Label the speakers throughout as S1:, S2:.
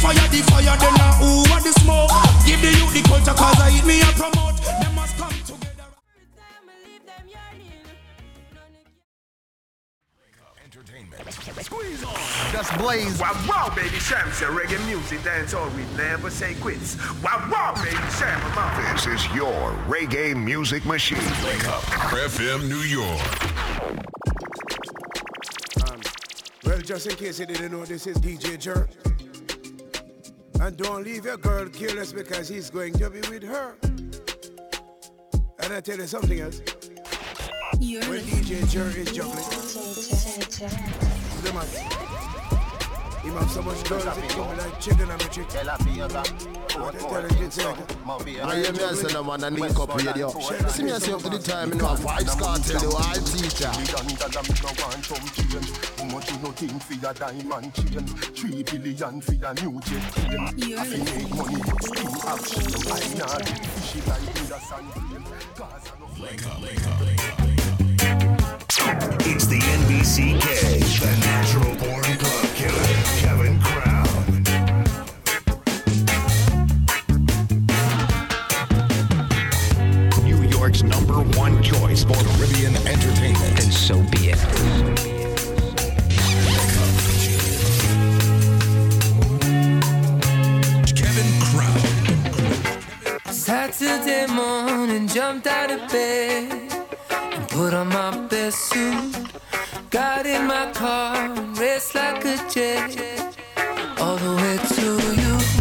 S1: fire, the fire, then now who want the smoke? Give the youth the culture, cause I eat me and promote. Them must come together.
S2: Entertainment. Squeeze on. Just blaze.
S3: Wow, wow, baby, Sham say reggae music, dance all we never say quits. Wow, wow, baby, Sham, I'm out.
S2: This is your reggae music machine. Wake up. FM New York.
S4: Um, well, just in case you didn't know, this is DJ Jerk. And don't leave your girl careless because he's going to be with her. And I tell you something else. when DJ Jerk is juggling, the. Him have so much girls, it come like chicken and a chick. What I tell you, it's like,
S5: I hear me and say no man and link up with you. See me and say up to the time, you know, vibes can't tell you, I teach ya.
S6: How much you no think for your diamond chain? Three billion for your new jet plane. I fi make money, but still have shame. I nah get fishy like in the sand plane. Cause I no
S2: Wake up, wake up, wake up. It's the NBCK, the Natural Born Club one choice for Caribbean entertainment.
S7: And so be it.
S2: Kevin Crown.
S8: Saturday morning, jumped out of bed and put on my best suit. Got in my car and raced like a jet all the way to you.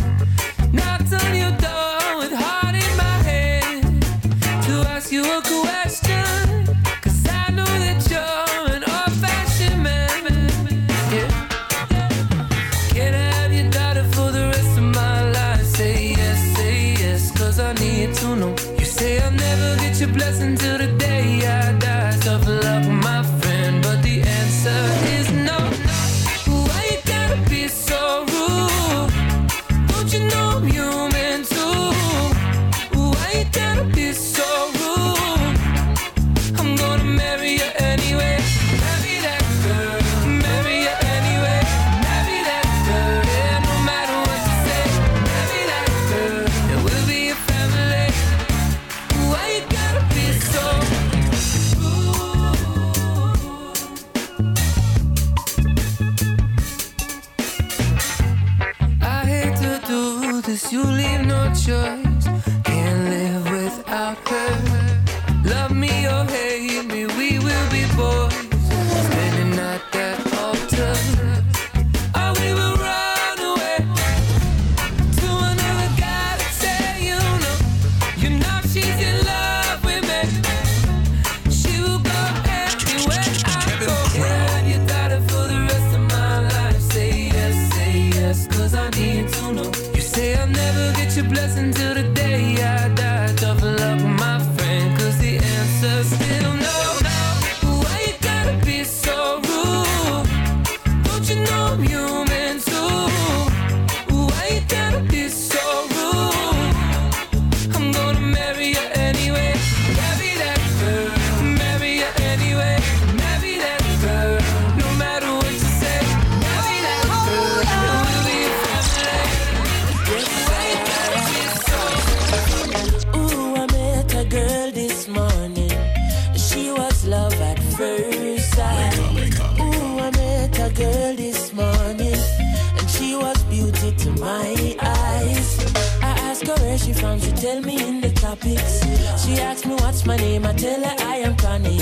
S9: Tell her I am Connie.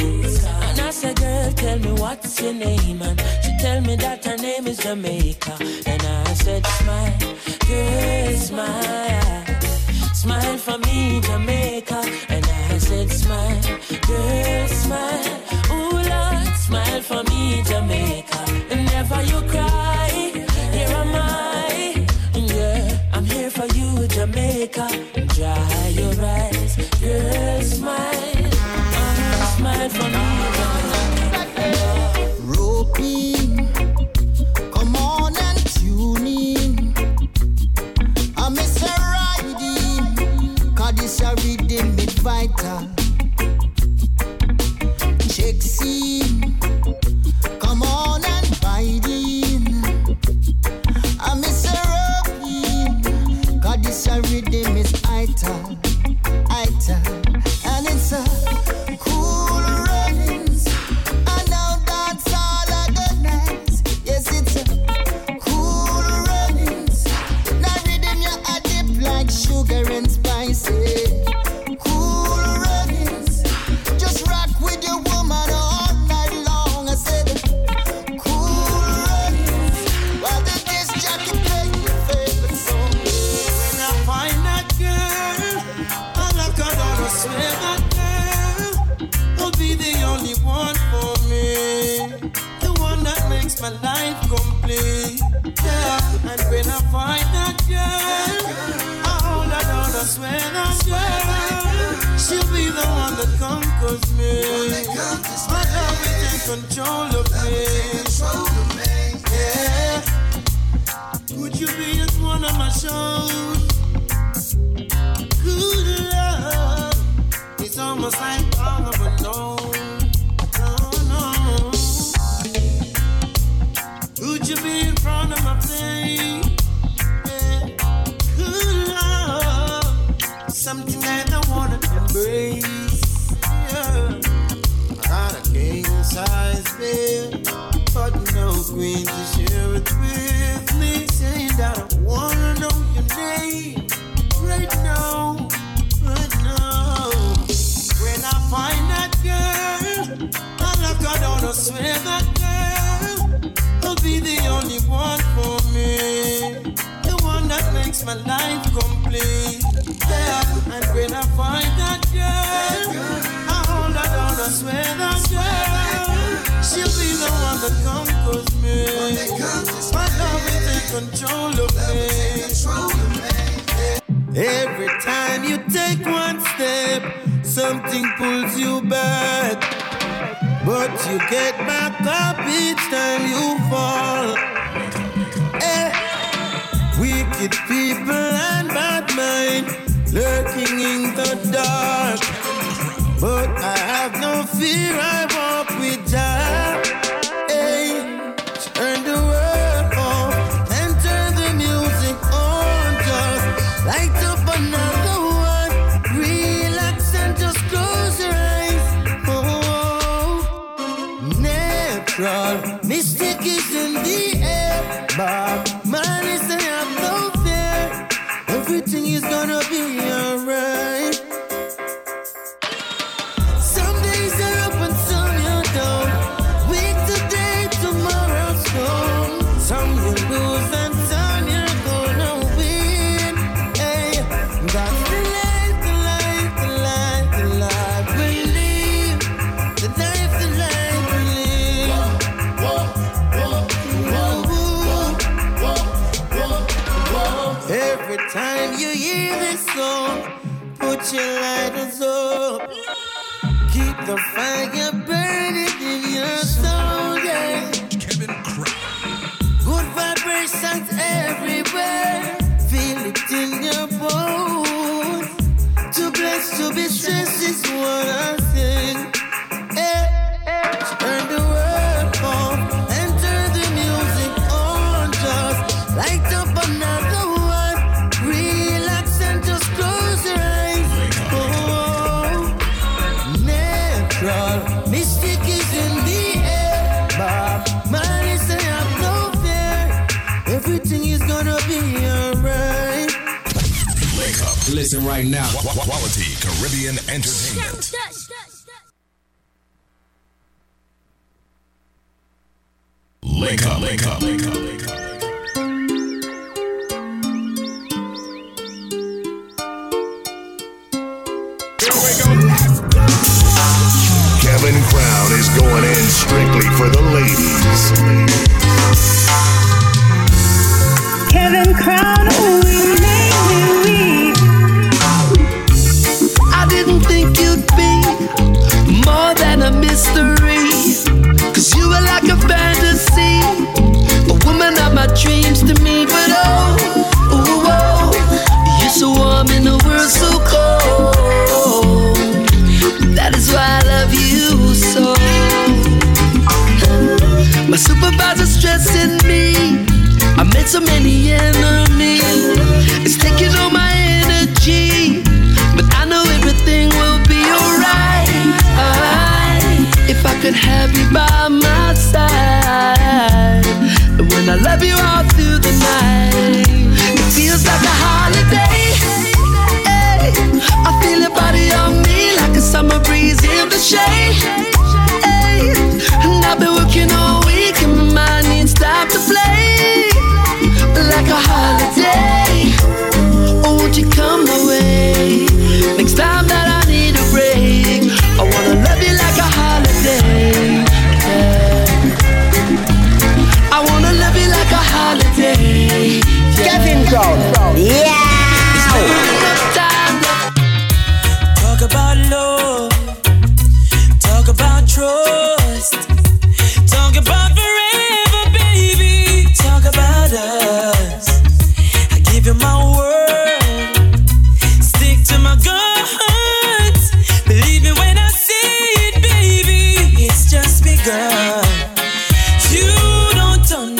S9: And I said, girl, tell me what's your name, and she tell me that her name is Jamaica. And I said, smile, girl, smile. Smile for me, Jamaica. And I said, smile, girl, smile. Ooh, Lord, smile for me, Jamaica. And never you cry, here am I. Yeah, I'm here for you, Jamaica.
S10: control of me. Yeah. Could you be at one of my shows? Good love. It's almost like my life complete. Yeah. And when I find that girl, I hold her down, I swear that girl, she'll be the one that conquers me. My love will take control of me. Every time you take one step, something pulls you back. But you get back up each time you fall wicked people and bad mind lurking in the dark. But I have no fear, I walk with Jah.
S11: right now. Quality Caribbean Entertainment.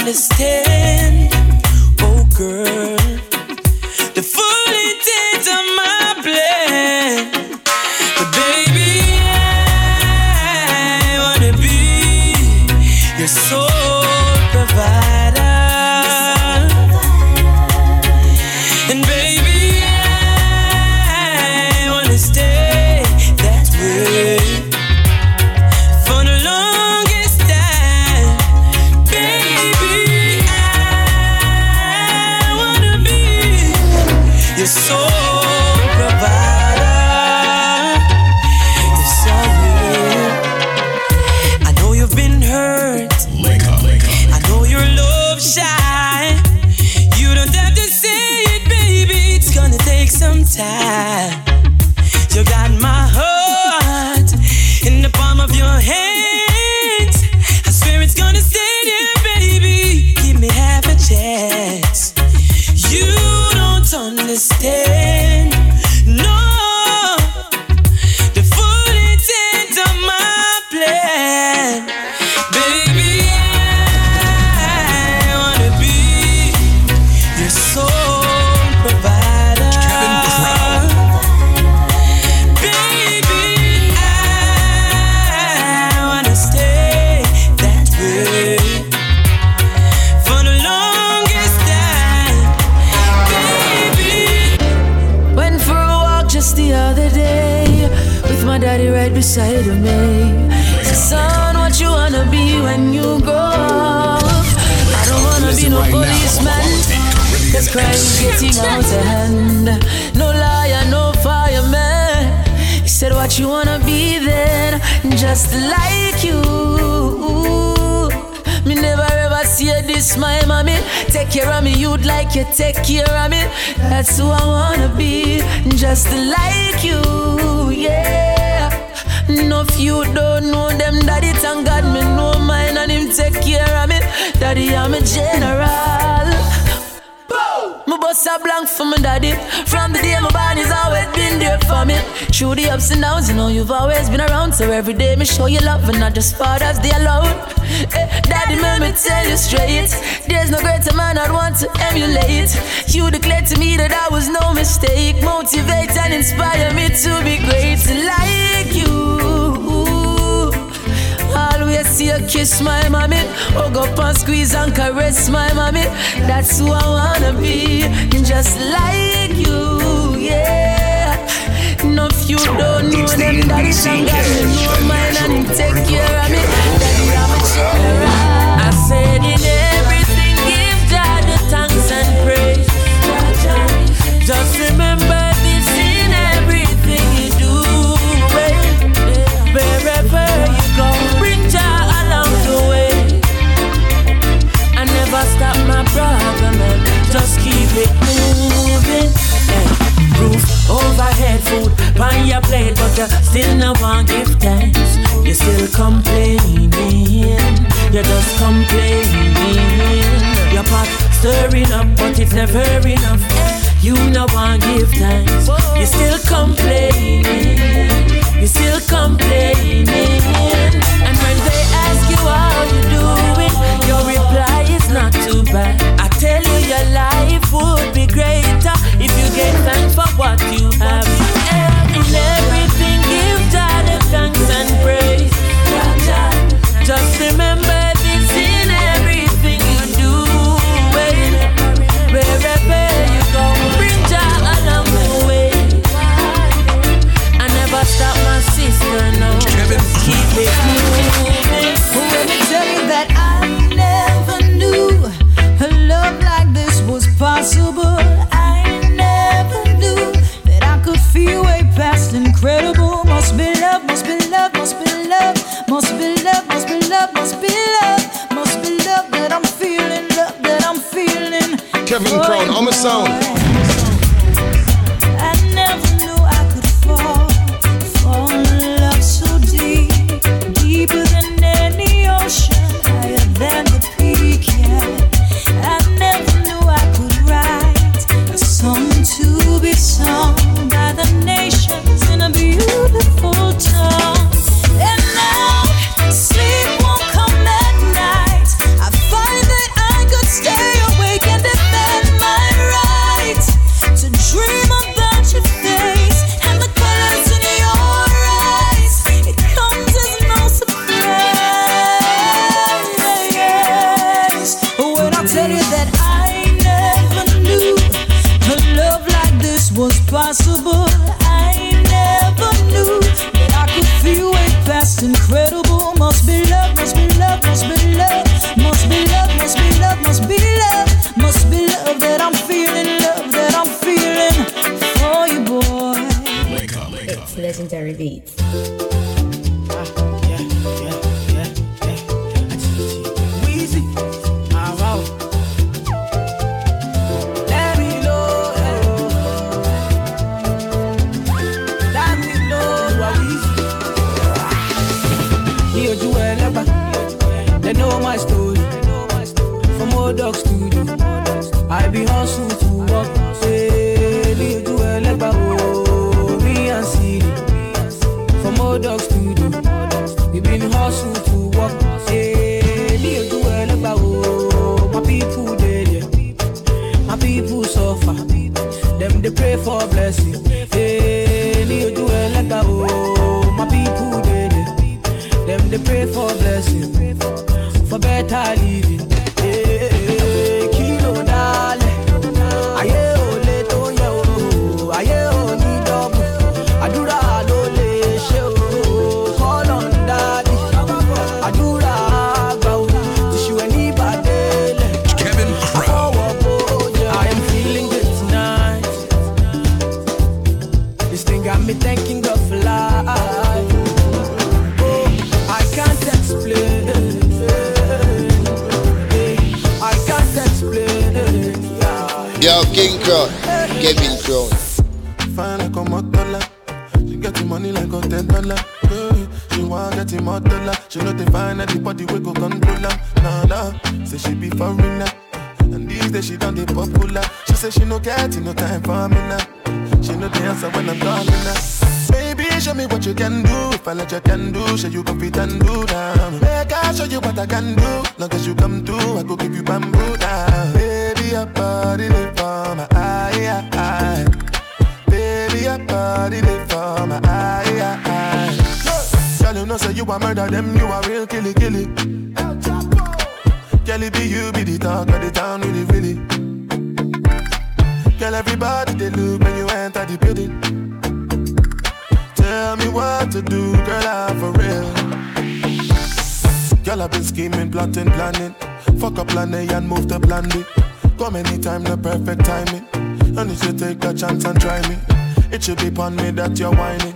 S9: Understand,
S2: care of me, you'd like you take care of me. That's who I wanna be, just like you, yeah. No, if you don't know them, daddy, thank God me know mine and him take care of me. Daddy, I'm a general. My bust a blank for my daddy. From the day my born, he's always been there for me. Through the ups and downs, you know you've always been around. So every day me show you love and not just Father's Day alone. Eh, daddy, let me tell you straight. There's no greater man I'd want to emulate. You declared to me that I was no mistake. Motivate and inspire me to be great like you. Always see you kiss my mommy. Hug up and squeeze and caress my mommy. That's who I wanna be, just like you, yeah. No, if you don't know them, daddy, thank God you know mine and take care of me. Daddy, I'm a general.
S9: Just keep it moving. eh. Roof overhead, food on your plate, but you still no one give thanks. You're still complaining, you're just complaining. Your pot stirring up, but it's never enough. You no one give thanks. You're still complaining, you're still complaining. And when they ask you how you doing, your reply is not too bad. I tell you, your life would be greater if you get thanks for what you have. And in everything, give God the thanks and praise. Just remember this in everything you do. Wherever you go, bring joy along the way. I never stop my sister, no. Keep it
S12: Kevin Crown, I'm a sound.
S13: Legendary beats.
S14: Weezy.
S15: Find anybody we go control her. Nah nah, say she be foreigner. And these days she done the popular. She say she no get no time for me now. She no answer when I'm calling her. Baby, show me what you can do. If I let you can do, show you go fit and do now. Make I show you what I can do. Long as you come through, I go give you bamboo now. Baby, your body live for my eye, eye. Baby, your body they a murder them, you a real killy killy. Girl, it be you be the talk of the town, really really. Girl, everybody they look when you enter the building. Tell me what to do, girl, I'm for real. Girl, I've been scheming, plotting, planning. Fuck up plan A and move to plan B. Come anytime, the perfect timing. And if you take a chance and try me. It should be upon me that you're whining.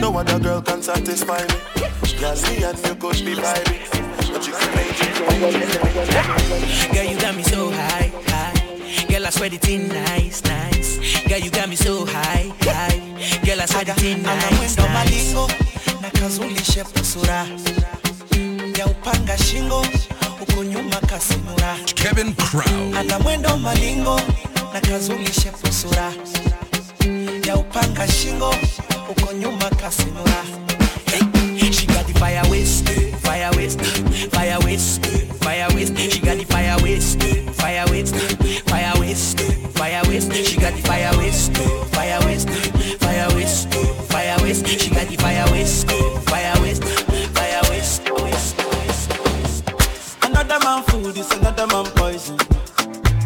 S15: No other girl can satisfy me. Girl, me and you could be vibing. But you can make it.
S16: Girl, you got me so high, high. Girl, I swear the thing nice, nice. Girl, you got me so high, high. Girl, I swear the thing nice,
S10: mwendo
S16: nice.
S10: malingo na kazulishe pusura ya upanga shingo huko nyuma kasimura
S17: Kevin Crow.
S10: ana mwendo malingo na kazulishe pusura ya upanga shingo huko nyuma kasimura
S16: She got the fire waste, fire waste, fire waste, fire waste. She got the fire waste, fire waste, fire waste, fire waste. She got the fire waste, fire waste, fire waste, fire waste. She got the fire waste, fire waste, fire waste, waste, waste.
S14: Another man food is another man poison.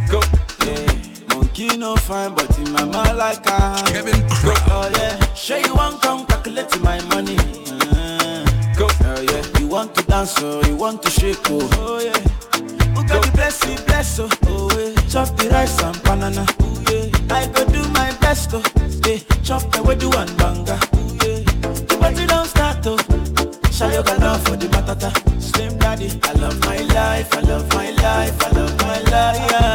S14: Go. Yeah. Monkey no fine, but in my mind like I
S17: Kevin Crow.
S14: Oh yeah. Sure you want come calculate my money. Dance or you want to shake oh. Oh yeah. Who got the bless you bless oh. Oh yeah. Chop the rice and banana. Oh yeah. I go do my best oh. Yeah. Chop the way do one banga. Oh yeah. The party don't start oh. Shall you got love for the matata? Slim daddy, I love my life, I love my life, I love my life. Yeah,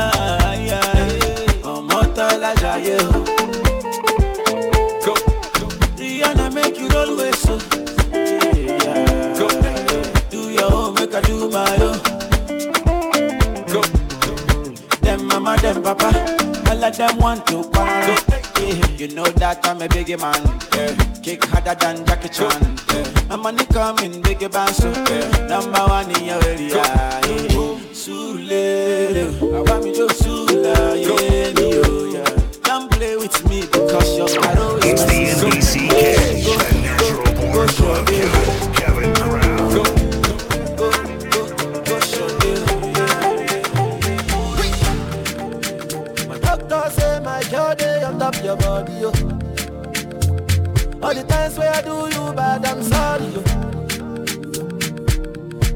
S14: of them want to quarrel. Yeah. You know that I'm a biggie man. Yeah. Kick harder than Jackie Chan. Yeah. My money coming, biggie band so. Yeah. Number one in your area. Yeah. Sule, I want me to Sula, yeah, oh.
S18: Do you bad, I'm sorry, yo.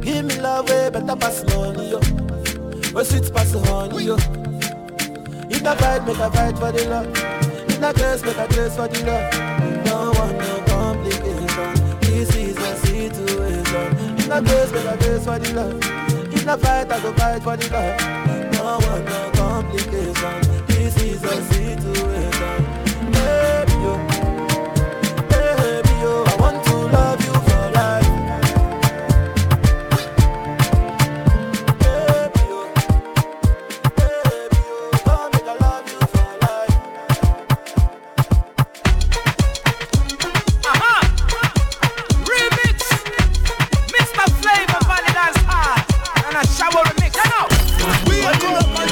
S18: Give me love way better pass money, yo. Where sweet pass honey, yo. If I fight, make a fight for the love. In I curse, make a curse for the love. Don't want no complication. This is a situation. In I curse, make a curse for the love. In I fight, I go fight for the love. Don't want no complication. This is a situation.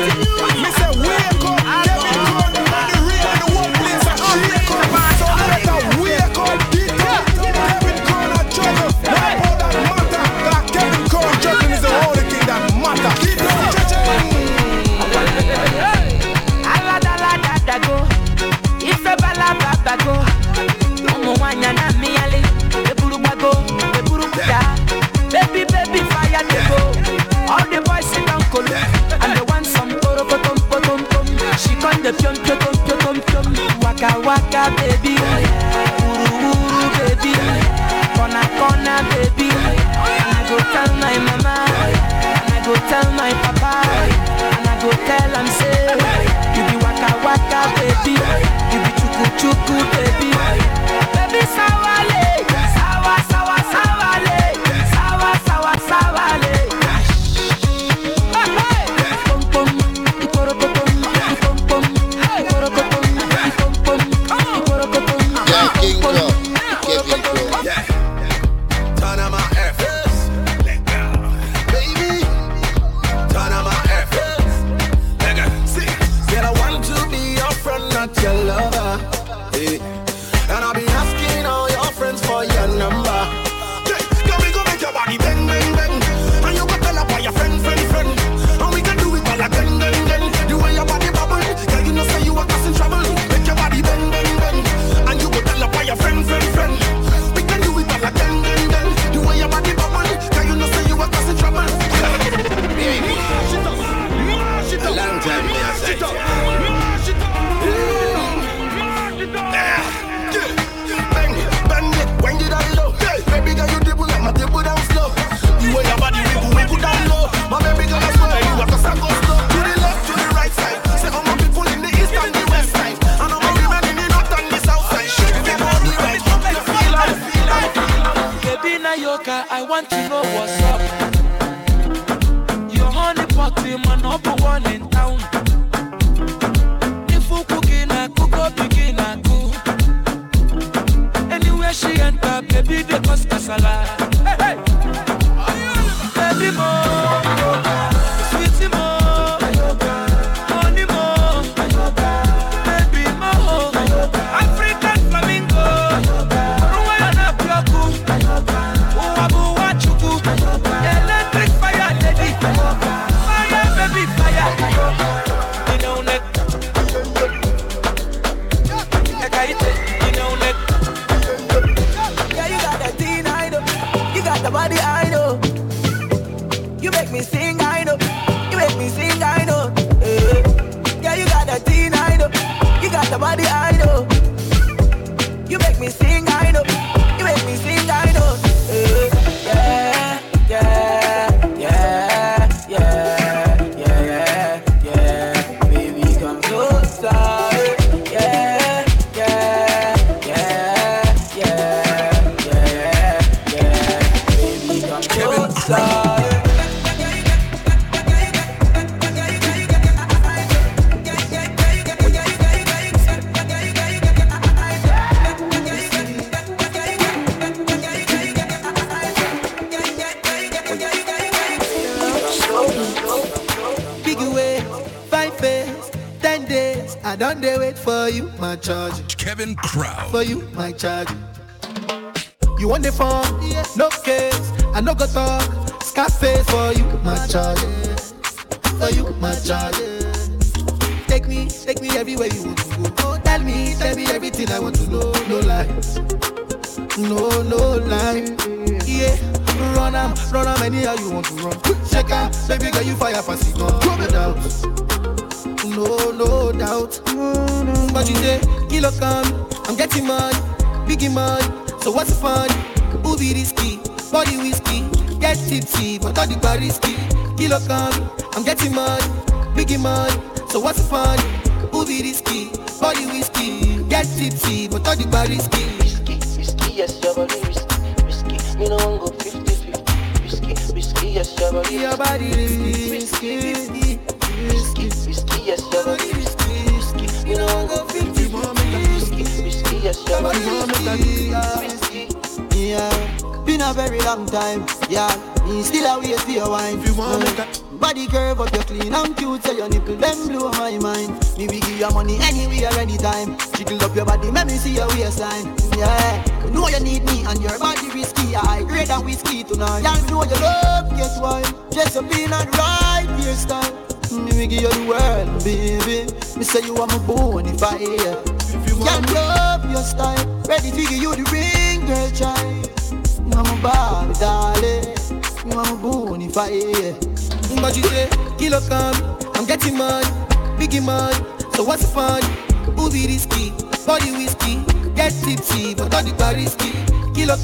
S19: Me
S20: say
S1: took good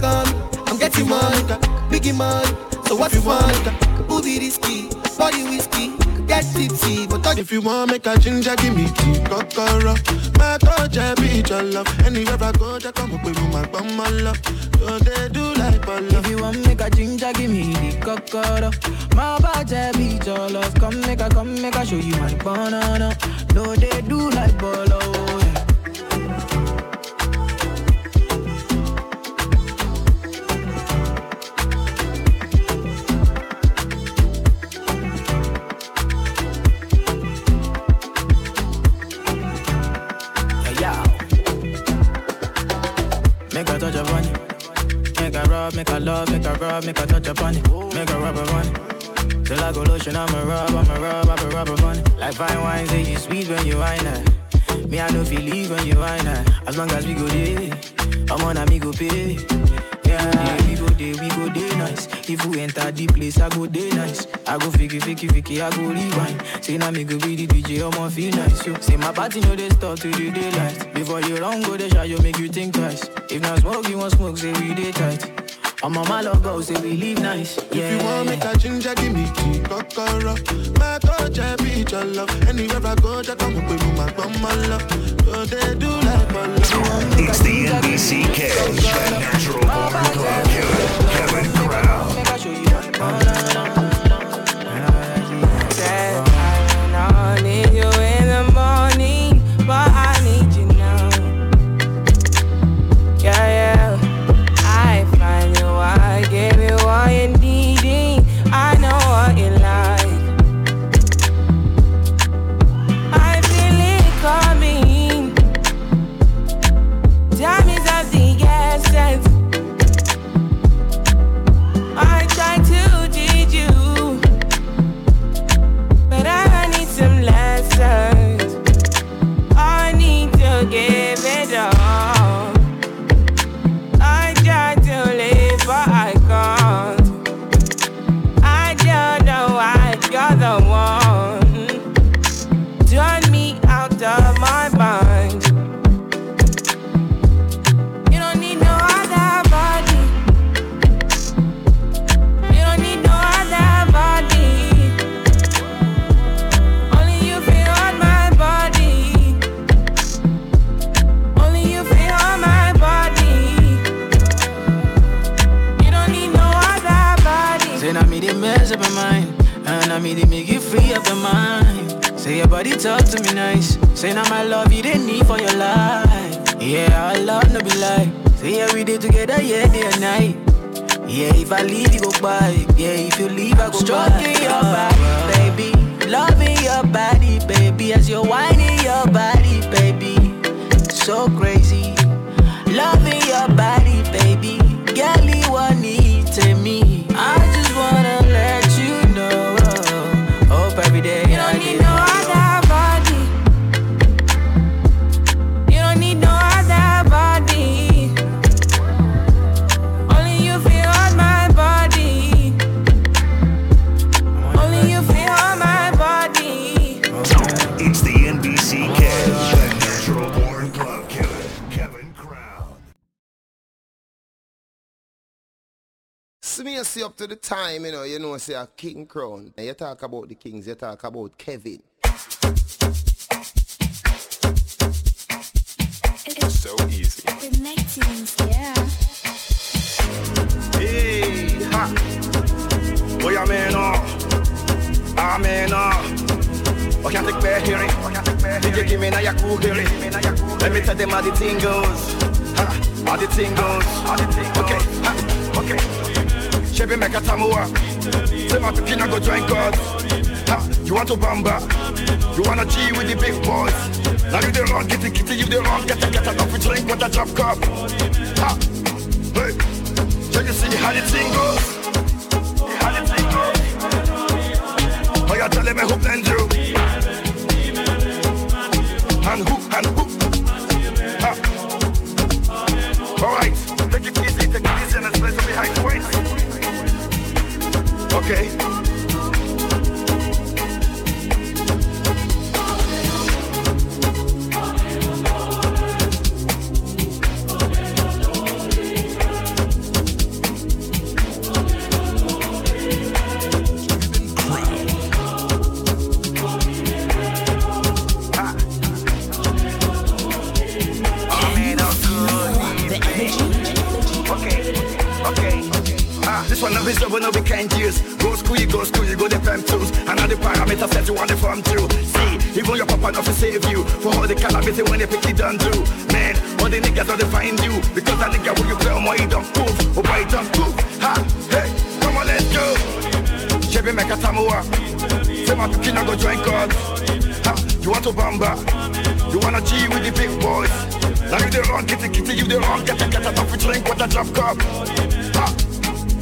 S1: Kilo come, I'm getting money, biggie money. So what's the fun? Who be risky? Body whiskey, get tipsy, but all
S15: If you want make a ginger, give me tea, kokoro. My touch, I be your love. Anywhere I go, just come up with my bum, my love. So they do like ball
S14: If you want make a ginger, give me the cocoa. My body be your love. Come make a, come make a show you my banana. No, they do like bolo. Rub, make a love, make a rub, make a touch upon it. Make a rub upon. Till I go lotion, I'ma rub, I'ma rub, I'ma rub upon it. Like fine wine, say you sweet when you wine that. Me, I know feel leave when you wine that. As long as we go there, I'm on a me go pay. Yeah, we go there, we go there nice. If we enter the place, I go there nice. I go fiki, fiki, fiki, I go rewind. Say now me go be the DJ, I'ma feel nice. Yo, say my party know they start to the daylight. Before you run, go they shot, you make you think twice. If not smoke, you want smoke, say we day tight. I'm on my logo, say we live nice. Yeah.
S15: If you want make a ginger, give me tea, kokoro. My touch, I be your love. Anywhere I go, just come up with my bum, my love. So they do like ball
S21: It's the NBCK, the natural born club killer, Kevin Crown.
S14: Your body talk to me nice. Say now my love you didn't need for your life. Yeah, I love no be lie. Say every day together, yeah, day and night. Yeah, if I leave you go by. Yeah, if you leave I go Stroking your body, baby. Loving your body, baby. As you're whining your body, baby. So crazy. Loving your body, you
S5: see to the time, you know, you know, say a king crown. And you talk about the kings, you talk about Kevin.
S3: It's so easy.
S22: Connecting, yeah.
S3: Hey, ha. Boy, I'm in awe. I'm in awe. Oh, can't take bad hearing. Oh, DJ give me now your cool hearing. Let me tell them how the thing goes. Ha, how the thing goes. Okay, ha, okay. Chevy make a tamua. Say my picking go join God. Ha, you want to bamba? You wanna G with the big boys? Now you the wrong, kitty kitty, you the wrong, get a get enough to drink with a drop cup. Ha, hey. So you see how the thing goes? How the thing goes? Oh, you telling me who blend you? And who, and who? Ha. All right, take it easy, take it easy, and play some behind the weights. Okay. This one of is over no we can't use. Go school, you go school, you go the prime tools. The parameters set you on the farm too. See, even your papa not to save you. For all the calamity when they pick it done do. Man, all the niggas don't find you. Because that nigga when you play on my don't move. Oh boy, don't move. Ha, hey, come on, let's go. Chevy make a tamua. Say my picking go join God. Ha, you want to bamba? You wanna G with the big boys? Now you the wrong, kitty kitty, you the wrong, get a get a tough drink with a drop cup. Ha,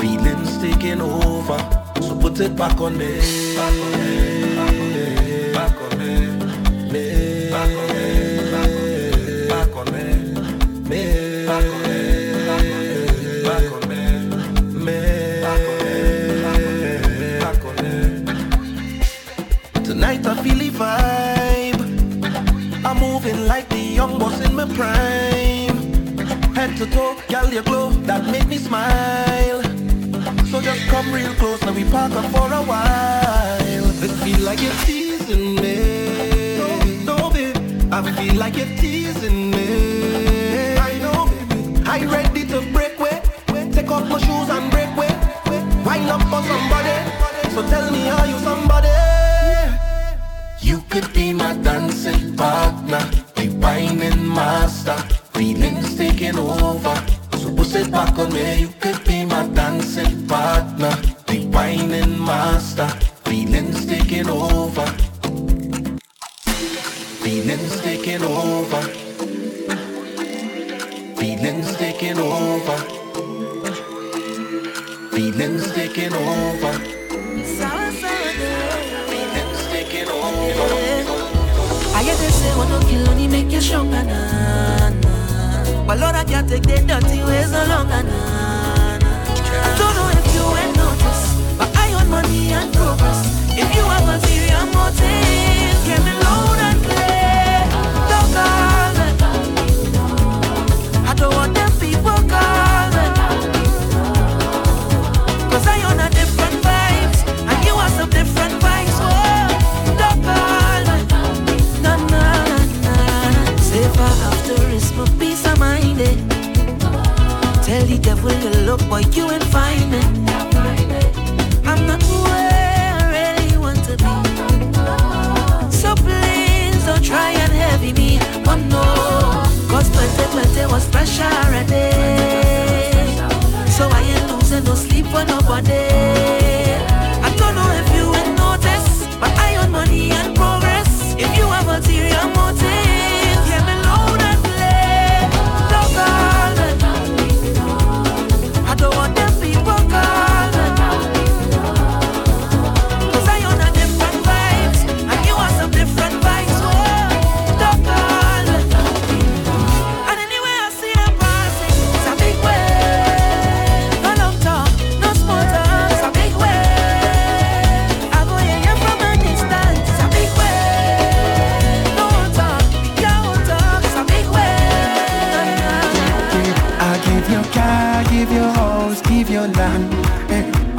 S10: feelings taking over. So put it back on me. Back on me. Tonight I feel the vibe. I'm moving like the young boss in my prime. Head to toe, girl, you glow, that make me smile. So just come real close, now we park up for a while. It feel like you're teasing me. No, no, babe, I feel like you're teasing me. I know, baby, I ready to break way. Take off my shoes and break way. Wind up for somebody. So tell me, are you somebody? You could be my dancing partner, the whining master, feelings taking over. So push it back on me. You could be over. Feelings taking over. Feelings taking over.
S11: I get they say, what kill only make you stronger, nah, nah. But Lord, I can't take the dirty ways no longer, nah, nah. I don't know if you ain't noticed, but I own money and progress. If you have ulterior motives, get me loud devil you look, boy, you ain't find me. I'm not where I really want to be. So please don't try and heavy me. Oh no, cause 2020 was pressure already. So I ain't losing no sleep for nobody.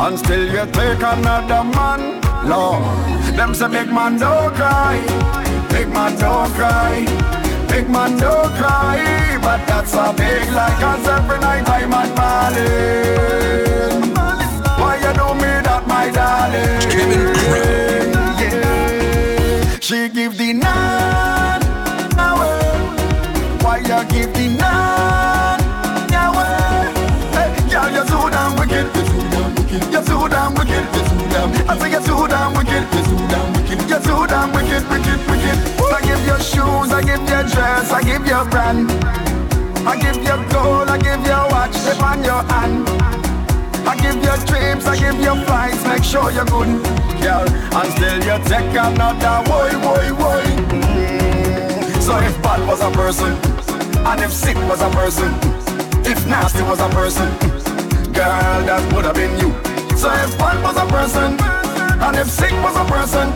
S11: And
S23: still you take another man. Lord, them say big man don't cry, big man don't cry, big man don't cry, but that's a big lie 'cause every night I'm at Marlin. Why you do me that, my darling? Yeah. She give the nine away. Why you give the nine away? Hey, girl, you're so damn wicked. You're so damn wicked. I say you're so damn wicked. You're so damn wicked, wicked, wicked. I give you shoes, I give you dress, I give you brand. I give you gold, I give you watch, slip on your hand. I give you dreams, I give you flights, make sure you're good, girl. And still you take another boy, boy, boy. So if bad was a person, and if sick was a person, if nasty was a person, girl, that would have been you. So if bad was a person, and if sick was a person,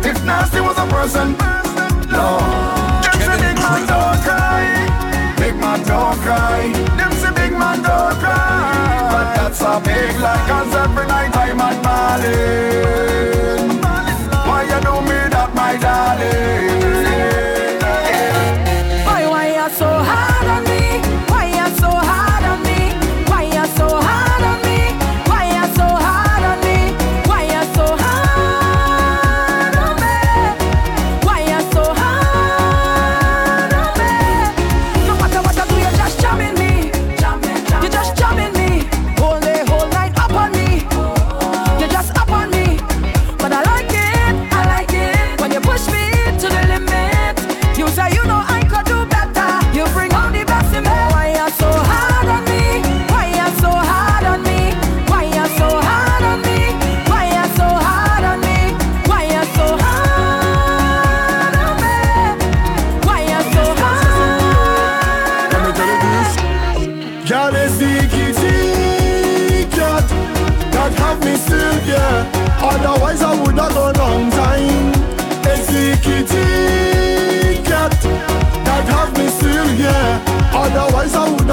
S23: if nasty was a person, Lord, them say big man don't cry, big man don't cry. Them say big man don't cry, but that's a big lie 'cause every night I'm at Marlin. Why you do me that, my darling?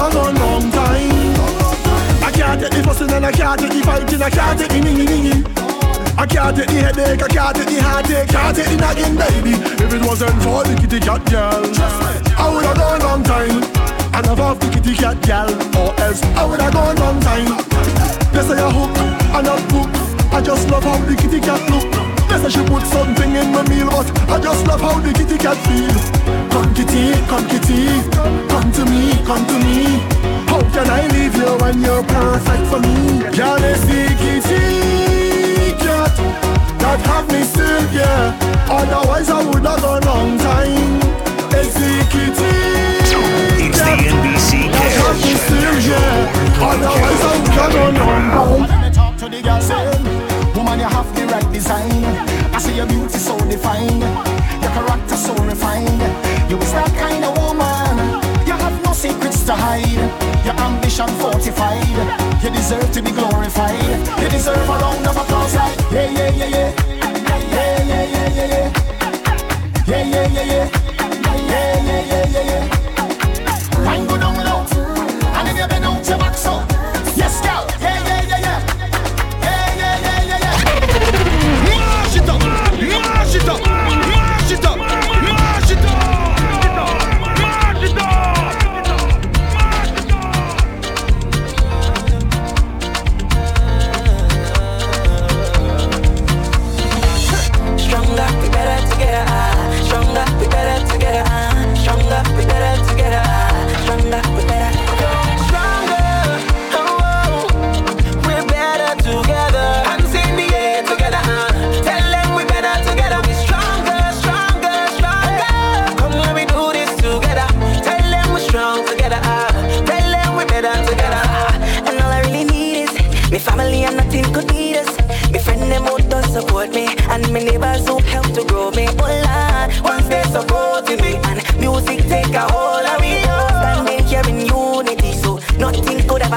S6: I have gone long time. I can't take the fussing and I can't take the fighting, I can't take the ningy. I can't take the headache, I can't take the heartache, can't take the nagging, baby. If it wasn't for the kitty cat girl, I would have gone long time. And I've off the kitty cat gal, or else I would have gone long time. They say I hook and I hook. I just love how the kitty cat look. They say she put something in my meal, but I just love how the kitty cat feel. Come kitty, come kitty, come to me, come to me. How can I leave you when you're perfect for me? Girl, it's the kitty cat that have me still, yeah. Otherwise I would have gone long time. It's the kitty
S2: It's the NBC
S6: that have me still, yeah. Otherwise I would have gone long time.
S14: Right design. I see your beauty so defined, your character so refined. You is that kind of woman. You have no secrets to hide. Your ambition fortified. You deserve to be glorified. You deserve a round of applause yeah, yeah, yeah, yeah. Yeah, yeah, yeah, yeah, yeah. Yeah, yeah, yeah, yeah. Yeah, yeah, yeah, yeah, yeah. Wine go down low, and if you bend out your back so,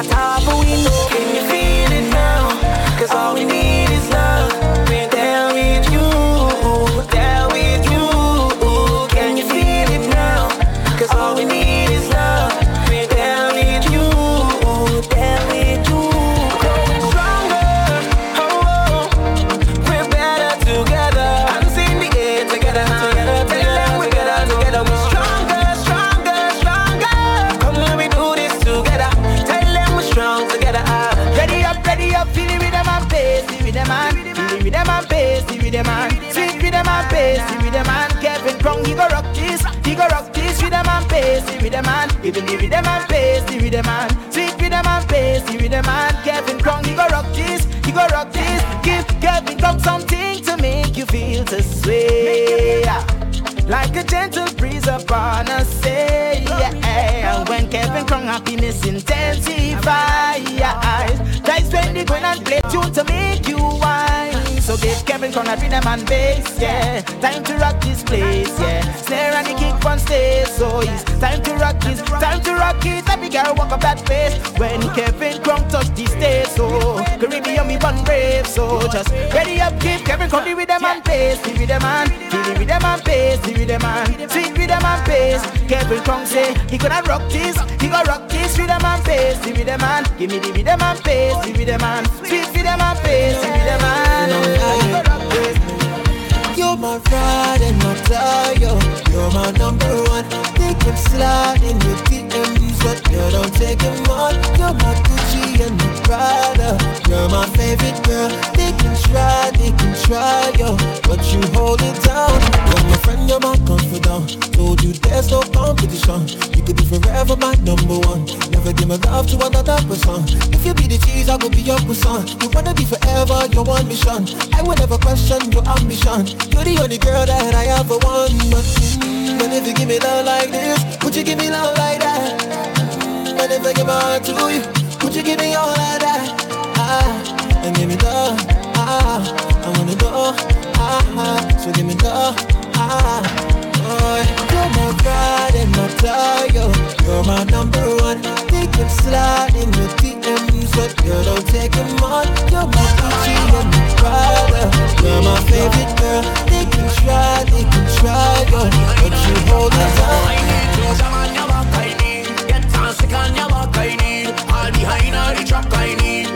S11: nothing
S18: happiness intensifies, that's when they go and play tune to make you wine. So give Kevin a rhythm and bass, yeah. Time to rock this place, yeah. Snare and the kick on stage, so it's time to rock this, time to rock it. Every girl walk up that face when Kevin Crown touch the stage, so Caribbean me bun brave, so just ready up, give Kevin Crown the rhythm and bass, the rhythm and feel the rhythm and bass, the rhythm and sweet rhythm and bass. Kevin Crown say he gonna rock this, he gonna rock this rhythm and bass, the rhythm and give me the rhythm and bass, the rhythm and sweet rhythm and bass, the rhythm and.
S10: You're my ride and my tire. You're my number one. Can slide in your DMs, but you don't take them on. You're my Gucci and my Prada. You're my favorite girl. They can try, they can try, yo, but you hold it down. You're my friend, you're my confidant. Told you there's no competition. You could be forever my number one. Never give my love to another person. If you be the cheese, I will be your croissant. You wanna be forever, your one mission. I will never question your ambition. You're the only girl that I ever want. But, but if you give me love like this, would you give me love like that? And if I give my heart to you, would you give me all of that? Ah, and give me love. Ah, I wanna go. Ah, ah, so give me love. Ah, oh, you're my pride and my tire. You're my number one. They slide in your DMs, but you don't take them on. You're my Gucci and my Prada. You're my favorite girl. They can try, they can try, girl, but you hold
S14: on back, I need. Get on on your back, I need. All behind all the truck. I need,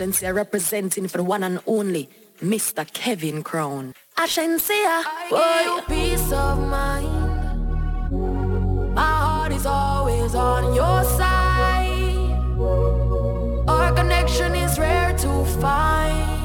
S24: know
S16: say it's aggression, say representing for the one and only Mr. Kevin Crown.
S25: Ashensia,
S16: Boy.
S25: peace of mind. My heart is always on your side. Our connection is rare to find.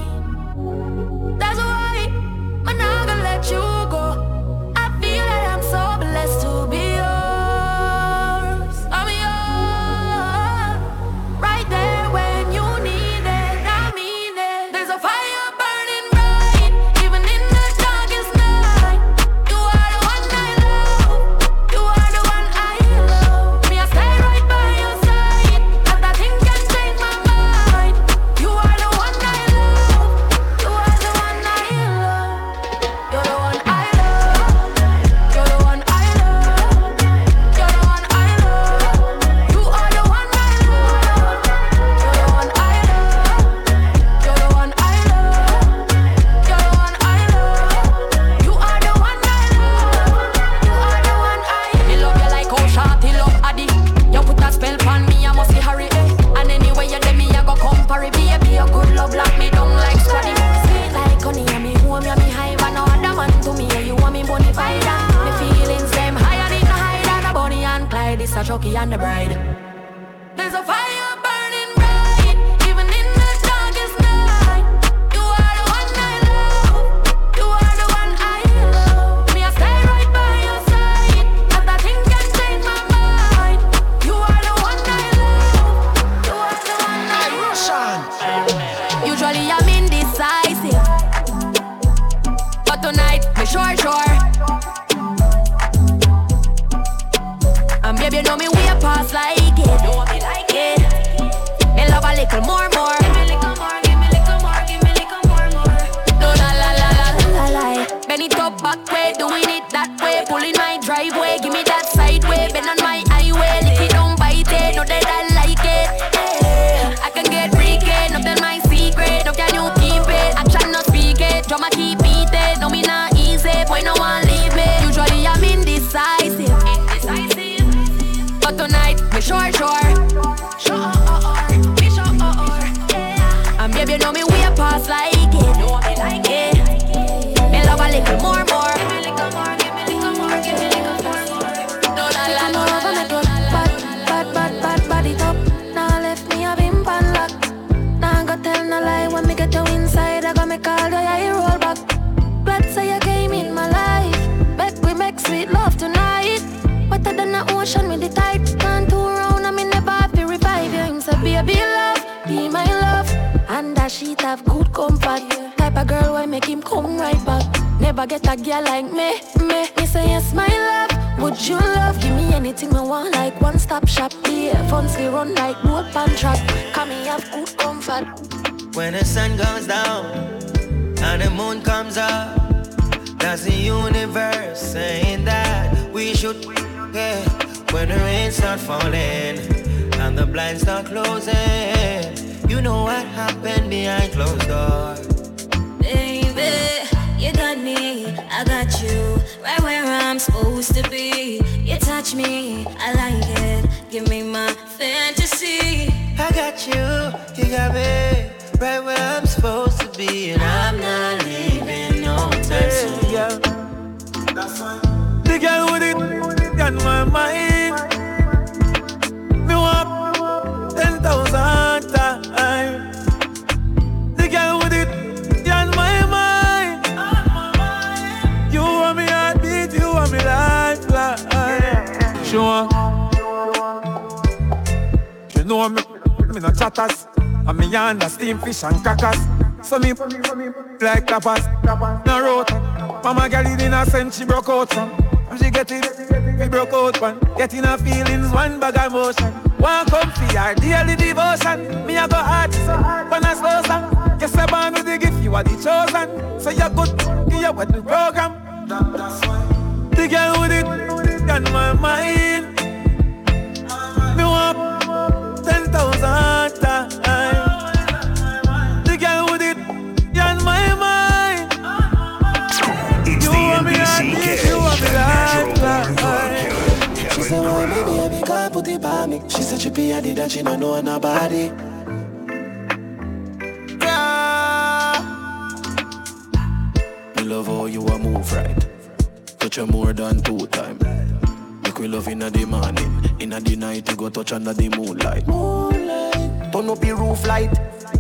S9: Yeah. When the rain start falling and the blinds start closing, you know what happened behind closed doors.
S26: Baby, you got me, I got you, right where I'm supposed to be. You touch me, I like it. Give me my fantasy.
S9: I got you, you got me, right where I'm supposed to be, and I'm not leaving no time soon.
S27: Yeah. The girl with it got my mind. Me want ten thousand times. The girl with it got my mind. You want me heartbeat, you want me lifeline. Sure. You know me, me no chatters. And me under steam fish and crackers. So me like tapas, no rota. Mama girl it in a sense she broke out from she get it. We broke out one, getting our feelings, one bag of motion. One comfy, our daily devotion. Me I go hard, when I slow song. Yes, I'm with the gift, you are the chosen. So you're good, give your wedding program. The girl with it, on my mind. Me want
S2: 10,000. Put it by me. She said she be a did and she don't know nobody. Yeah. Me love how you a move right. Touch you more than two time. Make we love inna the morning, inna the night you go touch under the moonlight.
S1: Moonlight. Turn up your roof light.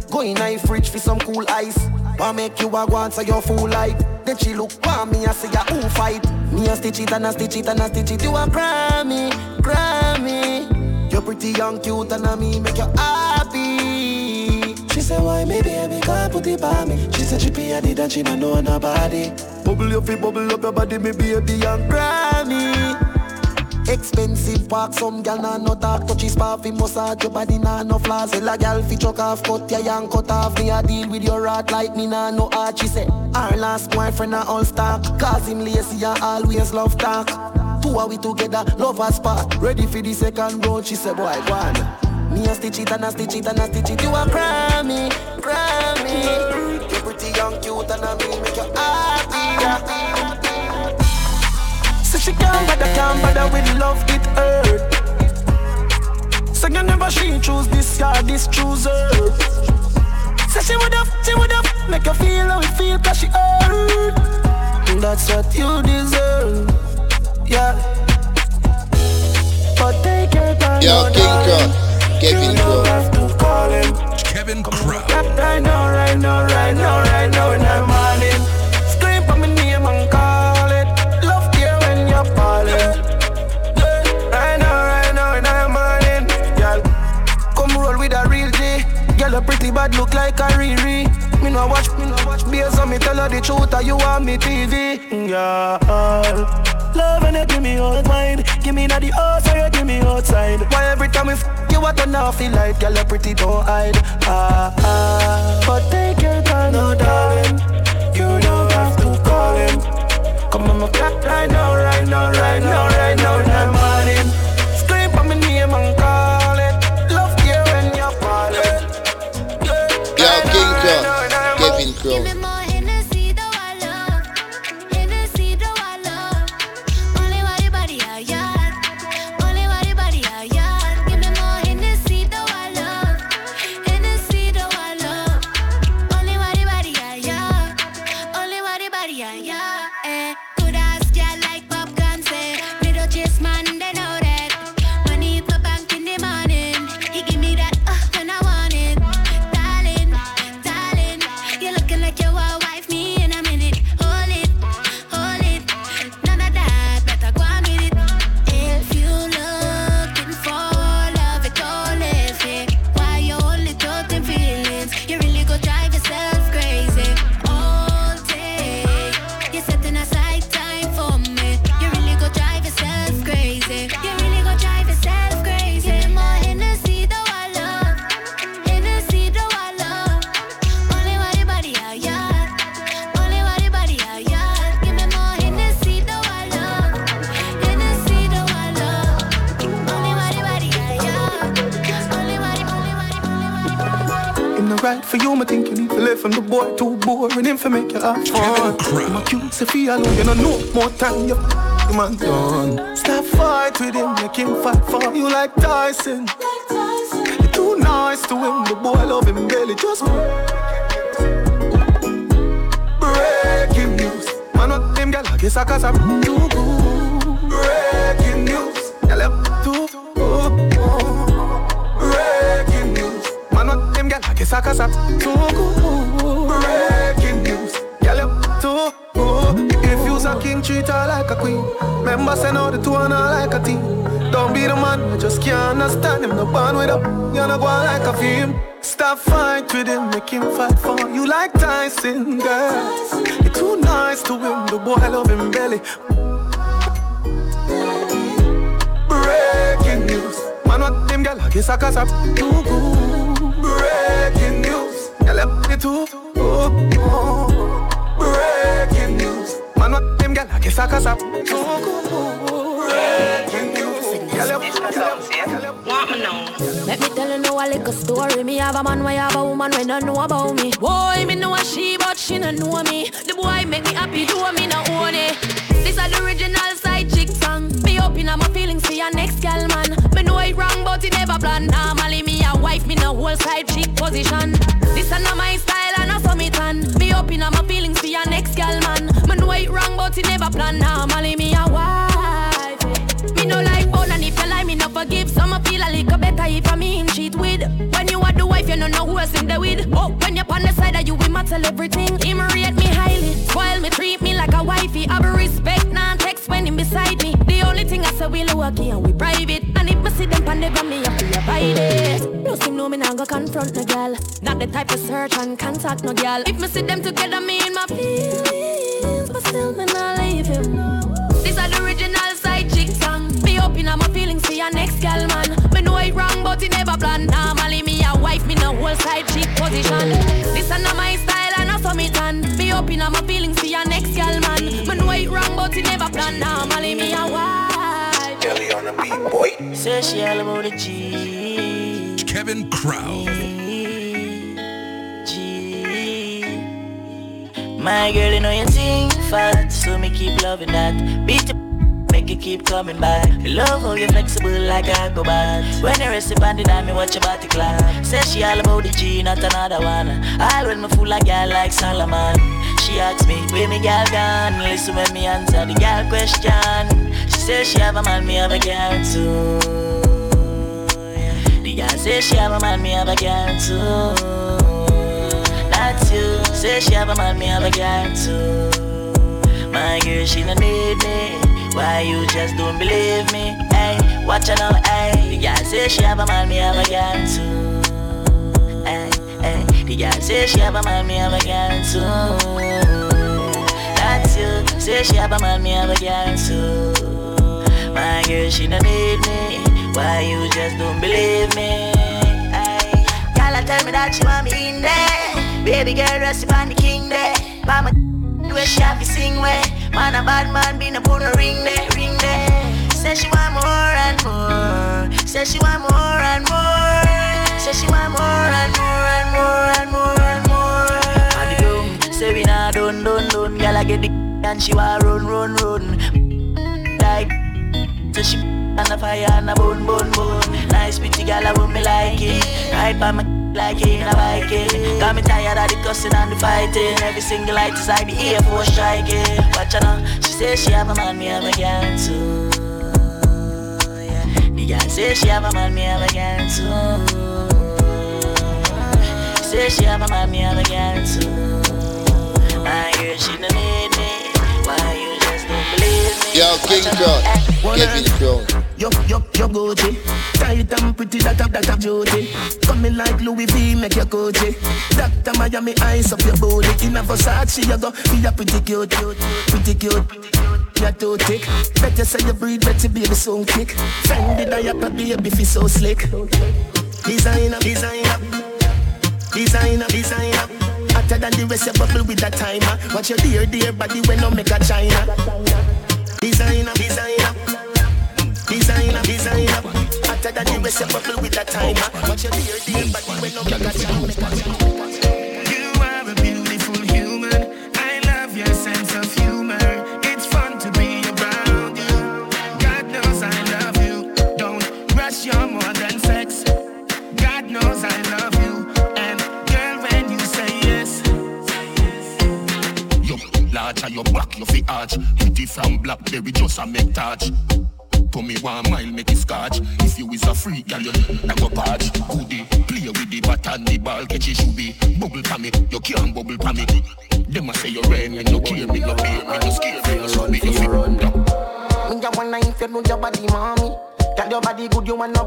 S1: Go in a fridge for some cool ice. Wanna make you a go so you full light. Then she look for me and say ya who fight. Me a stitch it and a stitch it and a stitch it. You a Grammy, Grammy. You're pretty young, cute and a me make you happy.
S2: She said, why maybe I be can't put it by me. She said she be a did and she don't know nobody.
S1: Bubble your feet, bubble up your body, me baby young Grammy. Expensive park, some gal nah no talk Touchy spa fi massage your body nah no flaws. Tell a gal fi chuck off, cut ya and cut off. Me a deal with your rat like me nah no art She say, our last boyfriend a all stock Cause him lazy and always love talk. Two are we together, lovers part Ready for the second round, she say, boy, go on. Me a stitch it and a stitch it and a stitch it. You a Grammy, Grammy. You pretty young, cute and a me make you happy, happy she can't bother, can't bother with love it hurt. Say you never she choose this guy, this chooser. her. Say she would have, she would have make you feel how it feel cause she hurt. That's what you deserve, yeah. But take your time,
S5: Yo, King
S1: darling.
S5: Crow, Kevin
S1: You don't
S5: Crow.
S1: have to call him.
S17: Kevin Crow.
S1: Right now, right now, right now, right now, in the bad look like a Riri.
S28: Me no watch, me no watch. Based on me tell her the truth, or you want me TV. Yeah. Love and you give me all mine. Give me na the house or you give me outside. Why every time we f- you what turn off feel like girl you pretty don't hide. Ah ah. But take your time, no darling. You don't have to call him. Come on, my clock right now, right now, right now, right now, that morning. Right for you, me think you need to live from the boy too boring him for make you have fun. My cute Sophia alone, you know no more time you f- man done. Stop fight with him, make him fight for you like Tyson. You're too nice to him, the boy love him barely just breaking news. Man, what them gal, I guess I cause I'm too. Breaking news, I cause too good. Breaking news, gal, I'm too good. If you's a king, treat her like a queen. Members send out the two and her like a team. Don't be the man, I just can't understand him. No bond with him, you're not going like a film. Stop fight with him, make him fight for you like Tyson, girl. You're too nice to him, the boy love him belly. Breaking news, man, what them girl, I guess I cause I'm too good. Breaking news, girl, I'm too good. Breaking news, man, what them girl, I guess I cause I'm too good. Breaking news, girl, I'm
S25: Want me now? Let me tell you now a little story. Me have a man, why have a woman when don't know about me. Boy, me know a she, but she don't know me. The boy make me happy, do me no own it. This is the original side chick song. Me open up my feelings for your next gal man. Me know it wrong, but it never plan. Normally me a whole side chick position. This is not my style, and I saw me tan. Me open up my feelings for your next gal man. Me know wrong, but it never plan. Normally me a wife. Eh. Me no like bone and if you lie, me no forgive. Some feel a little better if I mean cheat with. When you are don't know who else in the with. Oh, when you're on the side of you, we matter everything. Him rate me highly, spoil me, treat me like a wifey. Have a respect, non text when him beside me. The only thing I say we low key and we private. And if me see them pan never me, I feel abide it. No seem no me nah go confront no girl. Not the type of search and contact no girl. If me see them together, me in my feelings, but still me not leave him. This is the original side chick song. Me open up my feelings for your next gal man. Me know it wrong, but it never plan. Normally me a wife, me no whole side chick position. This is not my style and I saw me tan. Me open up my feelings for your next gal man. Me know it wrong, but it never plan. Normally me a wife.
S29: Kelly on the beat, boy.
S9: Say she all about the G.
S17: Kevin Crow.
S9: G. My girl, you know you think fat, so me keep loving that. Beat the make you keep coming back. Love how you flexible like a go bad. When you rest upon the dime, me watch your body clap. Say she all about the G, not another one. All when me fool like girl like Solomon. She asks me, where me girl gone? Listen when me answer the girl question. She says she have a man, me have a girl too. The girl say she have a man, me have a girl too. That's you. Say she have a man, me have a girl too. My girl, she don't need me. Why you just don't believe me? Eh? Hey, watch her now, hey. Eh? The girl say she have a man, me have a girl too. Hey, hey. The girl say she have a man, me have a girl too. That's you. Say she have a man, me have a girl too. My girl, she don't need me. Why you just don't believe me? Aye. Girl, tell me that she want me in there. Baby girl, rest upon the king there. Mama, where she have to sing where. Man, a bad man, be no put a ring there, ring there. Say she want more and more. Say she want more and more. Say she want more and more and more and more and more. And the groom say we nah done done done. Girl, I get the and she want run run run. Say she on the fire and a bone bone bone. Nice pretty girl, I want me like it. Right by my like it in a Viking. Got me tired of the cussing and the fighting. Every single light is I be here for striking. Watch her now, she say she have a man, me have a girl too. The girl say she have a man, me have a girl too. Say she have a man, me have a girl too. My girl, she don't need
S22: Yo, King Crown, the crown.
S10: Yo, yo, yo, Gucci. Tight and pretty, that up, that up, beauty. Coming like Louis V, make your Gucci. Doctor Miami, eyes up your booty. In a Versace, you go, be a pretty cute, cute, pretty cute. You're too thick. Better say you breathe, better baby, soon kick. Fendi diaper, baby, feel so slick. Designer, designer. Designer, designer. Hotter than the rest, you bubble with that timer. Watch your dear, dear body when no make a China Designer, designer. Designer, designer. Hotter than the rest, you bubble with that timer. Watch your dear, dear body when no make a
S23: large and your back, you fi arch. Pretty from Blackberry, just a make touch. To me one mile, make it scotch. If you is a freak, girl, you I go patch. Goodie, play with the bat and the ball, catch it should be. Bubble pa me, you can't bubble pa me. Them a say you rain and you care me, you bear me, you scare me, you show me, you fi run.
S10: Me a wanna if you know your body, mommy. Tell your body good, you wanna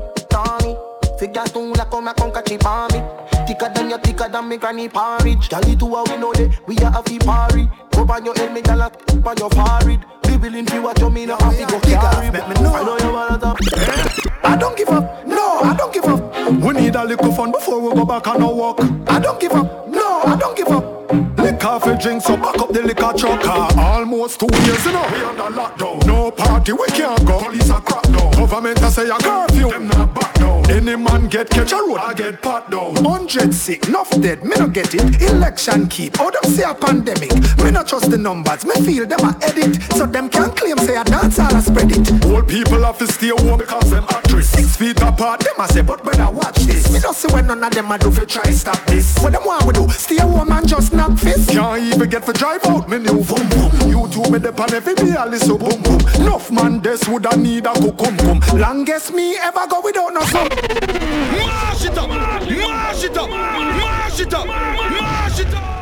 S10: me. Figure two like come a come catch it on me. Thicker than your thicker than me granny porridge. It to her we know that we are a fi party. Go on your head, me gyal a on your forehead. Be willing to what you mean, I have to go carry. I know you wanna talk. Eh?
S6: I don't give up. No, I don't give up. We need a little fun before we go back on our walk. I don't give up. No, I don't give up. Liquor for drink, so back up the liquor truck. Almost two years, you know. We under lockdown. No party, we can't go. Police are crack down. Government a say a curfew. Them not back down. Any man get catch a road, I get pat down. Hundred sick, enough dead, me no get it. Election keep, oh them say a pandemic. Me not trust the numbers, me feel them a edit. So them can claim say a dance all a spread it. Old people have to stay home because them actress. Six feet apart, them a say, but better watch this. Me don't see when none of them a do fi try stop this. What them want we do? Stay home and just knock fist. Can't even get for drive out, me new boom boom. You two me dep on every day, a listen boom boom. Enough man, this woulda need a cucumber. Longest me ever go without no song.
S30: Mash it up! Mash it up! Mash it up! Mash it up!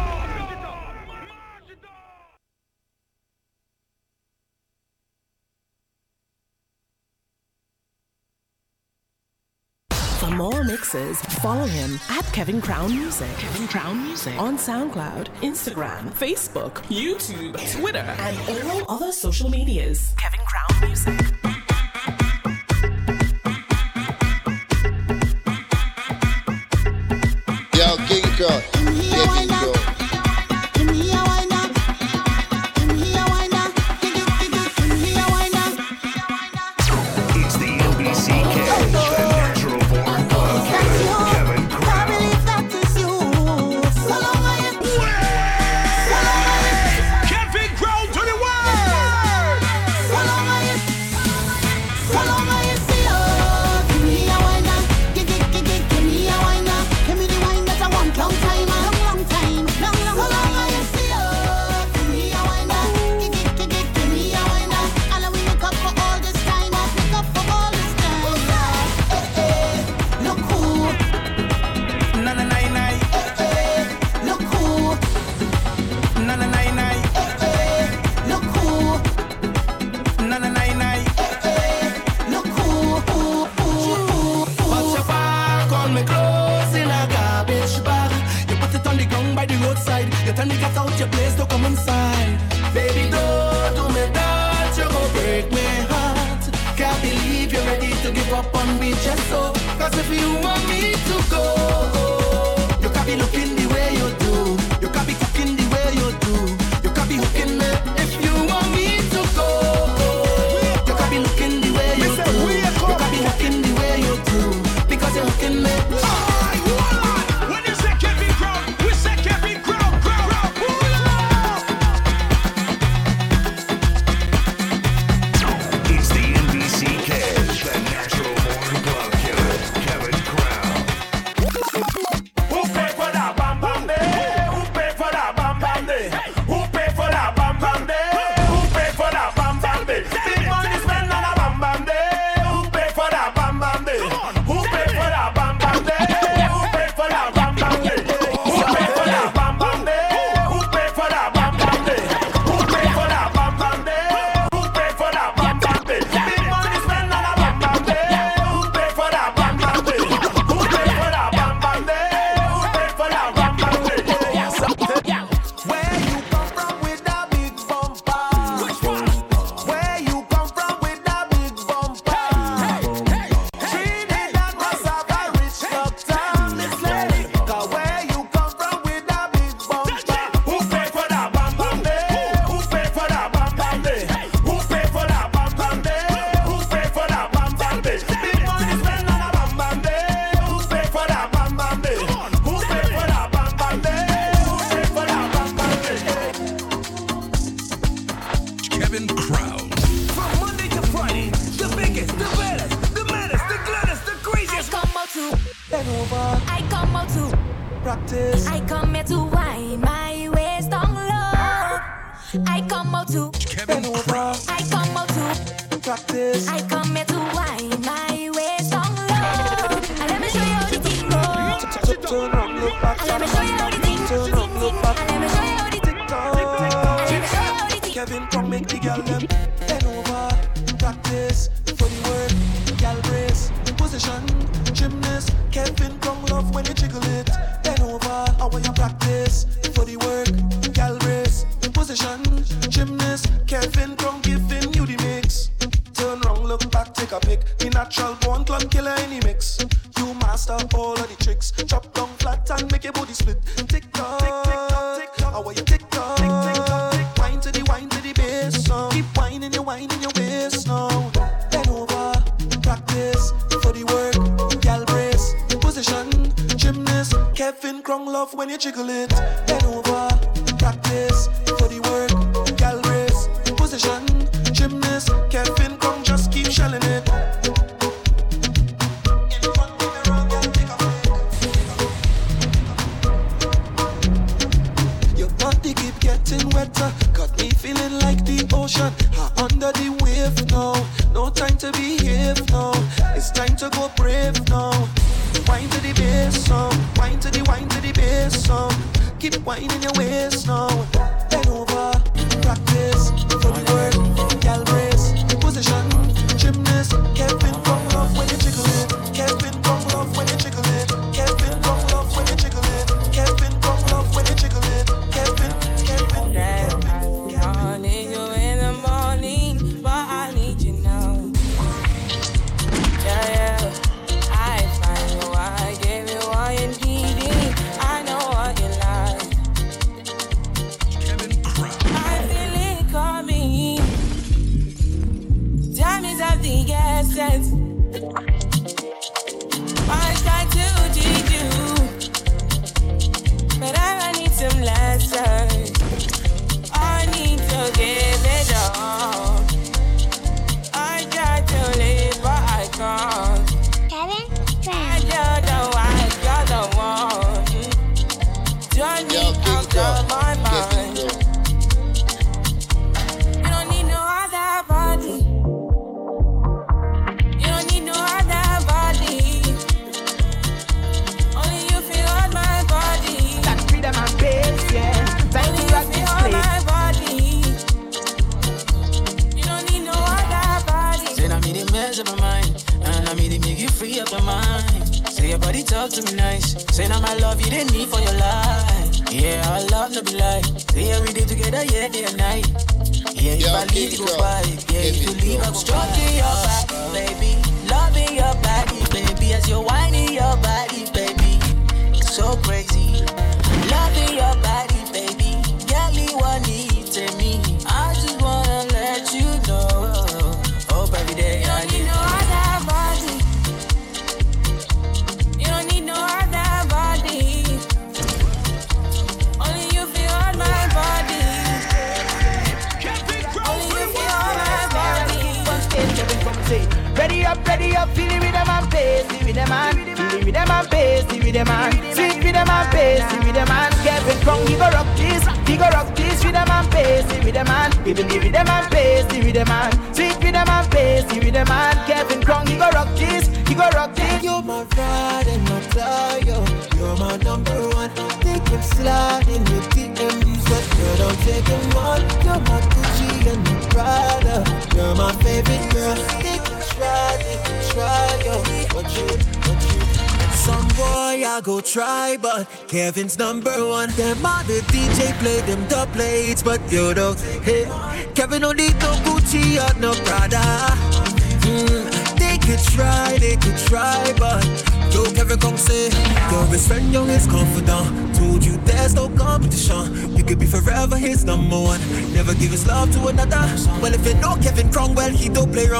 S31: For more mixes, follow him at Kevin Crown Music. Kevin Crown Music. On SoundCloud, Instagram, Facebook, YouTube, Twitter, and all other social medias. Kevin Crown Music.
S22: Yo, King Crown,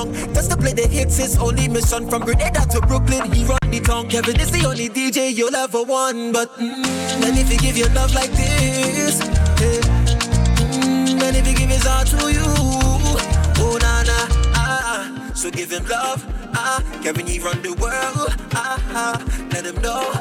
S6: song. Just to
S18: play the hits, his only mission. From Grenada to Brooklyn, he run the town. Kevin is the only DJ you'll ever want. But, mm, man, if he give you love like this, hey, mm, man, if he give his heart to you, oh, na na, ah, ah. So give him love, ah, ah. Kevin, he run the world, ah, ah. Let him know,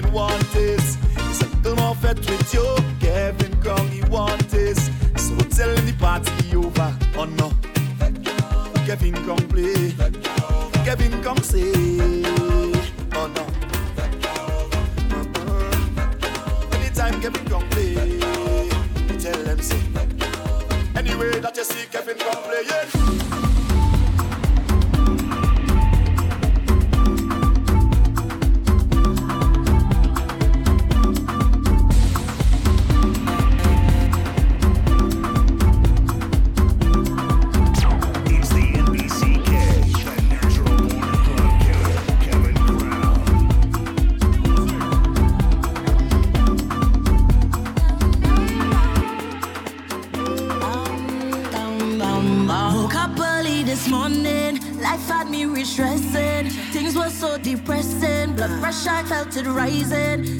S32: Kevin
S2: want this. He's a little more fet with you. Kevin Crown, he want this. So tell the party over. Oh no. Kevin come play. Kevin come say. Oh no. Uh-huh. Anytime Kevin come play, tell them say. Anyway that you see Kevin come playing. Yeah.
S1: started rising.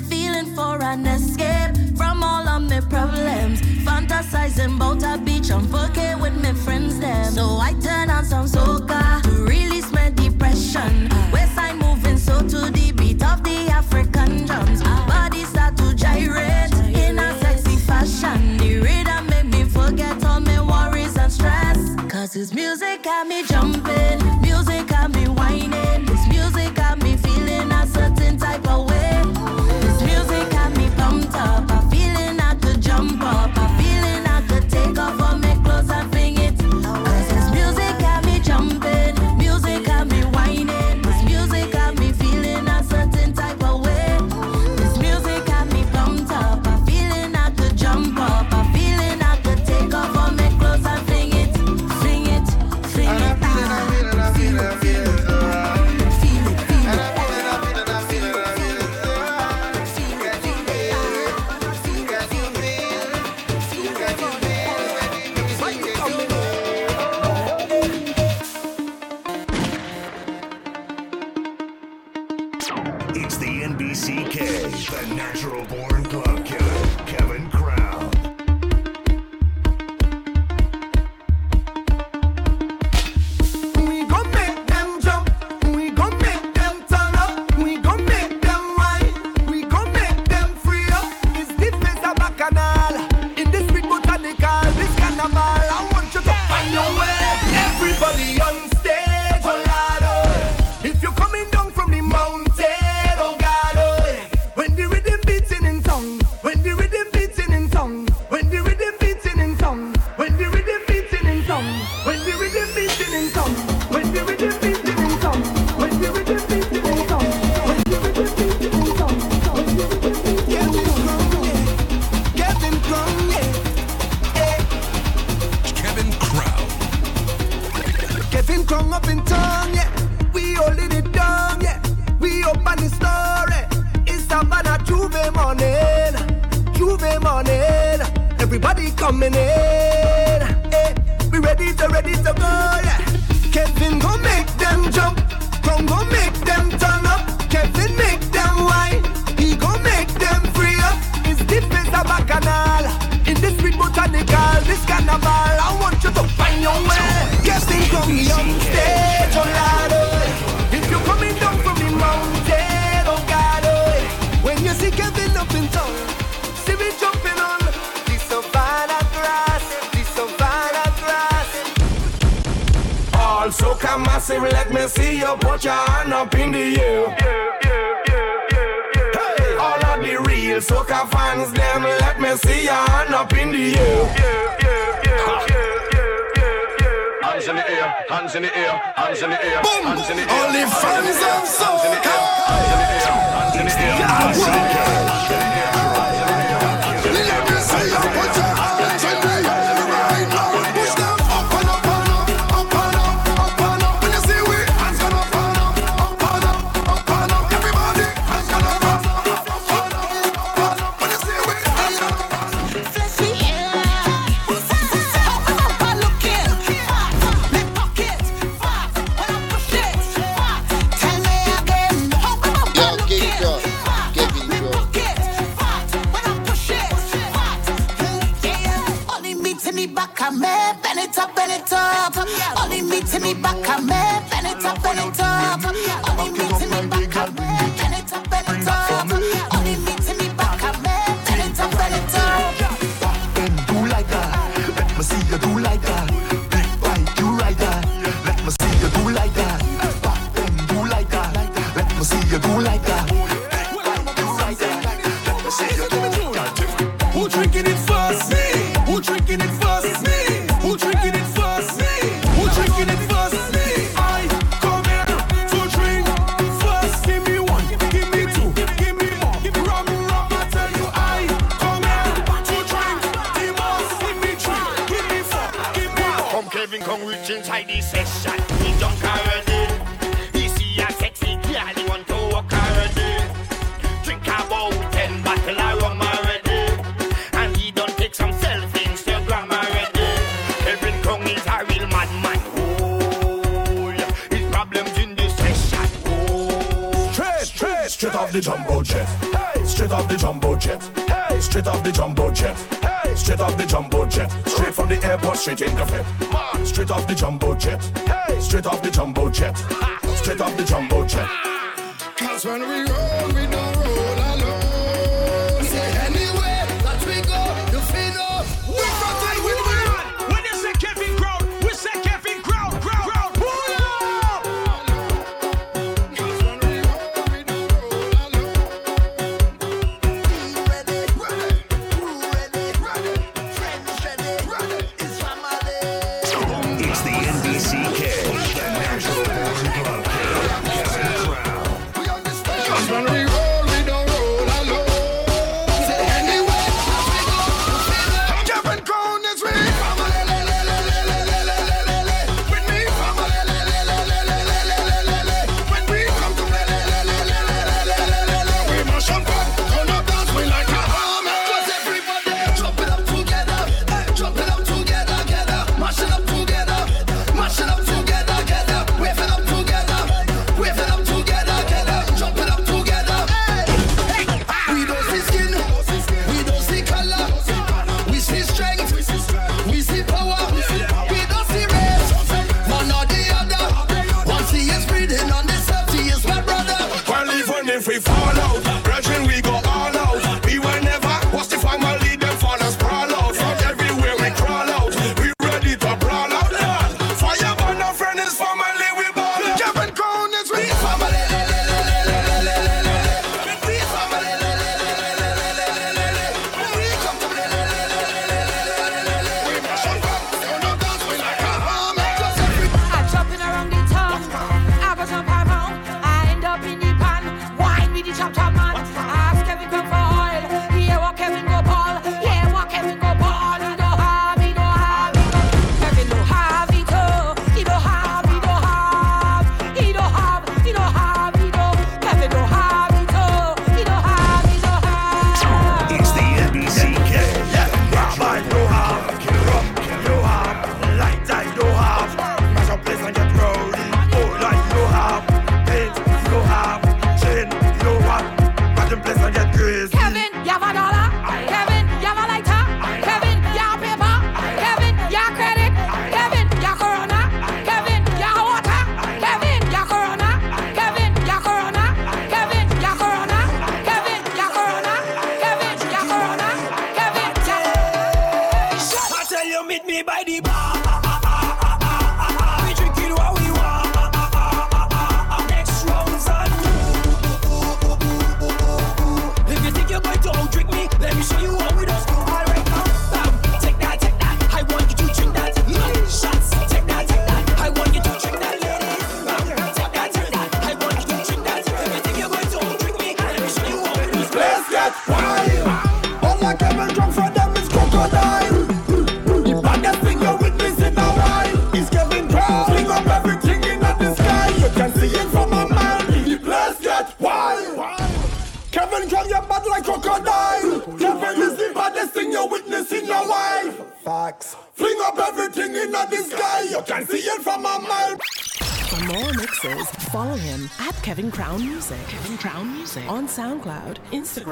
S33: straight into
S34: fit.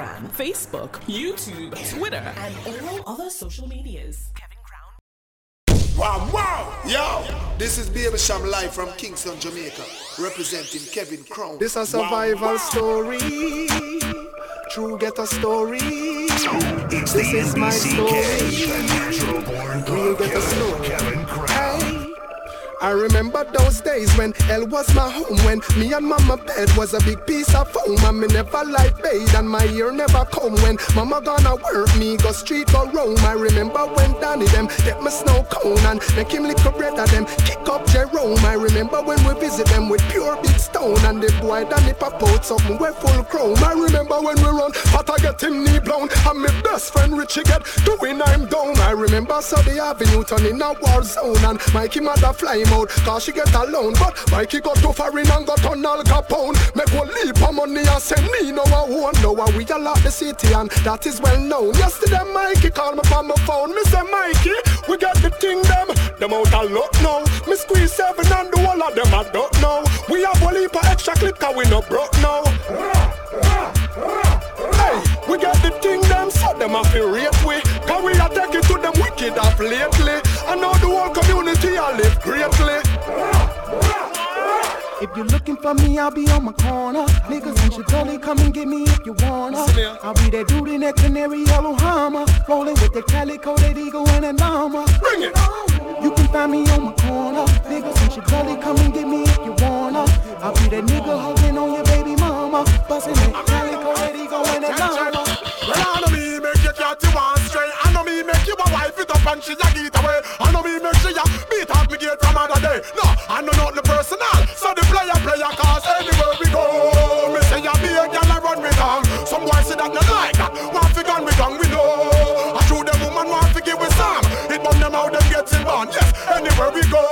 S34: Instagram, Facebook, YouTube, Twitter, and all other social medias.
S6: Wow, wow! Yo! This is Baby Cham live from Kingston, Jamaica, representing Kevin Crown. This a survival wow, wow. story, true ghetto story.
S1: It's
S6: this is NBC
S1: my
S6: story, real
S1: ghetto
S6: story. I remember those days when hell was my home, when me and mama bed was a big piece of foam, and me never like bathe and my ear never come. When mama gonna work, me go street or roam. I remember when Danny them get my snow cone and make him lick a bread at them. Kick Jerome. I remember when we visit them with pure big stone and the boy done it pop out something we full chrome. I remember when we run, but I get him knee blown and my best friend Richie get doing I'm down. I remember the Avenue turning a war zone and Mikey mother fly him out cause she get alone. But Mikey got too far in and got on Al Capone. Make one leap of money and send me no I won't know we a lot the city and that is well known. Yesterday Mikey called me from my phone. Mister Mikey, we got the thing them. Them out of luck now. Me squeeze seven and the whole of them I don't know. We have a leap extra clip cause we no broke now.
S35: Hey, we got the thing them so them a feel rate we. Cause we are taking to the
S1: you're looking for me, I'll be on my corner. Niggas and should only come and get me if you wanna. I'll be that dude in that canary yellow Hummer, rolling with the calico, that eagle and a llama.
S35: Bring it.
S1: You can find me on my corner. Niggas and should only come and get me if you wanna. I'll be that nigga hugging on your baby mama, busting that calico, that eagle and a llama.
S35: And she a get away. I know me make she a beat up me gate from other day. No, I know not the personal. So the player player cause anywhere we go. Me say ya be a I run me down. Some boy say that no like that. Want fi gun me down we know. I show them woman want fi give we some. It burn them out them getting born. Yes, anywhere we go.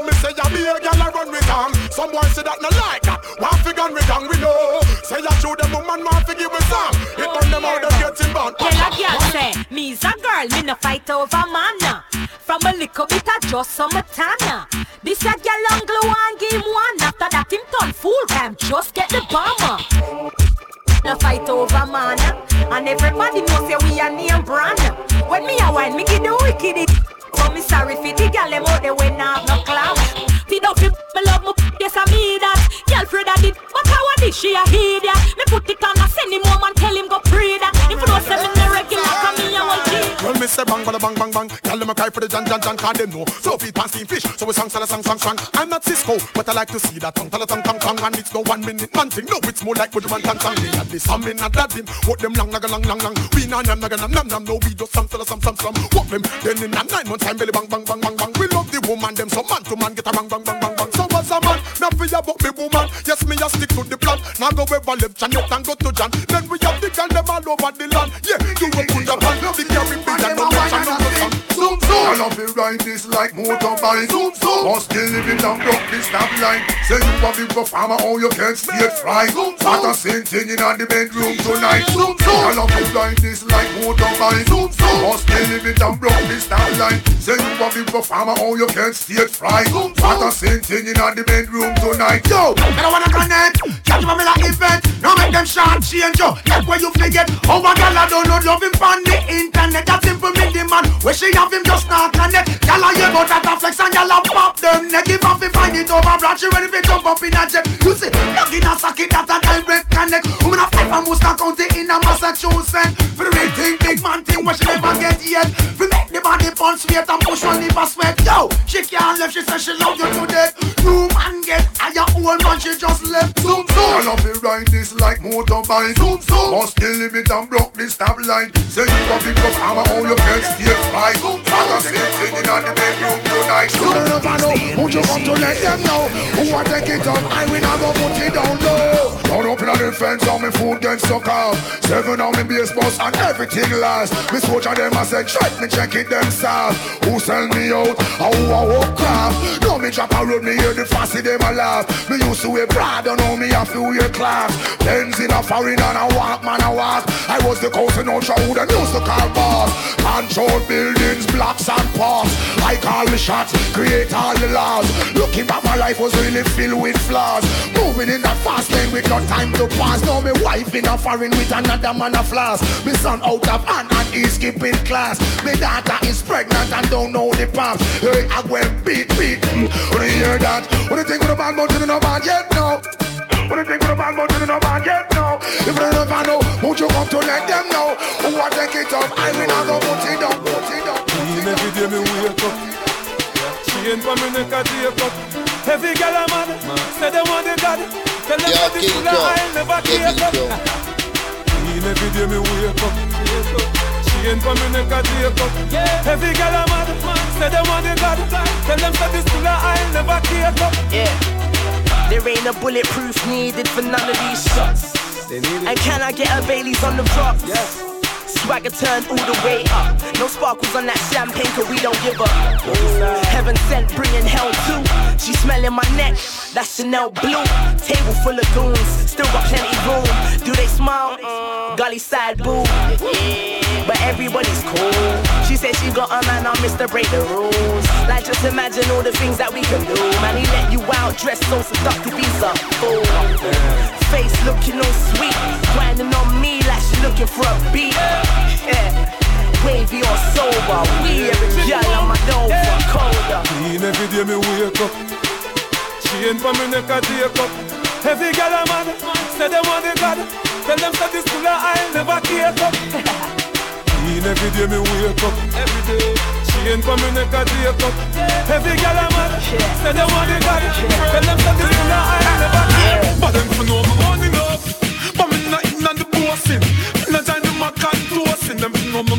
S35: Me say ya be a I run me down. Some boy say that no like that. Want fi gun me down we know. Say ya show them woman want fi give we some. It burn them out them getting born.
S34: Tell a girl say, me's a girl, me no fight over man. nah. From a little bit of just some tana. Uh. This a girl on glue and game one. After that him turn full time, just get the bomber. Uh. No fight over man. And everybody knows say we a name brand. When me a wine, me give the wicked it. So me sorry for the girl them out there when I have no class. Feed up me love me, I me. Girl Fred I did, but how did she a hear that? Me put it on, I send him home and tell him go me
S35: say bang, bang, bang, bang, bang. Tell them I cry for the Jan, Jan, Jan, cause them know. So feed pan steam fish, so we song, song, song, song, song. I'm not Sisqo, but I like to see that tongue, tell a tongue, tongue, tongue, and it's no one minute man thing. No, it's more like Bujuman, tang, tang. Me at this, I'm in a that. What them long, naga, long, long, long. We na, nam, naga, nam, nam, nam. No, we just some, tell some, some, some. What them? Then in a nine months time, belly bang, bang, bang, bang, bang. We love the woman, them so man to man get a bang, bang, bang, bang, bang. So as a man, me feel about me woman. Yes, me a stick to the plan. Now go ever left Janet and go to Jan. Then we have the girl them all over the land. Yeah, you will put hand. The carry big and no mention no good
S36: Zoom zoom. I love it ride this like motorbike. Zoom zoom. Must kill living down broke this stop line. Say you a big performer, oh you can't see it fly. Zoom zoom. What a same thing in the bedroom tonight. Zoom zoom. I love it ride this like motorbike. Zoom zoom. Must kill living down broke this stop line. Say you a big performer, oh you can't see it fly. Zoom zoom. What a same thing in the bedroom tonight. Yo,
S2: I don't wanna connect. Catch my like event. Now make them short change yo. That's where you forget. Oh my girl, I don't know love him on the internet. That simple me the man. Where she have him just not connect. Girl, I hear about that a flex and girl I pop them neck. If I fi find it over broad, she ready to jump up in a jet. You see, plug in a socket that a direct connect. Woman a fight from Worcester County in a Massachusetts. For the real thing, big man thing where she never get yet. For make the body pulse sweat and push one liver sweat. Yo, she can't left. She said she love you to death. You man get higher old man. She just left. Zoom zoom.
S36: I love it ride this like motorbike. Zoom zoom. Must kill limit and block this stop line. Say you a big up hammer, oh you can't stay fly. What a same thing in the bedroom tonight.
S2: You never know who you want to let them know. Who I take it up, I will never put it down low.
S36: Down up in the fence, all me food get stuck off. Seven on me base bus and everything last. Me soldier them I said, check me check it them staff. Who sell me out? How who I walk craft? Now me drop a road, me hear the fussy them a laugh. Me used to wear Prada, now me have to wear class. Benz in a foreign and a walk, man a walk. I was the coast in Ultra Hood and used to call boss. Control buildings, blocks and parks. I call the shots, create all the laws. Looking back, my life was really filled with flaws. Moving in that fast lane with no time to pass. Now me wife in a foreign with another man a flash. Me son out of hand and he's skipping class. Me daughter is pregnant and don't know the path. Hey, I went beat, beat. Mm, when you hear that, what do you think of the bad mountain in the bad yet? No. What do you think of the bad mountain in the bad yet? No. If you never know, won't you come to let them know? Who I take it up, I will not go put it down, put it down.
S35: Clean every day me wake up. Chain for me neck a take up. Every girl a mad, say they want the God. Tell them that this full of oil never take up. Clean every day me wake up. Chain for me neck a take up. Every girl a mad, say they want the God. Tell them that this full of oil never take up.
S18: Yeah. There ain't a bulletproof needed for none of these shots. And can I get a Bailey's on the rocks? Swagger turned all the way up. No sparkles on that champagne, cause we don't give up. Heaven sent, bringing hell too. She smelling my neck, that's Chanel blue. Table full of goons, still got plenty room. Do they smile? Gully side boo. But everybody's cool. She said she got a man on Mr. Break the rules. Like just imagine all the things that we can do. Man, he let you out dressed so seductive, he's a fool. Face looking all sweet, grinding on me like she looking for a beat. Yeah. Wavy or sober, we every girl on my Dover, colder.
S27: Clean every day me wake up. Chain for me neck up. Every girl a man, say they want the God. Tell them that this school I'll never take up. Clean every day me wake up. Every day. Chain for me neck a take up. Every girl a man, say they want the God. Tell them that this school I'll never take. But them for know me money enough. But me not in on the bossing. Me not join the mac and toasting. Them for know me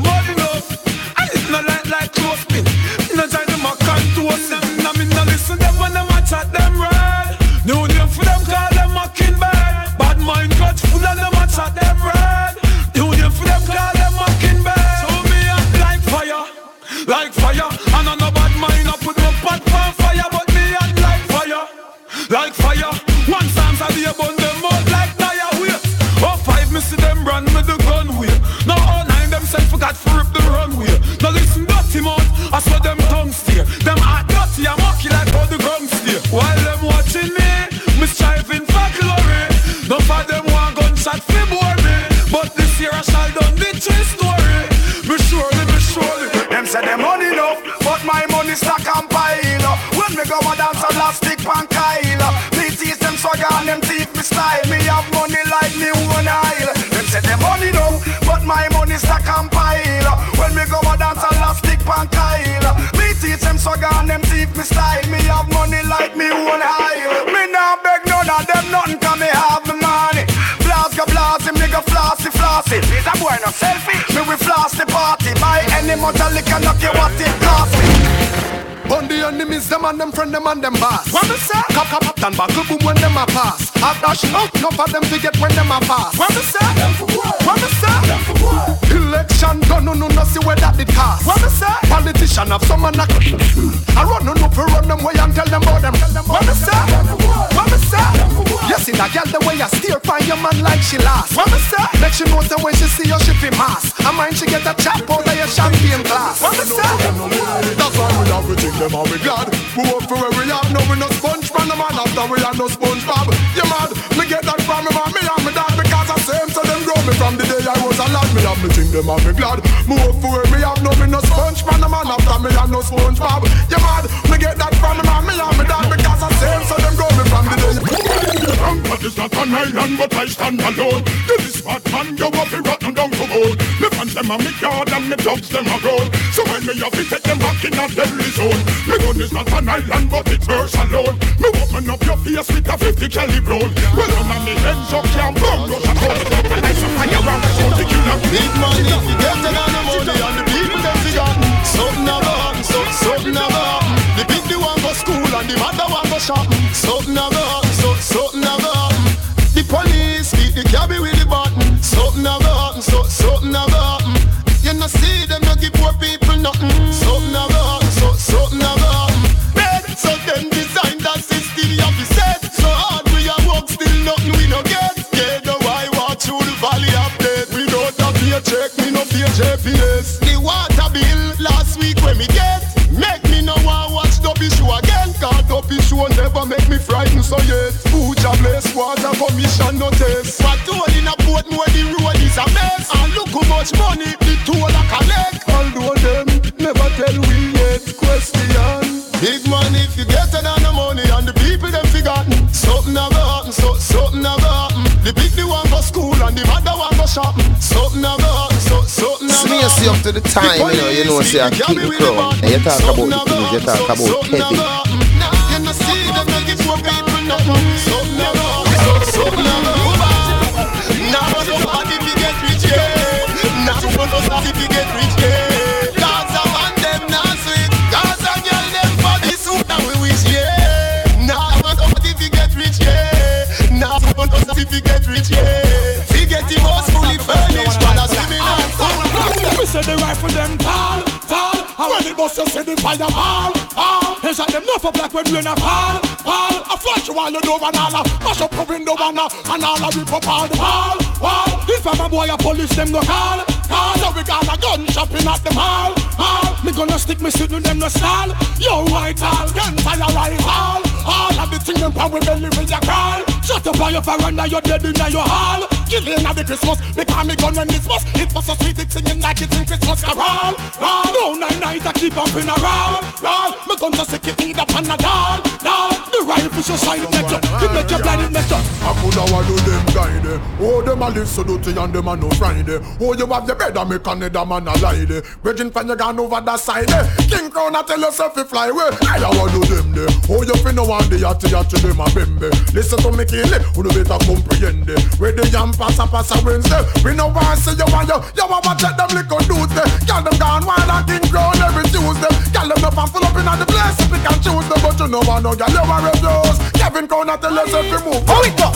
S27: them and them
S37: and them
S35: boss. What me say? Cap cap up and buckle boom when them a pass. I dash out, no for them to get when them a pass. What me say? Them for what? What me say? Them for what? Election done, no no no see where that it cost. What me say? Politician have some man a I run no no for run them way and tell them about them. What me say? What me say? You see that girl the way I steer find your man like she last. What me say? Make she know that when she see your ship in mass. I mind she get a chop out of your champagne glass. What me say? That's why we have to think them and we glad. We work for where we have, no we no sponge man, the man after we are no sponge bob. You mad? Me get that from me mom, me and me dad because I same so them grow me from the day I was a lad. Me have me think them and me glad. Me work for where we have, no me no sponge man, the man after me are no sponge bob. You mad? Me get that from me mom, me and me dad because I same so them grow me from the day.
S38: Rampart is not an island, but I stand alone. This is what man, you have to rotten down to bone. Me fans them a me yard and me dogs them a grown. So when me have to take them back in a deadly zone. Me gun is not an island, but it's hers alone. Me open up your face with a 50 caliber. Well, none of me ends up can't burn rush a cold. And I some fire round the soul to kill
S15: Big money, if you get the money and the people them forgotten. Something never happen, so, something never happen. And the mother one go shopping. Something never happen, water commission no test. What toll in a boat where the road is a mess. And look how much money the toll a collect. Although them never tell we yet question. Big man if you get it on the money and the people them forgotten. Something never happen, so something never happen. The big the one go school and the mother one go shopping. Something never happen, so something never happen.
S5: See up to the time, you know, you know, say I keep the crown. And you talk about the things, you talk about Kevin.
S27: It bust, you say the fire fall, fall. It's like them not for black when rain a fall, fall. I flash you all the door and all a mash up the window and a and all a rip up all the wall, wall. If I'm a boy, a police them go call,
S39: stall. So we got a gun shopping at the mall. All me gonna stick me suit to them no stall. Yo, white all, gun fire rifle. All of the thing them power belly with your crawl. Shut up on your veranda, you're dead in your hall. Killing of the Christmas, because me gun when it's bust. It was so sweet, it's singing like it's in Christmas carol. Roll, no night night, I keep up in a roll. Roll, me gun just stick it the pan a doll. Doll, the rifle so shine it up, it make you blind it mess up.
S35: I coulda want do them guide Oh, them a live so dirty and them a no Friday. Oh, you have the bed and make another man a lie there. Virgin fan you gone over that side there. King crown I tell yourself if fly away. I want do them there. Oh, you finna want the yachty yachty them a bembe. Listen to me kill it, who better comprehend it. Where the yam passa passa Wednesday. We no want see you want you. You want to check them little dudes there. Girl them gone wild and king crown every Tuesday. Girl them up and full up inna the place. If we can choose them, but you know want no girl you want refuse. Kevin Crown I tell yourself to move.
S40: How it go?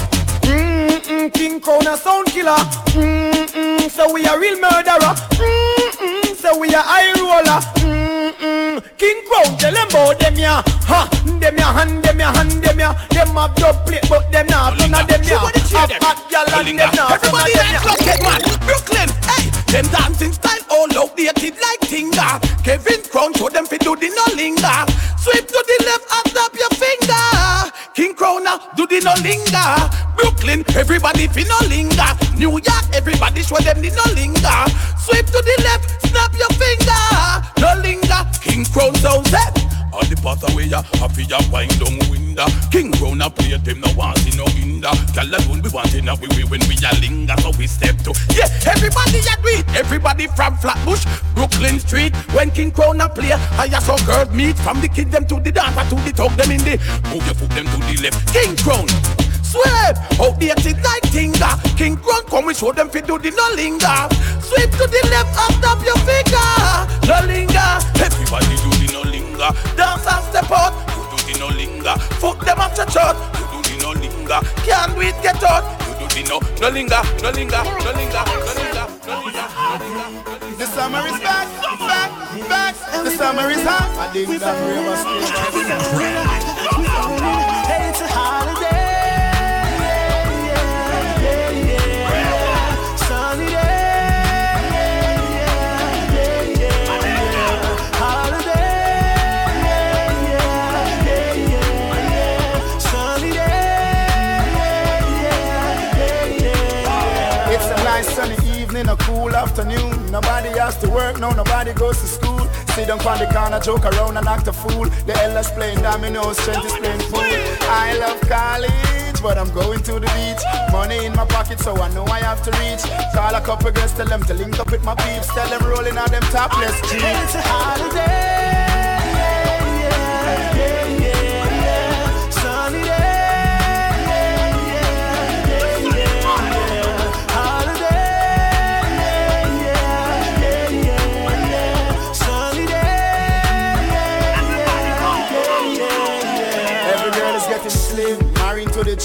S40: Mm-mm, King Crown a sound killer. Mm-mm, so we a real murderer. Mm-mm, so we a high roller. Mm-mm, King Crown tell them about them ya. Ha, them ya hand, them ya hand, them ya. Them have dub plate, but them not. None of them ya. Have hot gal and them not.
S27: Everybody let's
S40: ya.
S27: look at man. Brooklyn, hey. Them dancing style all outdated like Tinga. Kevin Crown show them fi do the no linger Sweep to the left and tap your finger King Crown now do the no linger? Brooklyn, everybody fi no linger. New York, everybody show them the no linger. Sweep to the left, snap your finger. No linger, King Crown sound all the pathway ya happy ya wind down window. King Crown a play them no want see no hinder. Girl alone we want in a we, when we a linger So we step to. Yeah, everybody agree. Everybody from Flatbush Brooklyn Street. When King Crown a play I a some girl meet. From the kid them to the dancer to the talk them in the Move your foot them to the left. King Crown Sweep, outdated like Tinga. King Crown come we show them fi do the no linger. Sweep to the left and tap your finger. No linger. Everybody do the no linger Dance and step out You do the no linger Fuck them up to church You do the no linger Can't do it get out You do the no No linger No linger No linger No linger No linger
S40: The summer is back, back, back. The summer is hot. I dig that river
S10: Hey, it's a holiday.
S40: Afternoon. Nobody has to work, no, nobody goes to school. Sit down on the corner, joke around and act a fool. The elders playing dominoes, strength is playing pool. I love college, but I'm going to the beach. Money in my pocket, so I know I have to reach. Call a couple girls, tell them to link up with my peeps. Tell them rolling on them topless jeans.
S10: It's a holiday.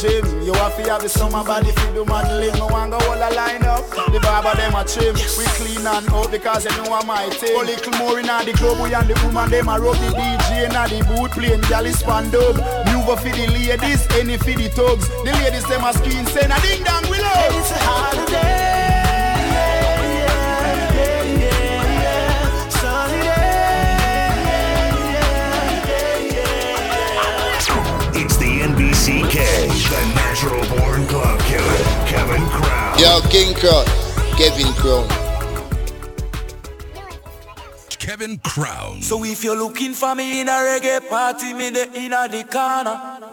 S40: Gym. You have to have the summer body for the modeling. No one go all a line up. The barber them a trim. We clean and out because you know I'm my team. A little more in the club, we and the woman them a rub the DJ in the boot playing galley span dub. Move for the ladies, any for the thugs. The ladies them a screen saying a ding dong we love.
S10: It's a holiday.
S2: NBCK, the natural born club killer, Kevin Crown.
S5: Yo, King Crown, Kevin Crown.
S17: Kevin Crown.
S27: So if you're looking for me in a reggae party, me the inna the corner.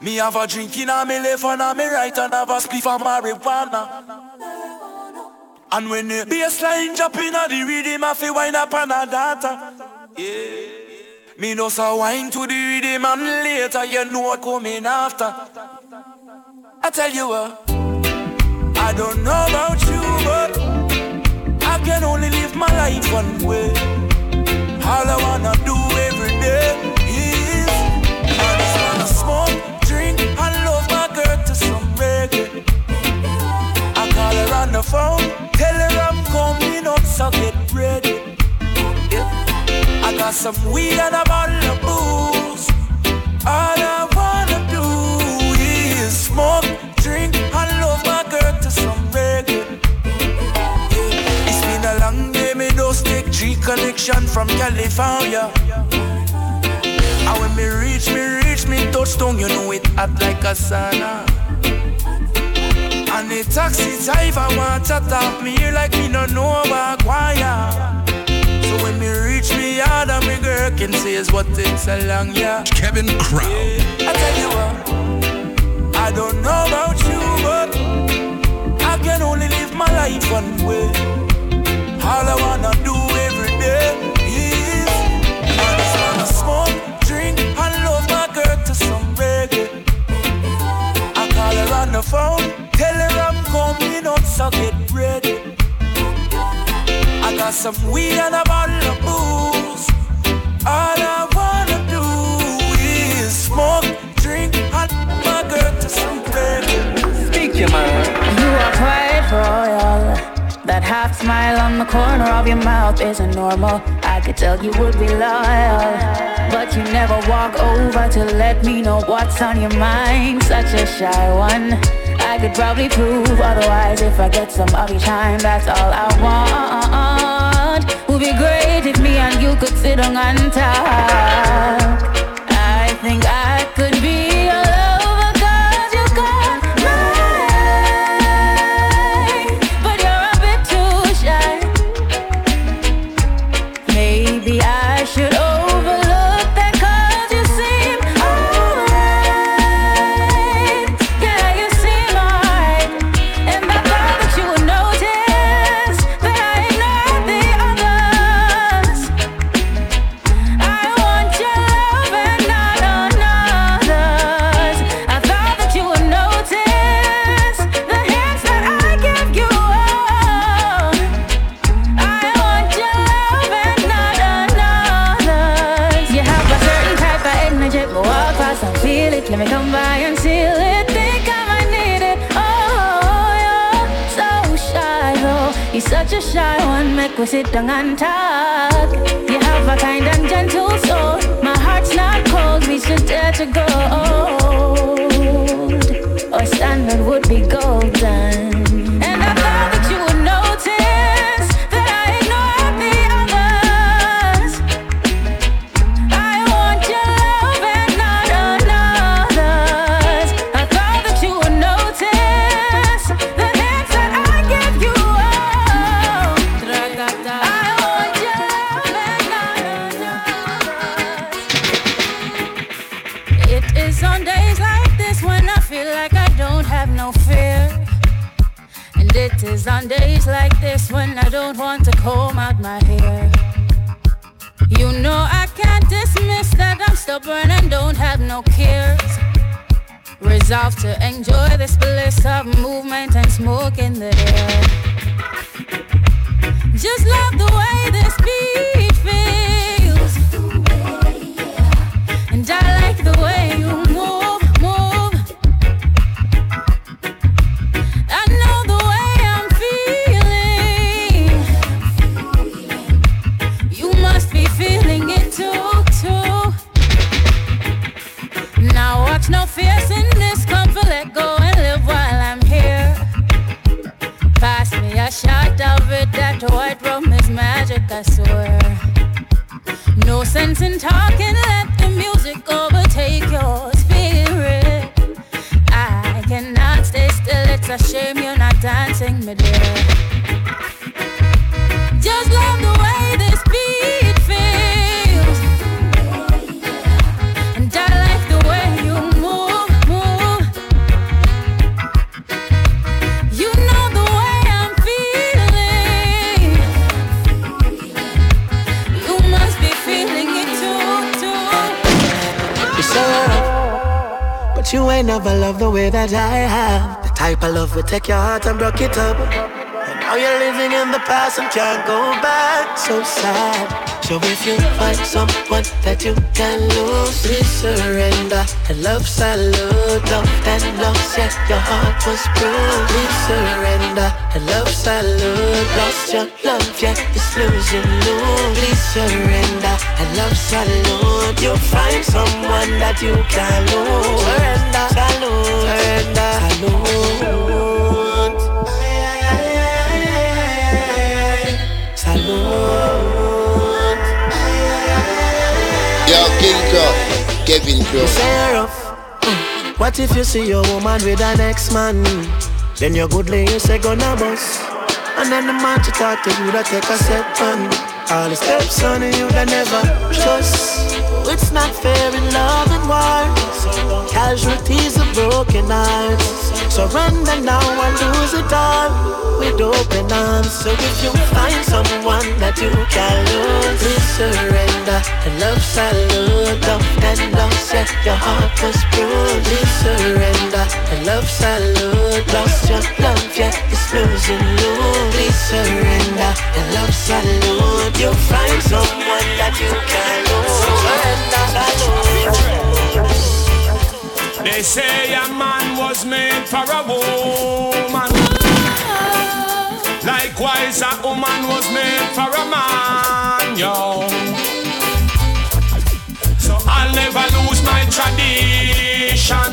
S27: Me have a drink in a me left and a me right and have a spliff of marijuana. And when the bassline drop in a the rhythm, I feel wind up on a data. Yeah. Me know so wine to the rhythm and later you know what coming after. I tell you what, I don't know about you, but I can only live my life one way. All I wanna do every day is I just wanna smoke, drink, and love my girl to some reggae. I call her on the phone, tell her I'm coming up, so get ready got some weed and a bottle of booze. All I wanna do is smoke, drink, and love my girl to some reggae. It's been a long day, me those take three connection from California. And when me reach, me reach, me touch tongue, you know it hot like a sauna. And the taxi driver want to talk me like me no know about choir. So when me reach me yard and me girl can say is what takes a long yeah.
S41: Kevin Crown.
S27: I tell you what, I don't know about you, but I can only live my life one way. All I wanna do every day is I just wanna smoke, drink, and love my girl to some reggae. I call her on the phone, tell her I'm coming up, so get ready. I got some weed and a bottle of booze. All I wanna do is smoke, drink, and my girl to some reggae.
S42: Speak your mind. You are quite royal. That half smile on the corner of your mouth isn't normal. I could tell you would be loyal. But you never walk over to let me know what's on your mind. Such a shy one. I could probably prove otherwise if I get some of your time. That's all I want. You could sit on and talk. Such a shy one. Make we sit down and talk. You have a kind and gentle soul. My heart's not cold. We should dare to go. Our standard would be golden. Is on days like this when I don't want to comb out my hair. You know I can't dismiss that I'm stubborn and don't have no cares. Resolved to enjoy this bliss of movement and smoke in the air. Just love the way this beat Let go and live while I'm here. Pass me a shot of it. That white rum is magic, I swear. No sense in talking. Let the music overtake your spirit. I cannot stay still. It's a shame you're not dancing, me dear.
S43: Never loved the way that I have. The type of love will take your heart and break it up. And now you're living in the past and can't go back. So sad. So if you find someone that you can lose, please surrender. And love salute, love and lost, yeah, your heart was bruised. Please surrender. And love salute, lost your love, yeah, it's losing lose. Please surrender. And love salute, you'll find someone that you can lose. Surrender, salute, surrender, salute.
S5: Kevin Crown.
S10: Say rough. What if you see your woman with an ex-man? Then your good lady say gonna bust. And then the man to talk to you that take a step on. All the steps on you that never trust. It's not fair in love and war. Casualties of broken hearts. Surrender now and lose it all with open arms. So if you find someone that you can lose, please surrender. The love salute, love and love set your heart was bruised. Please surrender. The love salute, lost your love, yeah, it's losing you. Please surrender. The love salute, you find someone that you can lose. Surrender, salute.
S44: They say a man was made for a woman. Likewise, a woman was made for a man, yo. So I'll never lose my tradition.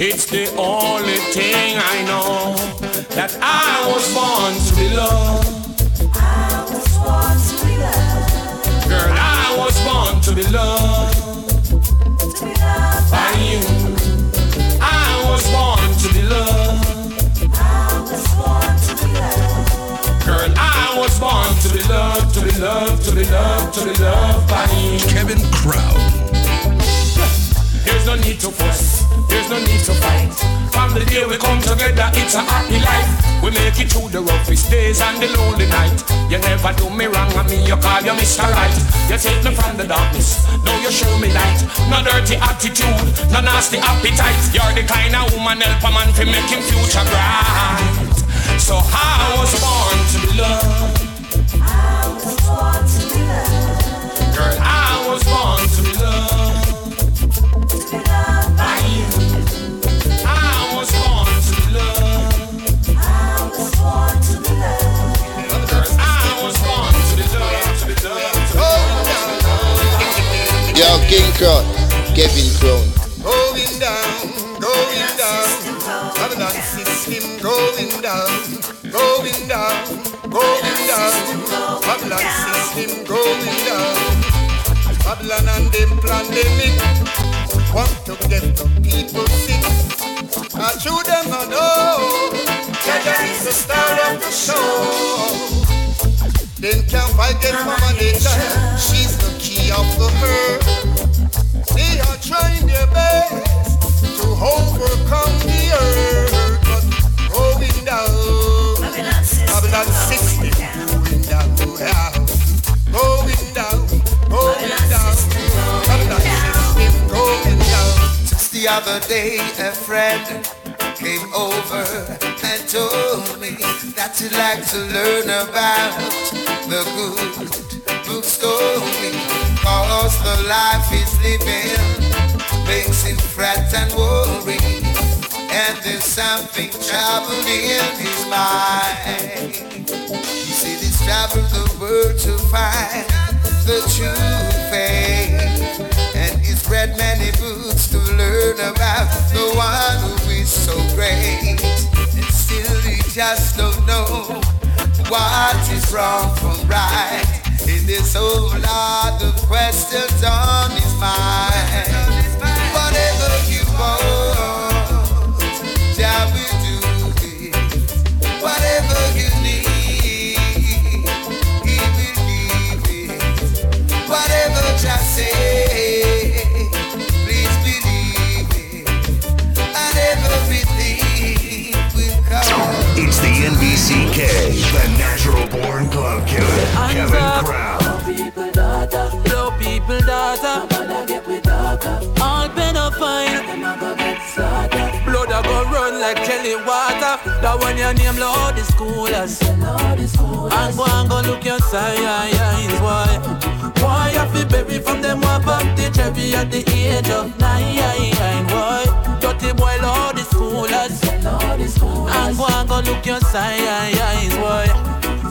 S44: It's the only thing I know that I was born to be loved. I was born to be loved. Girl, I was born to be loved loved, to be loved, to be loved, to be loved by.
S17: Kevin Crown.
S44: There's no need to fuss, there's no need to fight. From the day we come together, it's a happy life. We make it through the roughest days and the lonely night. You never do me wrong, and me you call you Mr. Right. You take me from the darkness, now you show me light. No dirty attitude, no nasty appetite. You're the kind of woman help a man to make him future bright. So I was born to be be
S5: King Crown. Kevin Crown.
S23: Going down, going down. Babylon system going down, going down, going down. Babylon system going down. Babylon and them pandemic want to get the people sick. I show them I know Jah Jah is the star of the show. Then can't fight get mama nature. She's the key of the herd. The earth, but going down. Going down, going down, going down. Going down.
S45: The other day, a friend came over and told me that he'd like to learn about the good book story. The life he's living him fret and worry. And there's something troubling in his mind. He said he's traveled the world to find the true faith. And he's read many books to learn about the one who is so great. And still he just don't know what is wrong from right. In this whole lot of questions on his mind.
S2: NBCK, the natural born club killer, Kevin Crown.
S14: people daughter, low people daughter. All pedophile, blood a go run like jelly water. That one your name Lord the schoolers. And go and go look your signs, boy. Why you feel baby from them walk up the cherry at the age of nine, boy. Dirty boy Lord the schoolers. And go and go look your signs, boy.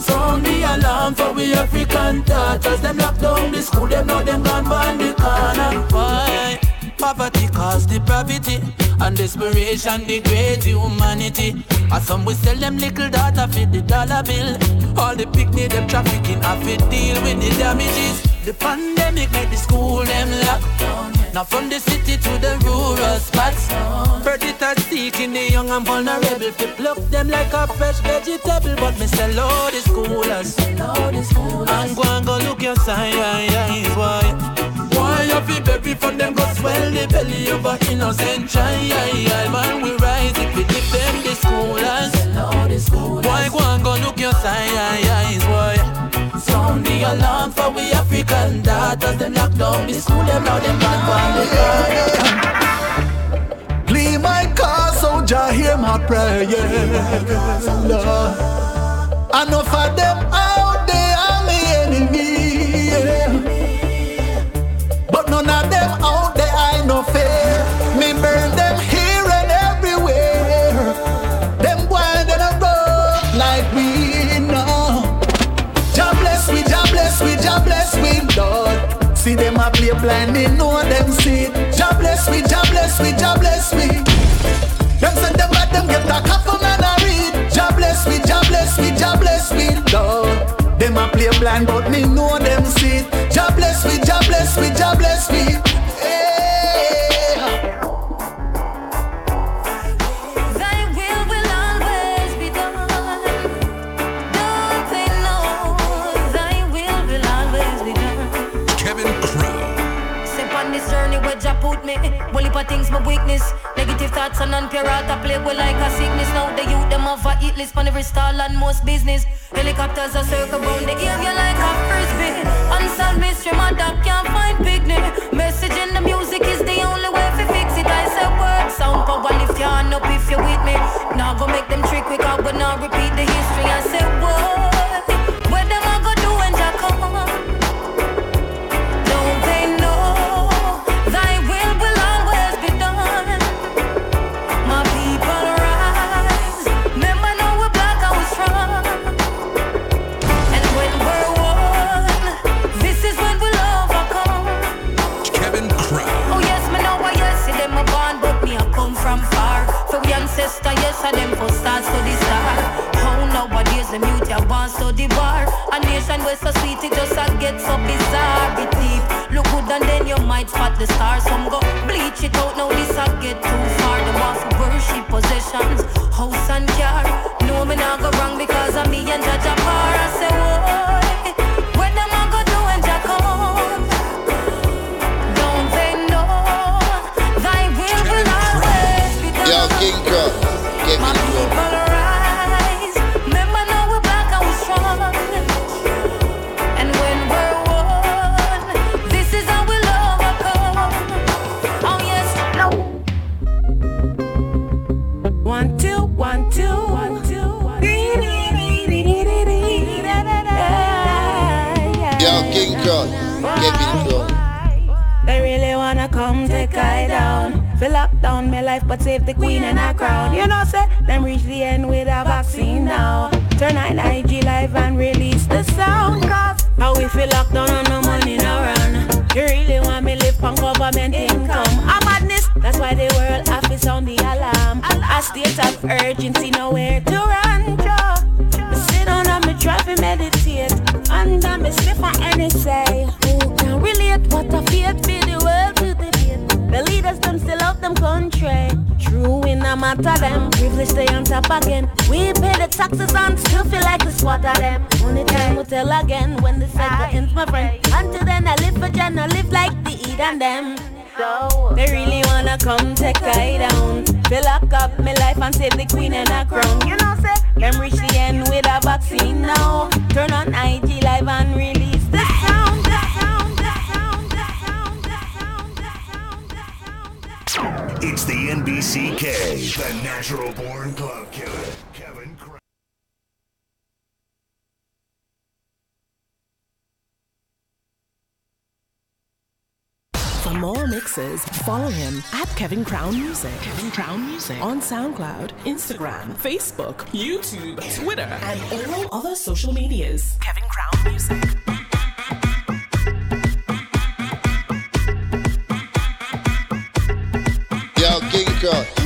S14: Sound the alarm for we African daughters. Them lock down the school, them know them gone behind the corner. Why? Poverty cause depravity and desperation degrade humanity. And some we sell them little data for the dollar bill. All the picnic them trafficking have to deal with the damages. The pandemic made the school them lock Now from the city to the rural spots. Predators seeking the young and vulnerable. To pluck them like a fresh vegetable. But me say, Lord is coolers. And go and go look your signs, why? Why you feel baby from them go swell the belly of a innocent child? Man, we rise if we defend the schoolers. Why go and go look your signs, why? Sound the alarm for we African daughters. Them lock down the school, them now them back on the fire.
S46: Play my car, so Jah hear my prayer. Lord. Enough of them out there are me enemy. yeah. But none of them See them a play blind, they know them see. Jah bless we, Jah bless we, Jah bless we. Them say them bad, them get a coffin and a read. Jah bless we, Jah bless we, Jah bless we, Lord. Them a play blind, but me know them see. Jah bless we, Jah bless we, Jah bless we. Hey.
S25: Things my weakness. Negative thoughts and non-pure heart, I play well like a sickness. Now the youth them have a hit list on every stall and most business. Helicopters are circle round the area like a frisbee. Unsolved mystery, my dog can't find picnic. Message in the music is the only way to fix it. I said word sound power lift your hand up if you're with me. Now go make them trick quick out, but now repeat the history. I said what? And them for stars to the star. Oh, How nowadays the mute ya born to the bar. A nation where so sweet it just a get so bizarre. It deep, look good and then you might spot the stars. Some go bleach it out, now this a get too far. Them want to worship possessions, house and car. No me not go wrong because of me and Judge Apar. I say, boy,
S42: life, but save the queen and her crown. You know, say them reach the end with a vaccine now. Turn on IG live and release the sound. Cause how we feel locked down and no money no run. You really want me live on government income? A madness. That's why the world to sound the alarm. A state of urgency, nowhere to run. Them country. True in a matter them. Privilege stay on top again. We pay the taxes and still feel like the squat of them. Only time will tell again when the cycle ends, my friend. Until then I live for Jen, I live like the Eid and them. So they really wanna come take I down. Fill lock up my life and save the queen and her crown. You know, say them reach the end with a vaccine now. Turn on IG live and release
S11: It's the NBCK, the natural born club killer. Kevin Crown.
S31: For more mixes, follow him at Kevin Crown Music. Kevin Crown Music on SoundCloud, Instagram, Facebook, YouTube, Twitter, and all other social medias. Kevin Crown Music.
S5: Yo,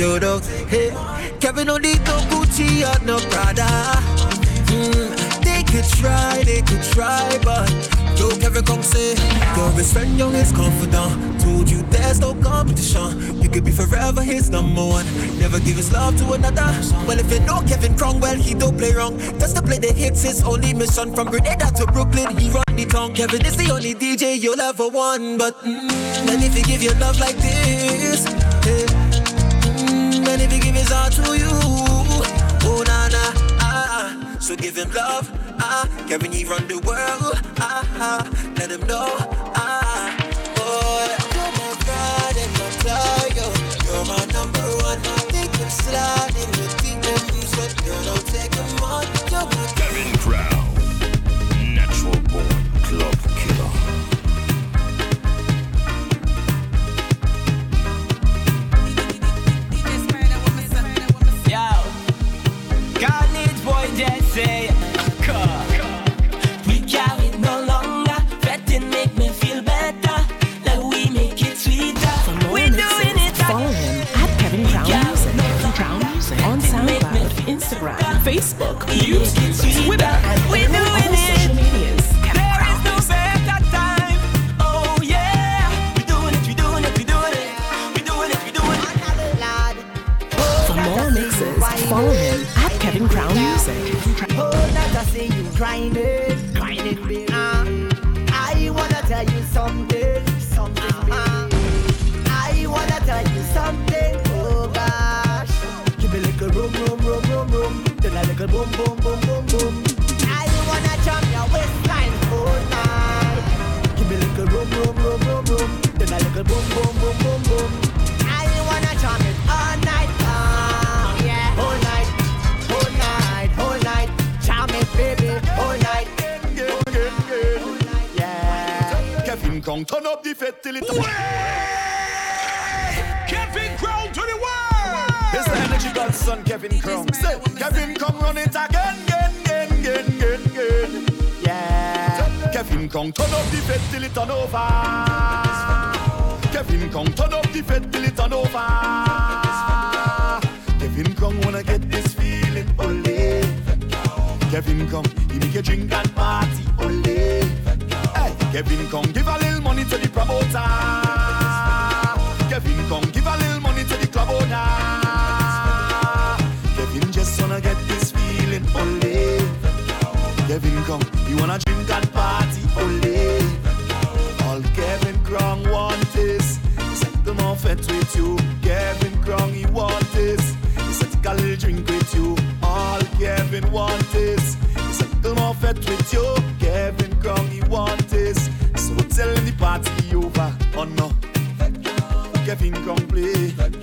S6: you
S47: know.
S10: Hey, Kevin don't need no Gucci or no Prada. Mm, they could try, they could try, but yo, Kevin come say, your best friend, young is confident. Told you there's no competition. You could be forever his number one. Never give his love to another. Well, if you know Kevin Crown, he don't play wrong. Just to play the hits, his only mission. From Grenada to Brooklyn, he run the town. Kevin is the only DJ you'll ever want, but mm, and if he give you love like this. Hey, is all to you. Oh, na na, ah. So give him love, ah. Kevin, he run the world, ah. Let him know, ah. Boy, you're my pride and my yo. You're my number one. I think I'm sliding with the M, so girl, don't take him on. You're my
S18: Kevin Crown.
S48: down when I
S49: get this feeling, ole. Kevin come, give me a drink and party, ole. Hey, Kevin come, give a little money to the promoter. Kevin come, give a little money to the club owner. Kevin just wanna get this feeling, ole. Kevin come, you wanna drink and party, ole. want this. It's a little more fet with you. Kevin Crown, he want this. So tell him the party over. Oh no.
S50: Kevin
S51: Crown
S2: play.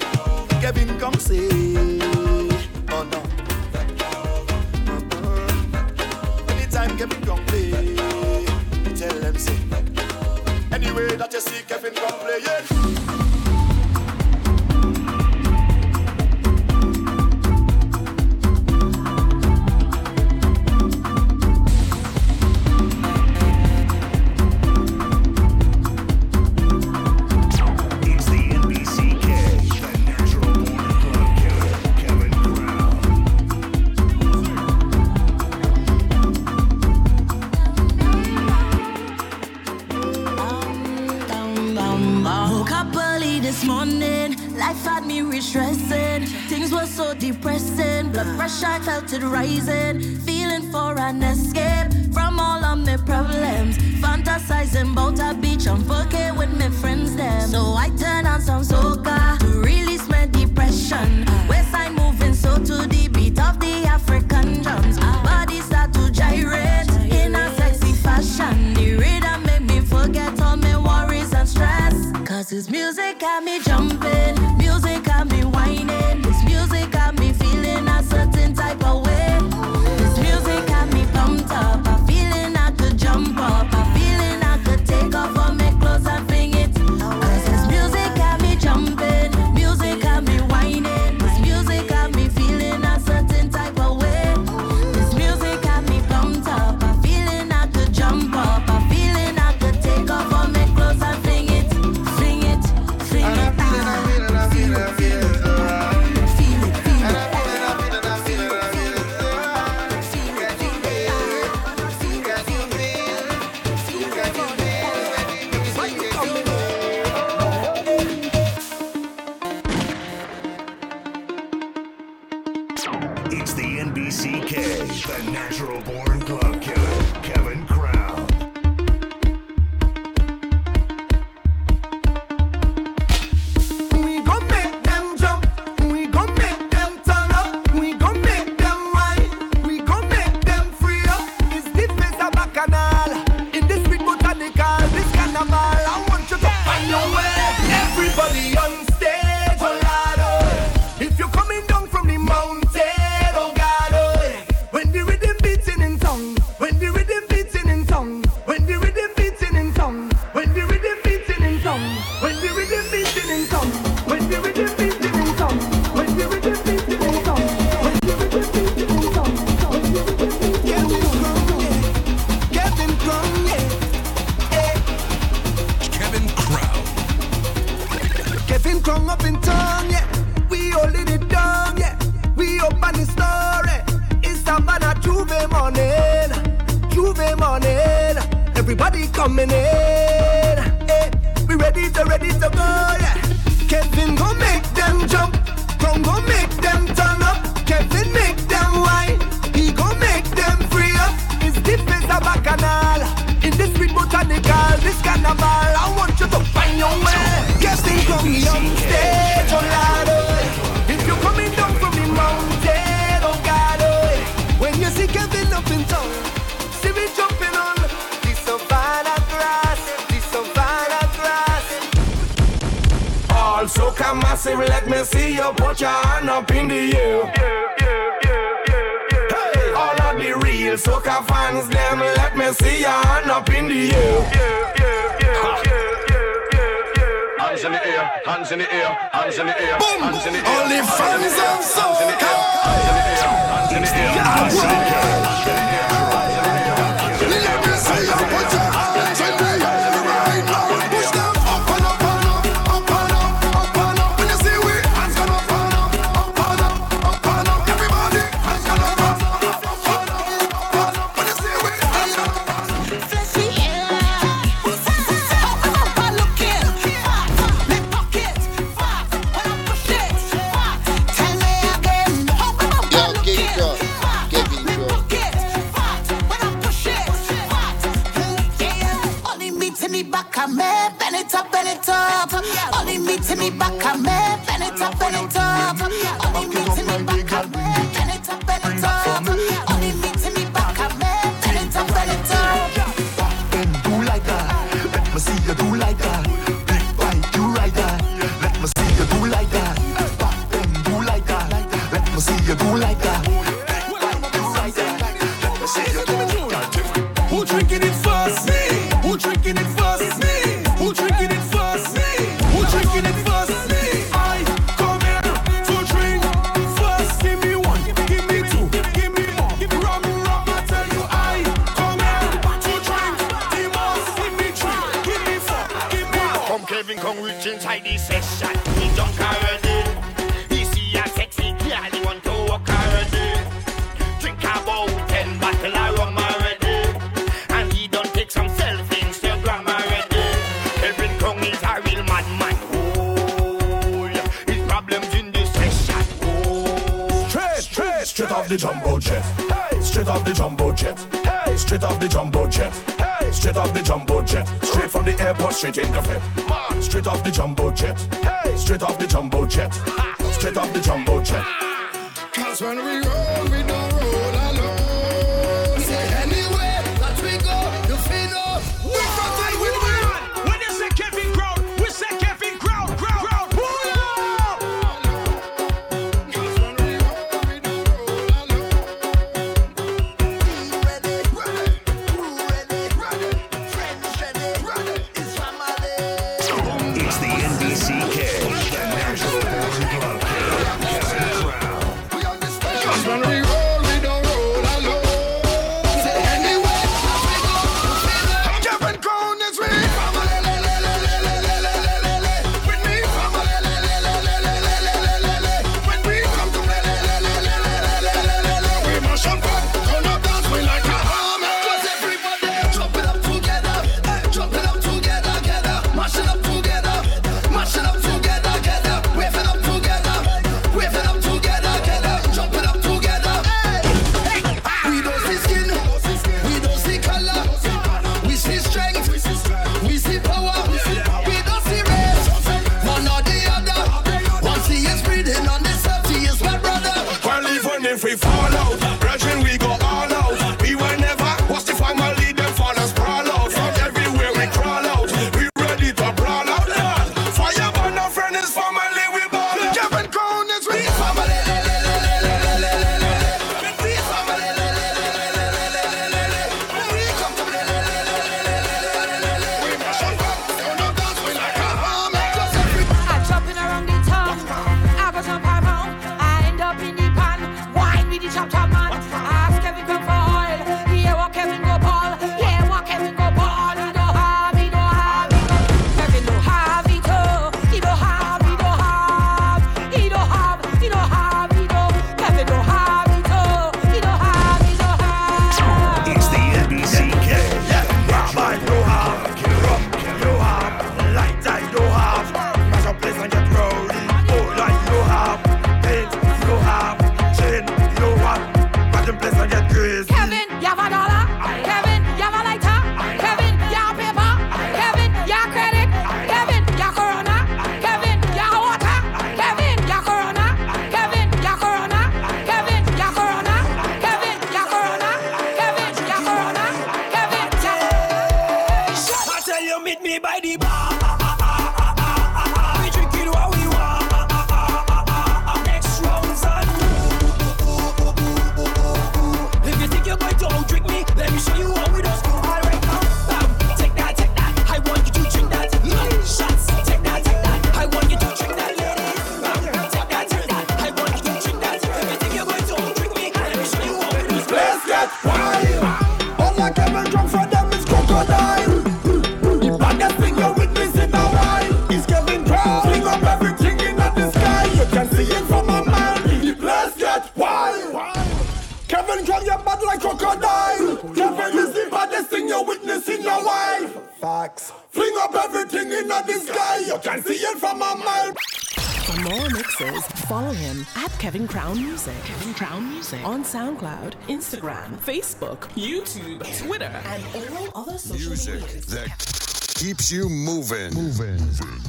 S2: SoundCloud, Instagram, Facebook, YouTube, Twitter, and all other social
S52: Music
S2: media.
S52: that keeps you moving. Moving.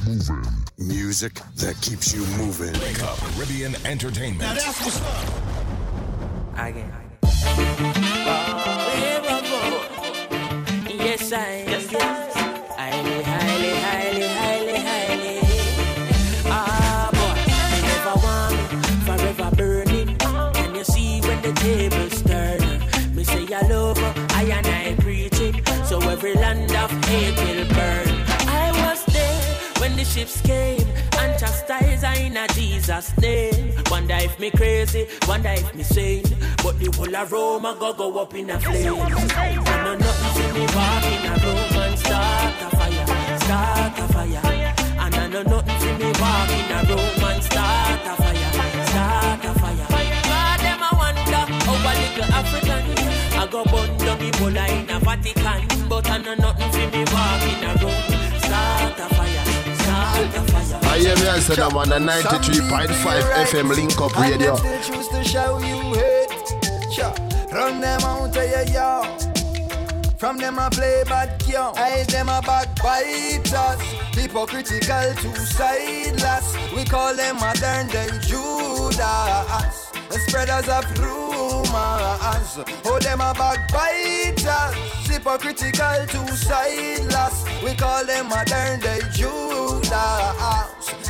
S52: Moving. Music that keeps you moving.
S17: Wake up, Caribbean Entertainment.
S52: Now that's what's up.
S9: I get. it. Wonder if me sane, but the whole aroma go go up in a flame. I know nothing to me walk in a room and start a fire, start a fire. And I know nothing to me walk in a room and start a fire, start a fire. God, them I wonder how a little African. I go burn down Ebola in a Vatican, but I know nothing to me walk in a room, start a fire.
S5: I am here, Sedaman, 93.5 FM Link Up Radio
S53: show you hate. Sure.
S54: Run them out of your yard. From them I play bad young. I them a backbiters. Hypocritical two sideless. We call them modern day Judas. The spreaders of rumors. Oh, them a backbiters. Hypocritical two sideless. We call them modern day Judas.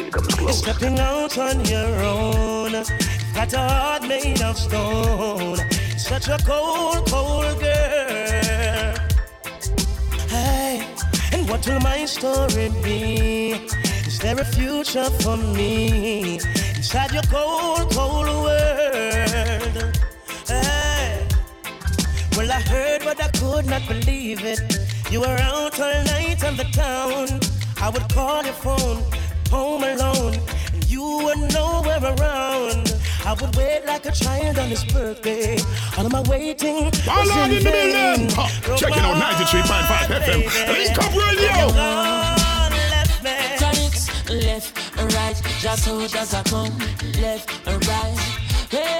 S55: Station comes
S10: You're stepping out on your own. Got a heart made of stone. Such a cold, cold girl. Hey, and what will my story be? Is there a future for me inside your cold, cold world? Hey, well, I heard, but I could not believe it. You were out all night on the town. I would call your phone, home alone, and you were nowhere around. I would wait like a child on his birthday. All of my waiting was
S17: Ballad
S10: in
S17: in the
S10: vain.
S17: building. Ha, checking out 93.5 FM. Link up radio.
S9: Tonics, left, right, just so just a come, left, right. Wait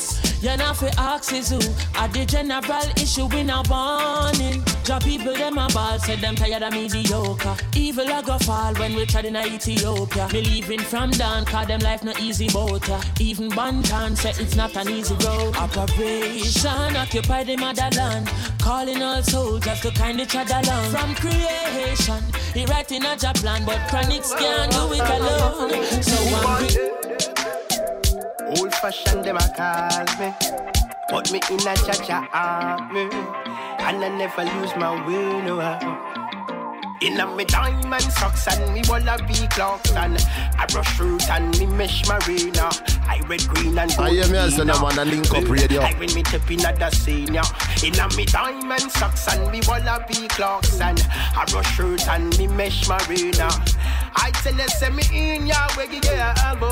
S9: You know fi ask is who Are the general issue in a warning Job people them a ball Said them tired of mediocre. Evil a go fall when we tried in Ethiopia. Me leaving from down Cause them life no easy boat. Even Banton said it's not an easy road. Operation occupy the motherland. Calling all soldiers to kind each other along. From creation He writing a job plan But chronics can't do it alone. So I'm
S56: Old fashioned them a call me. Put me in a cha-cha army. And I never lose my way no. In a me diamond socks and me wallaby Clarks and I brush root and me mesh marina. I red, green and
S5: I hear me as the man a link up radio.
S56: I when me tip in at the senior. In a me diamond socks and me wallaby Clarks and I brush root and me mesh marina. I tell you, send me in ya where you get go.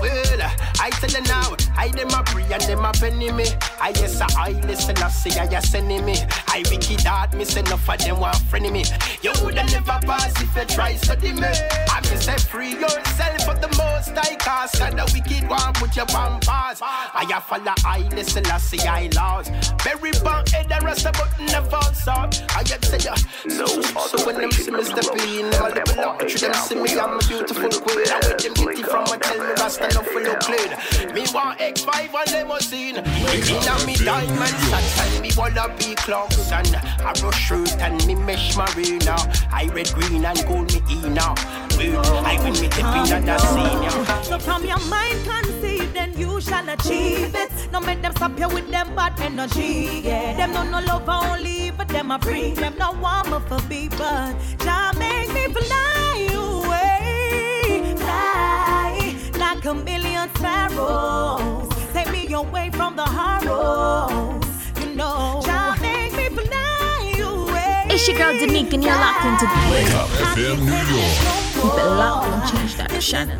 S56: Well, I tell you now, I dem a pray and dem a penny me. I yes, I listen, I say I send me. I wicked heart, me say enough of them want friend me. You woulda never pass if you try study me. I me say free yourself for the most I cast. And the wicked one put your one pass. I a follow I listen, I say I laws. Very bad head and rest of but never saw. I get say ya. So, so, so when them see me step in, them a level up. Through them see me, I'm a beautiful queen. I with them beauty from a tell me rasta enough for no clean. Me want X5 and limousine. Inna me diamond and me wallaby Clarks and I brush shirt and me mesh marina. I red, green and gold me ina. I win me tip in the senior.
S34: So from your mind conceive, then you shall achieve it. No make them stop you with them bad energy. Yeah, them no no love only, but them a free. Them no want me for be, but Jah make me fly away, fly like a million sparrows. Take me away from the horrors. You know, Jah
S57: It's your girl Danica, and you're locked into
S17: Wake up, FM New York.
S57: Keep it locked and change that to Shannon.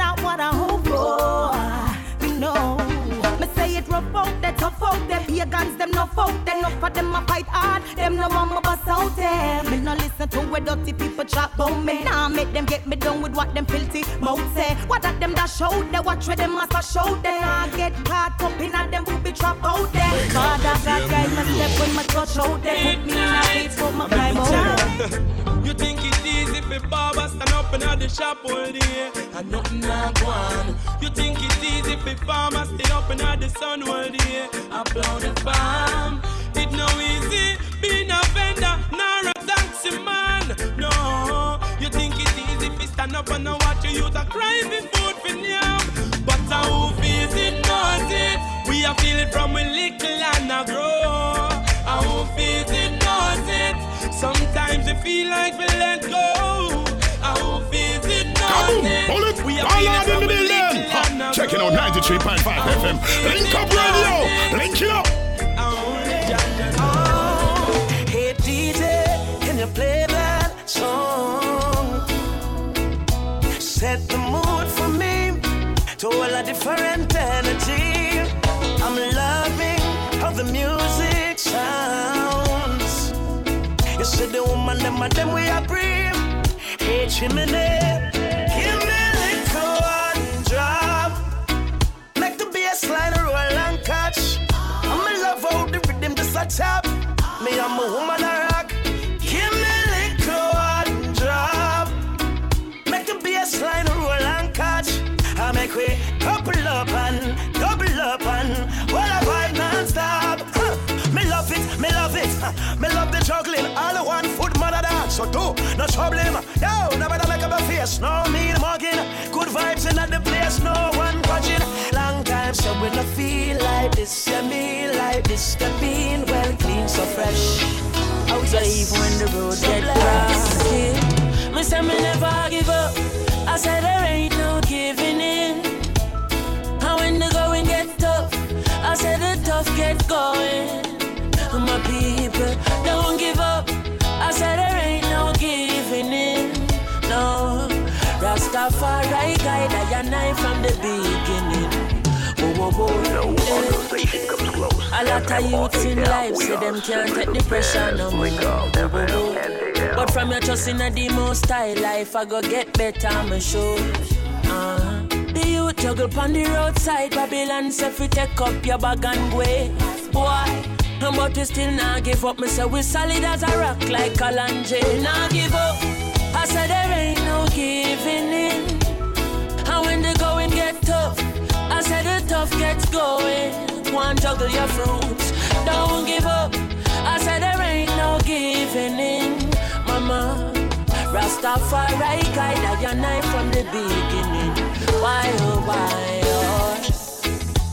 S34: Out, they tough out, they pagans, them no folk, them no for them a fight hard, them no want me bust out them. Me no listen to where dirty people chat about me. Nah, make them get me done with what them filthy mouth say. What that them that show they watch where them master show them. Nah, get caught up in a them booby trap out there. Father God guide me step when my touch out there. Put me in a place, put my climb out.
S58: You think it's easy for barber stand up in the shop all day and nothing not go. You think it's easy for farmers stay up in the sun all day, upload the farm. It
S59: no easy being a vendor, nor a taxi man. No, you think it's easy you stand up and watch you use a crime for food for yam. But how feels it knows it. We are feeling from a little and a grow. How feels it knows it. Sometimes you feel like we let go. How feels it it.
S17: Bullet,
S59: We are
S17: all out in the building.
S59: little and
S17: Ha,
S59: a
S17: Checking out 93.5 FM. Link up radio. Link it up.
S9: Hey DJ, can you play that song? Set the mood for me to all a different the woman, them and them we are breathe. Hey chimney, give me a little one drop. Make the bass line roll and catch. I'm in love how the rhythm just a tap. Me, I'm a woman no trouble him. Yo, never make up a face. No mean mugging. Good vibes in the place. No one watching. Long time so when I feel like this, yeah, me like this. The being well clean, so fresh. Oh, Outside when the road get rocky. Me say me never give up. I said there ain't no giving in. And when the going get tough, I said the tough get going. My people don't give up. I said there ain't no giving in. No, Rastafari guide I and I from the beginning. Whoa, whoa, whoa. Eh. A lot of youths in life say them can't take the pressure no more. But from your trust in a most high life, I go get better, I'm sure. Uh, the youth juggle pon the roadside, Babylon say fi take up your bag and go. Boy, but we still not give up. Me say we solid as a rock like Kalanje. Not give up. I said there ain't no giving in. And when the going get tough, I said the tough gets going. One juggle your fruits, don't give up. I said there ain't no giving in, mama. Rastafari guide and I from the beginning. Why oh why oh?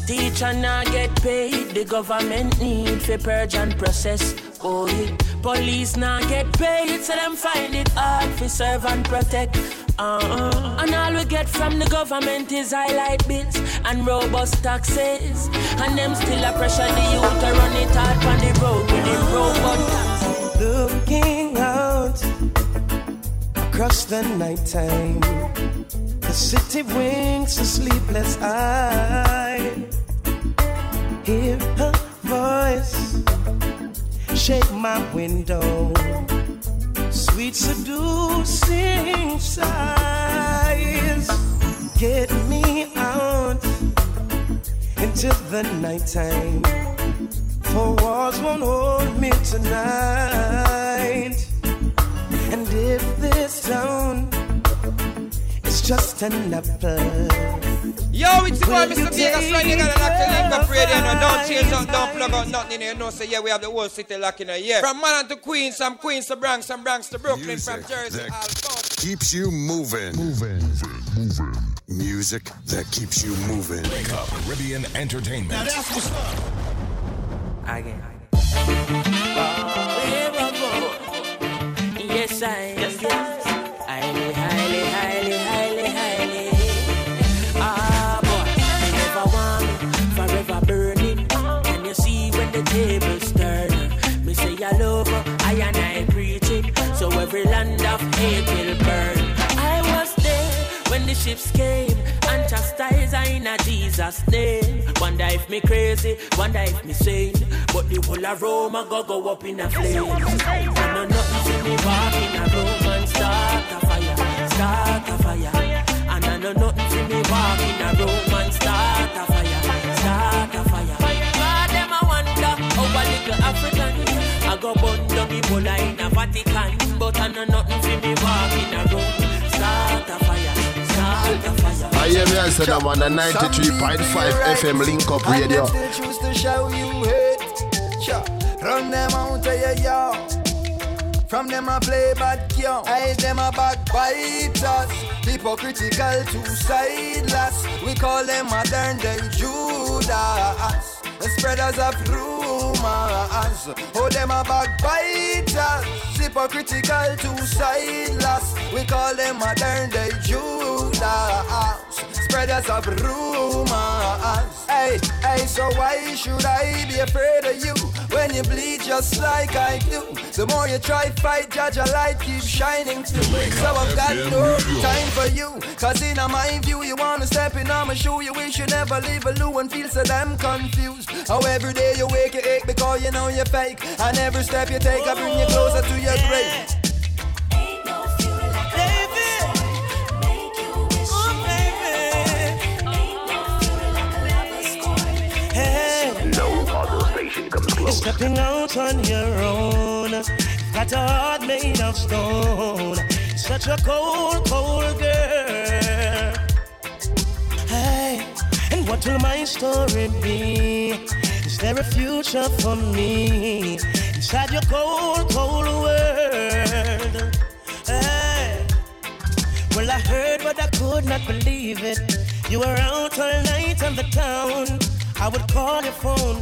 S9: Teacher not get paid, the government need for purge and process. Oh, yeah. Police not get paid, so them find it hard for serve and protect. Uh-uh. And all we get from the government is highlight bills and robust taxes. And them still a pressure the youth to run it hard on the road with them robot taxes.
S10: Looking out across the nighttime, the city winks a sleepless eye. Hear her voice shake my window, sweet seducing sighs. Get me out into the nighttime. Four walls won't hold me tonight. And if this town is just an apple.
S60: Yo, it's the boy, Mr.
S10: you
S60: Vegas, right? You gotta lock the link up radio, you know. Don't change up, don't plug out nothing in. You know, say, yeah, we have the whole city locking in here. From Manhattan to Queens, from Queens to Bronx, from Bronx to Brooklyn, from Jersey, all
S52: Keeps you moving. Moving. Moving. Music that keeps you moving.
S2: Wake up, Caribbean Entertainment.
S52: Now that's what's up.
S9: I Again. Yes, I yes, yes. Highly, highly, tables turn? Me say I love her, I and I preach it. So every land of hate will burn. I was there when the ships came and chastised I in a Jesus name. Wonder if me crazy, wonder if me sane. But the whole of Rome a go go up in a flame. And no nothing see me walk in a room and start a fire, start a fire. And I know nothing see me walk in a room and start a fire, go burn down the Ebola in a Vatican, but I know nothing see me walk in a room, start a fire, start a fire.
S5: I hear me I said I'm on a 93.5 FM link up radio.
S1: And them choose to show you hate. Sure. Run them out of your yard. From them I play bad young. I them a backbiters. Hypocritical two-sideless. We call them modern day Judas. Spreaders of rumors. Oh, them a backbiters. Hypocritical two-sideless. We call them modern day Judas. Spreaders of rumors. Hey, hey, so why should I be afraid of you when you bleed just like I do? The more you try fight, judge a light keep shining through. So I've got no time for you. Cause in my view, you wanna step in on my shoe. You wish you never leave a loo and feel so damn confused. How every day you wake, you ache because you know you're fake. And every step you take, I bring you closer to your grave.
S10: Station comes close. Stepping out on your own. Got a heart made of stone. Such a cold, cold girl. Hey, and what will my story be? Is there a future for me inside your cold, cold world? Hey, well, I heard, but I could not believe it. You were out all night on the town. I would call your phone,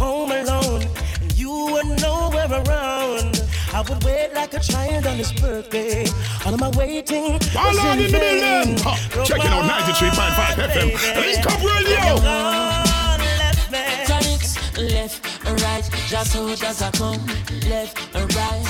S10: home alone, and you were nowhere around. I would wait like a child on his birthday. All of my waiting was
S17: All on
S10: in
S17: in the
S10: vain.
S17: building. Huh, Checking out 93.5 FM. Link up radio.
S9: Tonics, left and right, just so just I come, left and right.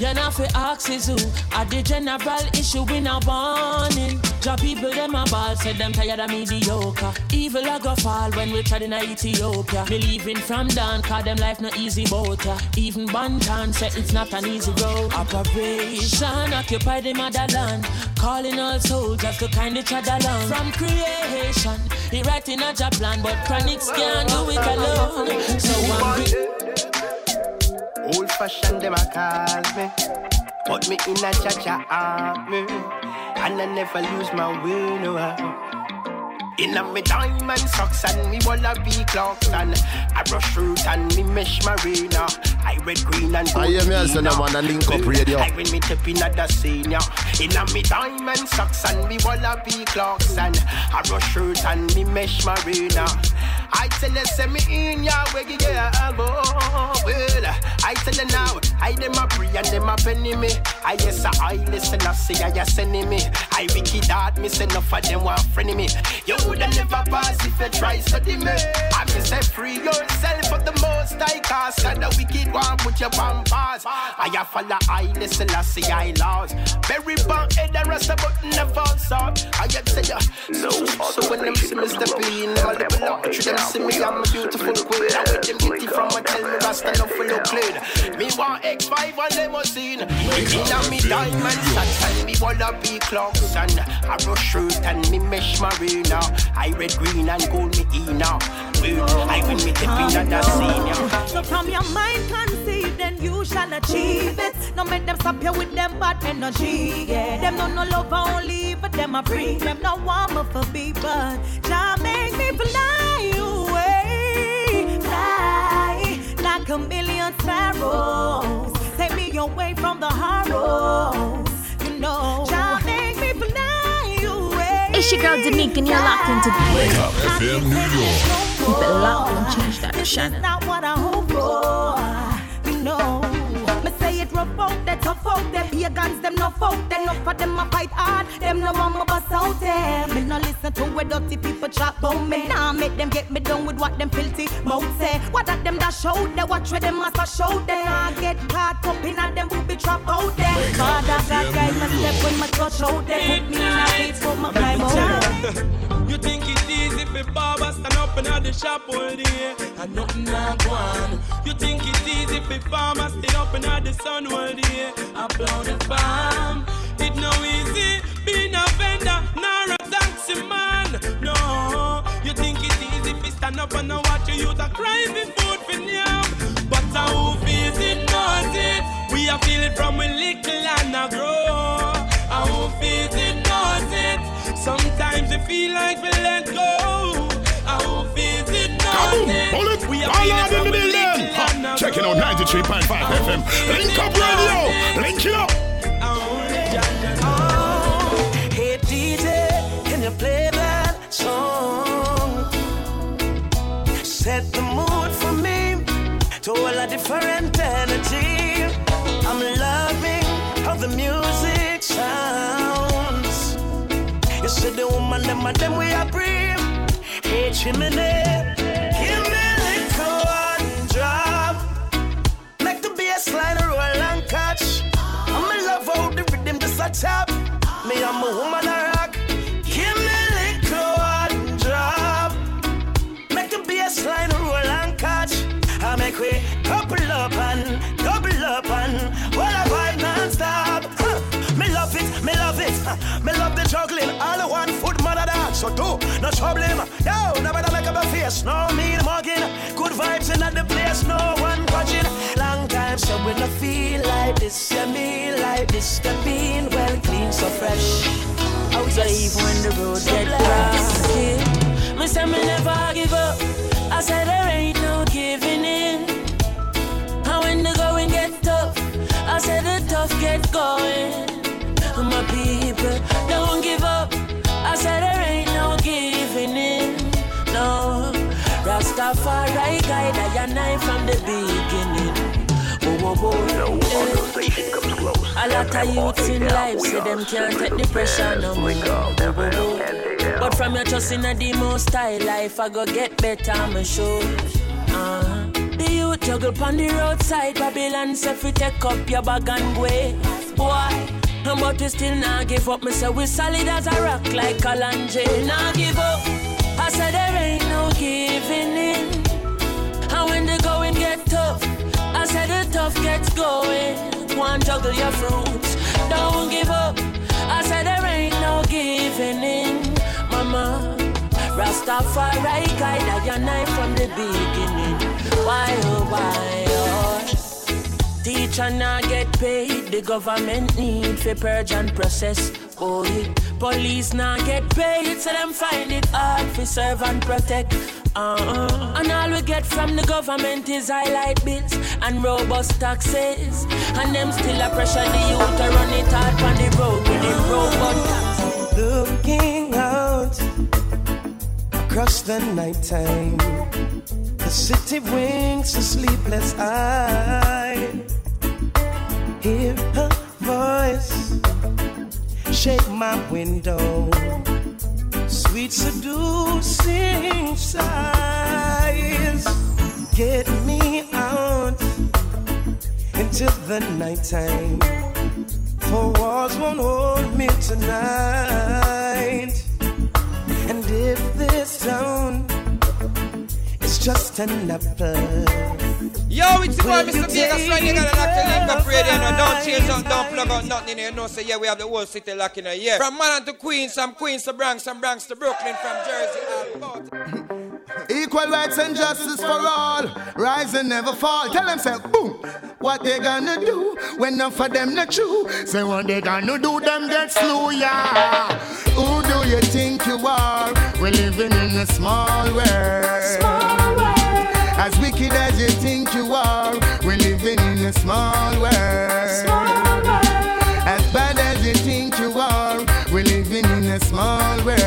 S9: You know fi ask is who? At the general issue we not warning. Job people them a ball Said them tired of mediocre. Evil a go fall when we tried in Ethiopia. Me leaving from down Cause them life no easy boat ya. Even Banton said it's not an easy road. Operation occupy the motherland. Calling all soldiers to kind each other along. From creation He writing a job plan But chronics can't do it alone. So I'm
S56: Old fashioned them a call me. Put me in a cha-cha army. And I never lose my way no. In a me diamond socks and me wallaby Clarks and I brush root and me mesh marina. I red green and gold.
S5: I hear me as the man a link up radio.
S56: I when me tip in at the senior. In a me diamond socks and me wallaby Clarks and I brush root and me mesh marina. I tell you, send me in ya, where you get elbow. Well, I tell you now, I them a pray and them a penny me. I yes, I listen, I say, I send me. I wicked hard, me say enough of them want friend me. You woulda never pass if you try study me. I me say free yourself for the most I cast. And the wicked one put your on pause. I a follow, I listen, I say, I laws. Very bad head, uh, the rest of button never out. I get say, ya. So, so, so when them see me step in, them a level up, but them see me, I'm a beautiful queen. I with them get it from a tell me Rasta no full of clean. Me want X5 and limousine. Inna me diamond socks and me wallaby Clarks and a brush shirt and me mesh marina. I red, green and gold me ina. I when me tip in the senior.
S34: So from your mind conceive, then you shall achieve it. No make them stop you with them bad energy. Yeah. Them no no love only, but them a free. Them no want me for be, but Jah make me fly away, fly like a million sparrows. Take me away from the horrors. You know, Jah
S57: It's your girl Danique and you're locked into
S34: Wake
S57: Up FM New York. Keep it locked and change that to Shannon.
S34: Out, they tough out, them pagans, them no folk, them no for them a fight hard, them no want me bust out them. Me no listen to where dirty people chat about me. Nah, make them get me done with what them filthy mouth say. What that them that show, they watch where them master show, them. nah get caught up in a them booby trap out there. Father God guide my step when my touch out there, put me in a for my climb out.
S61: You think it's easy for Baba stand up in the shop all day and nothing not go on. You think it's easy for farmers stay up in the sun all day, upload the farm. It
S44: it no easy. Being a vendor, nor a taxi man. No, you think it easy you stand up and watch you youth a cry for food for now. But how feels it knows it. We are feel it from we little and a grow. How feels it knows it. Sometimes it feel like we let go. How feels it it. We are
S17: all
S44: feel
S17: in the building.
S44: and
S17: Checking out 93.5 FM. Link up radio. Link it up.
S9: Hey DJ, can you play that song? Set the mood for me to all a different see the woman, them and them we are bring. Hey chimney, give me a little one drop. Make the bass line roll and catch. I'm in love how the rhythm just a tap. Me I'm a woman dance. No trouble him. Yo, never make up a face. No mean mugging. Good vibes in the place. No one watching. Long time so we no feel like this. Yeah, me like this. The being well clean, so fresh. Oh, so even when the road get rocky, me say me never give up. I said there ain't no giving Rastafari guide I and I from the beginning. Whoa, whoa, whoa. A lot of youths in life say them can't take the pressure no more. But from your trust in the most style life, I go get better, I'm sure. Uh-huh. The youth juggle on the roadside, Babylon say fi take up your bag and go. Boy, but we still not give up. Me say we solid as a rock like Kalanje. Not give up. I said there ain't no giving in. Get tough, I said the tough gets going. One juggle your fruits, don't give up. I said there ain't no giving in, mama. Rastafari guide I and I from the beginning. Why oh why oh? Teacher not get paid, the government need for purge and process. Oh, police not get paid, so them find it hard for serve and protect. Uh-uh. And all we get from the government is highlight bills and robust taxes. And them still a pressure the youth to run it hard on the road with them robot taxes.
S10: Looking out across the nighttime, the city winks a sleepless eye. Hear her voice shake my window, sweet seducing sighs. Get me out into the nighttime. Four walls won't hold me tonight. And if this town just an apple,
S62: Yo, it's the boy, Mr.
S10: you
S62: Vegas, right? You got
S10: take
S62: an active link up radio.
S10: my
S62: No, don't change
S10: hand?
S62: out, don't plug out nothing in here. No, say, yeah, we have the whole city locked in here. From Manhattan to Queens, from Queens to Bronx, from Bronx to Brooklyn, from Jersey.
S5: Equal rights and justice for all. Rise and never fall. Tell them, say, boom. What they gonna do when enough of them not true? Say, what they gonna do? Them get slew, yeah. Who do you think you are? We're living in a small world. As wicked as you think you are, we're living in a small world. As bad as you think you are, we're living in a small world.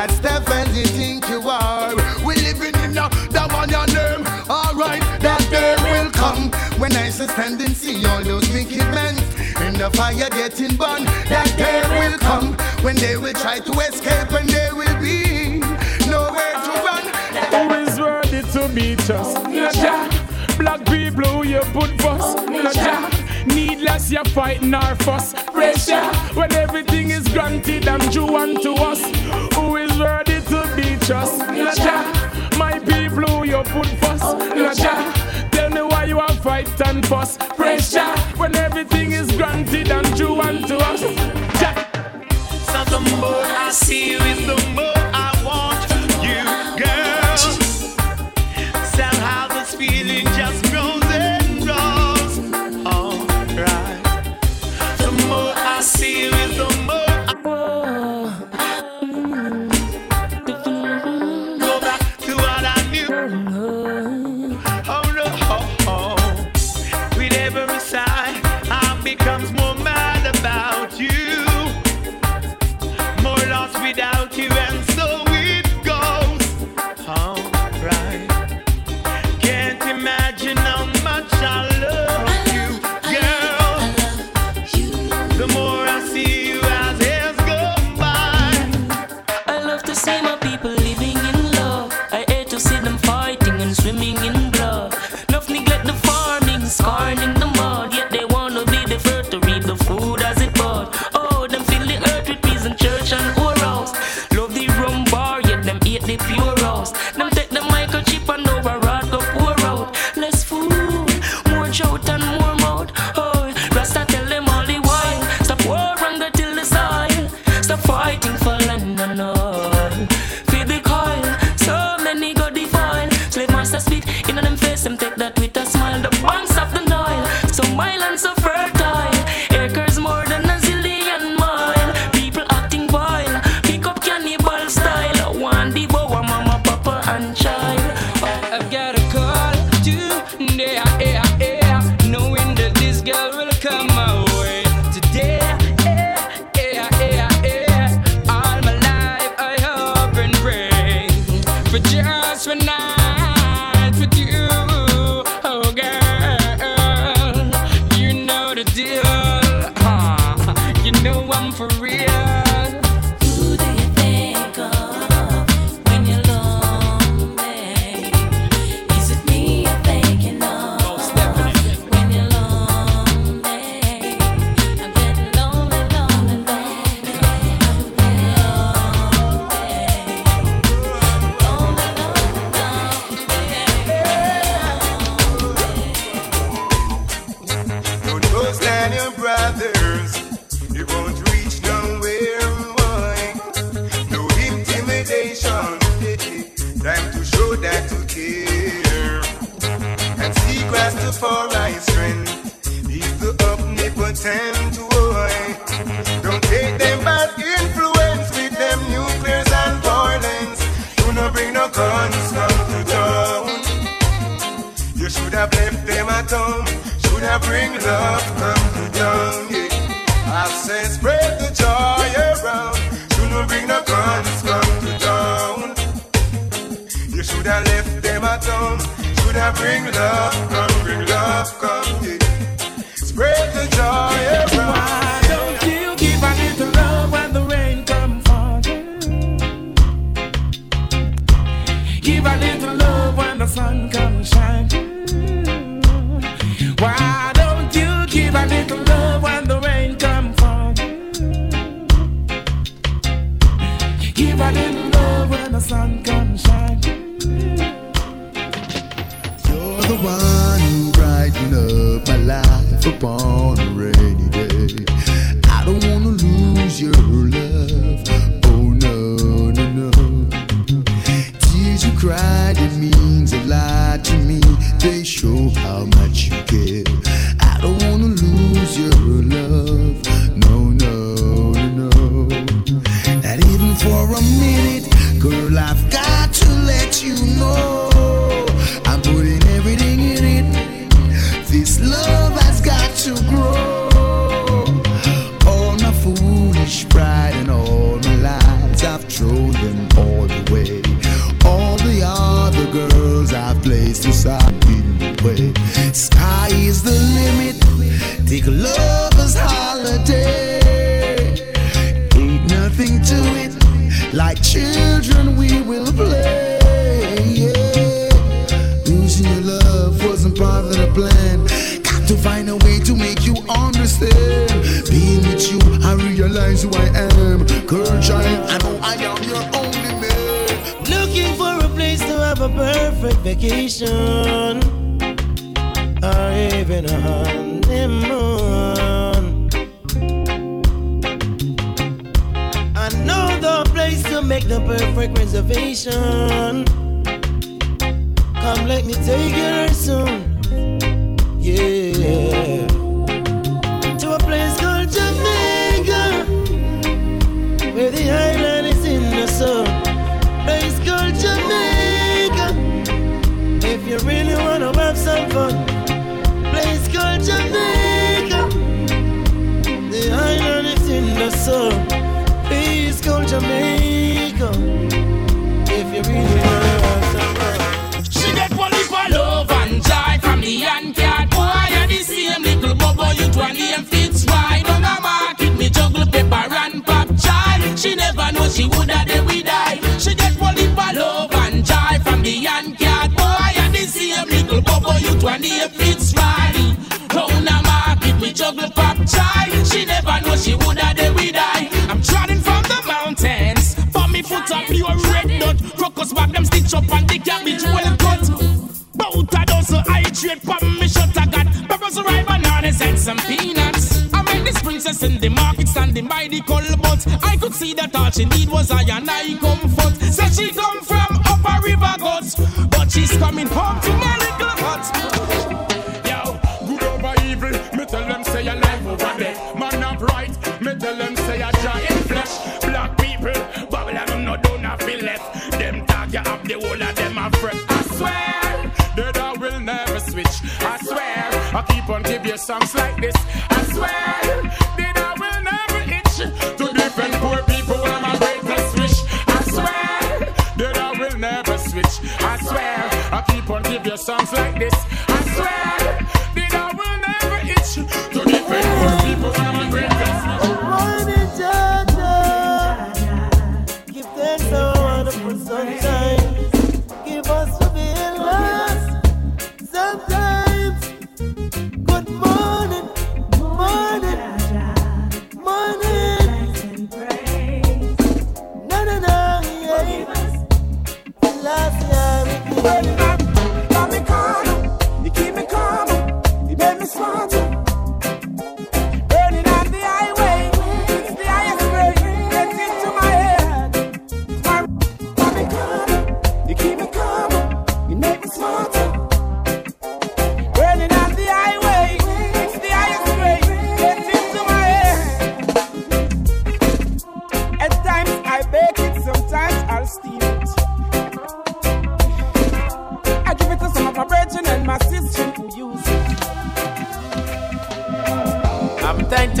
S5: As tough as you think you are, we're living in a that one your name. Alright, that day will come when I shall stand and see all those wicked men in the fire getting burned. That day will come when they will try to escape and they will be
S44: you beat us. No. Black people who you put first. No. Needless you fighting our fuss. Pressure when everything is granted and due unto us. Who is worthy to be us? No. My people who you put first. No. Tell me why you are fighting and fuss. Pressure when everything is granted and
S63: due unto us. Jack. So the more I see you,
S9: the more.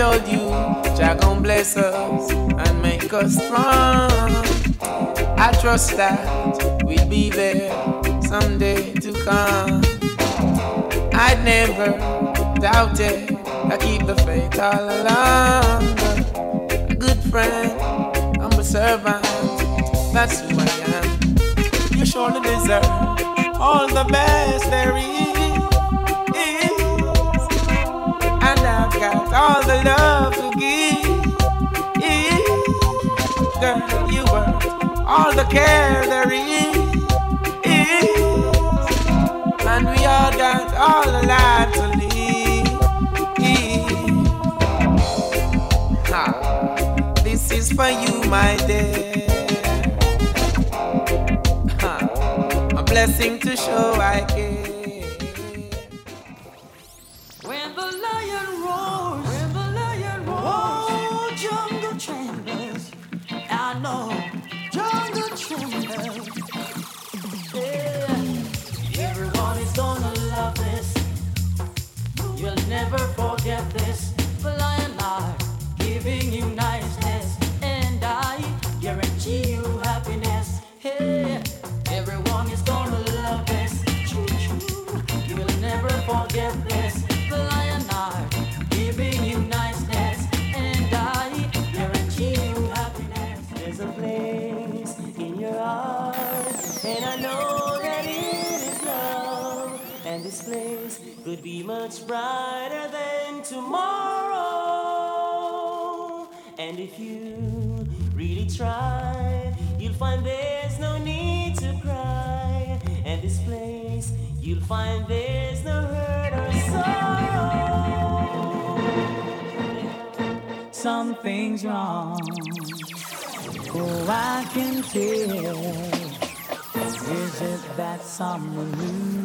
S64: hold you.
S9: Jah gon' bless us and make us strong. I trust that we'll be there someday to come. I'd never doubted. I keep the faith all along. A good friend, I'm a servant. That's who I am. You surely deserve all the best there is. all the love to give. Girl, you are all the care there is. And we all got all the life to live. Ha. This is for you, my dear. Ha. A blessing to show I care.
S65: could be much brighter than tomorrow. And if you really try, you'll find there's no need to cry. And this place, you'll find there's no hurt or sorrow. Something's wrong. Oh, I can tell. Is it that someone new?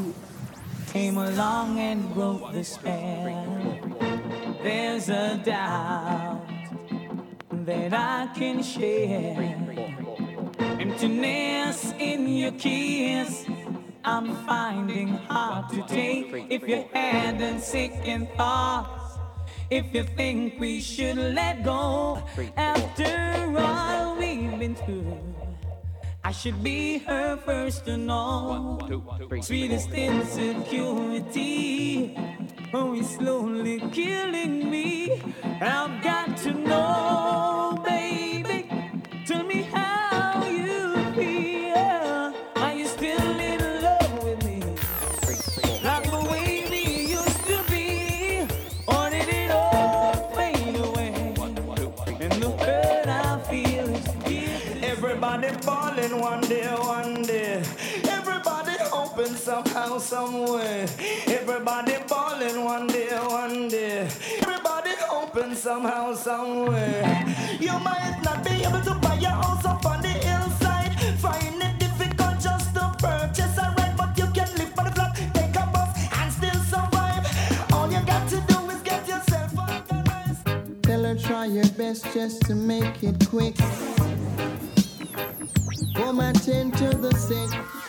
S65: Came along and broke the spell? There's a doubt that I can share. Emptiness in your kiss. I'm finding hard to take if you hadn't second thoughts. If you think we should let go after all we've been through, I should be her first to know. Sweetest insecurity, oh, it's slowly killing me. I've got to know, baby.
S66: Somehow, some way. Everybody falling one day, one day. Everybody hoping somehow, some way. You might not be able to buy your house up on the hillside. Find it difficult just to purchase a rent, but you can live on the block, take a bus, and still survive. All you got to do is get yourself organized.
S67: Tell her try your best just to make it quick. Come and tend to the sick.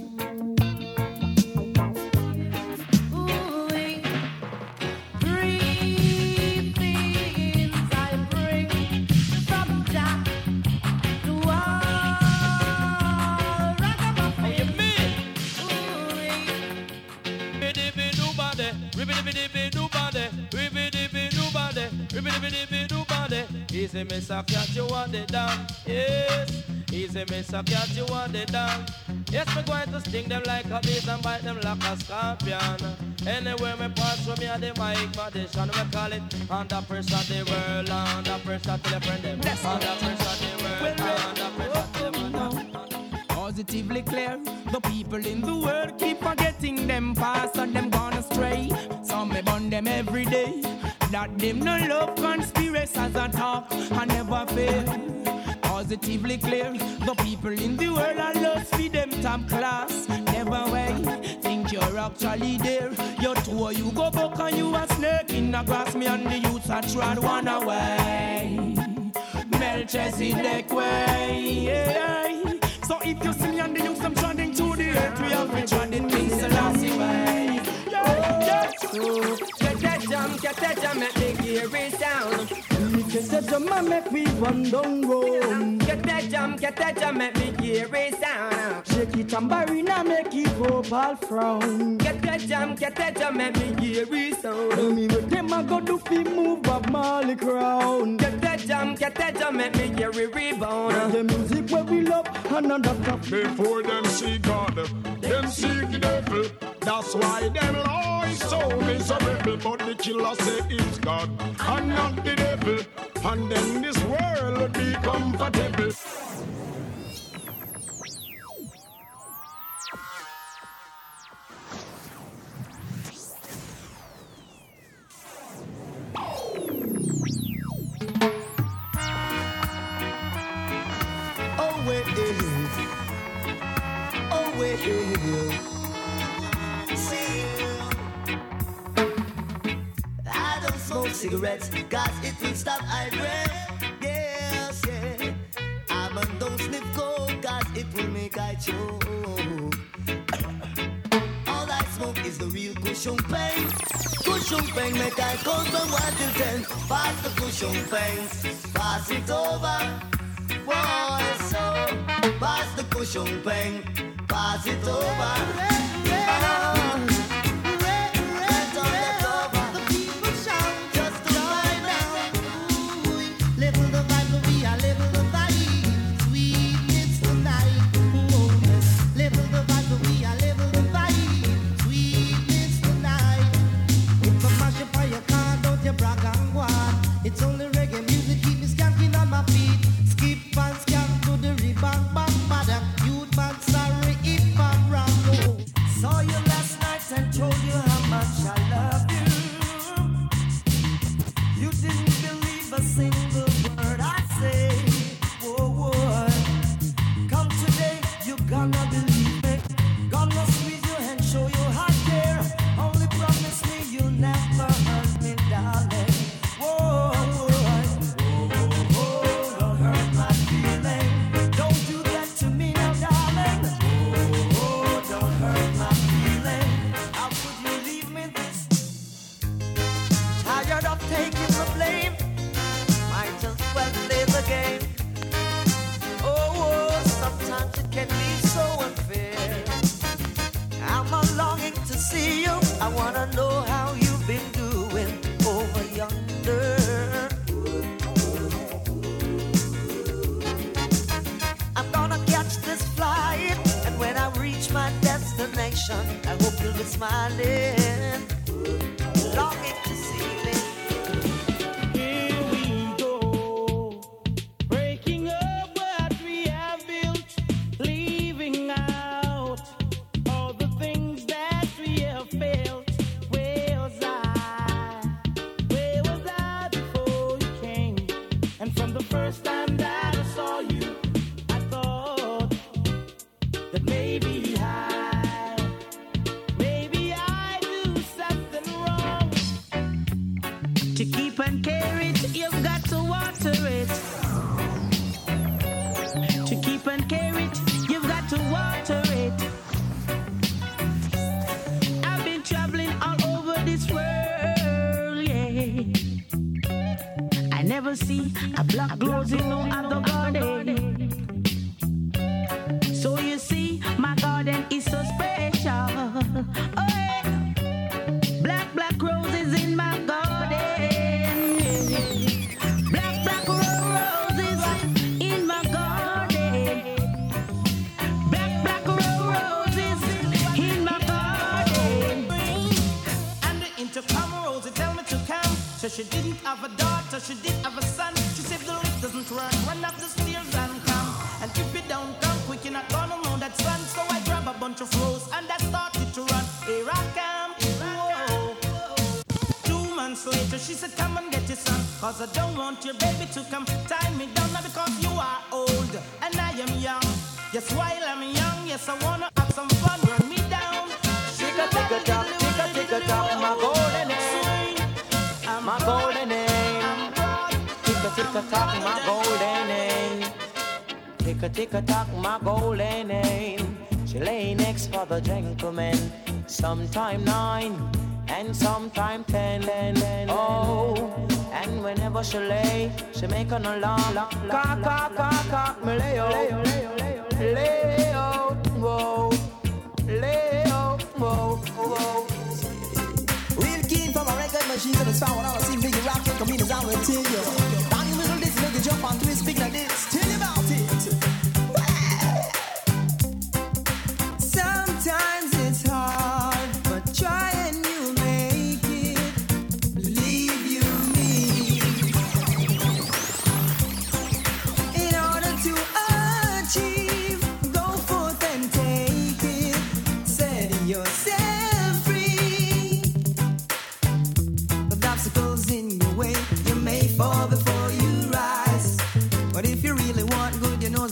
S68: Easy, Miss a cat, you want it down. Yes, easy, Miss a cat, you want it down. Yes, me going to sting them like a bees and bite them like a scorpion. Anywhere me pass from me and the mic magician, we call it under pressure the world, under pressure to the friend them. Under pressure the world, under pressure
S18: Positively clear, the people in the world keep forgetting them past and them gone astray. Some me burn them every day. That them no love conspiracies I talk I never fail. Positively clear, the people in the world are lost for them top class. Never way, think you're actually there. Your tour you go back and you a snake in the grass. Me and the youths are trying one away. Melchizedek way. yeah. So if you see me and the youths, I'm trotting to the earth. We have been trotting King Selassie way.
S68: Get that jam, get that jam, make the gear sound.
S65: Get that jam and make we run down road.
S68: Get that jam, get that jam, make me gear sound.
S65: Shake it tambourine make it go all frown.
S68: Get that jam, get that jam, make me gear it sound.
S65: Tell me what them a go do fi move Bob Marley crown.
S68: Get that jam, get that jam, make me gear it rebound.
S65: The music where we love another cup.
S44: Before them see God, seek the devil. That's why them lies so miserable. But the killer say it's God and not the devil. And then this world would be comfortable.
S10: Cigarettes cause it will stop eye breath. Yes, yeah. I man don't sniff coke it will make I choke. All I smoke is the real cushion pain. Cushion pain make I count from one till ten. Pass the cushion pain, pass it over. Boy, so pass the cushion pain, pass it over.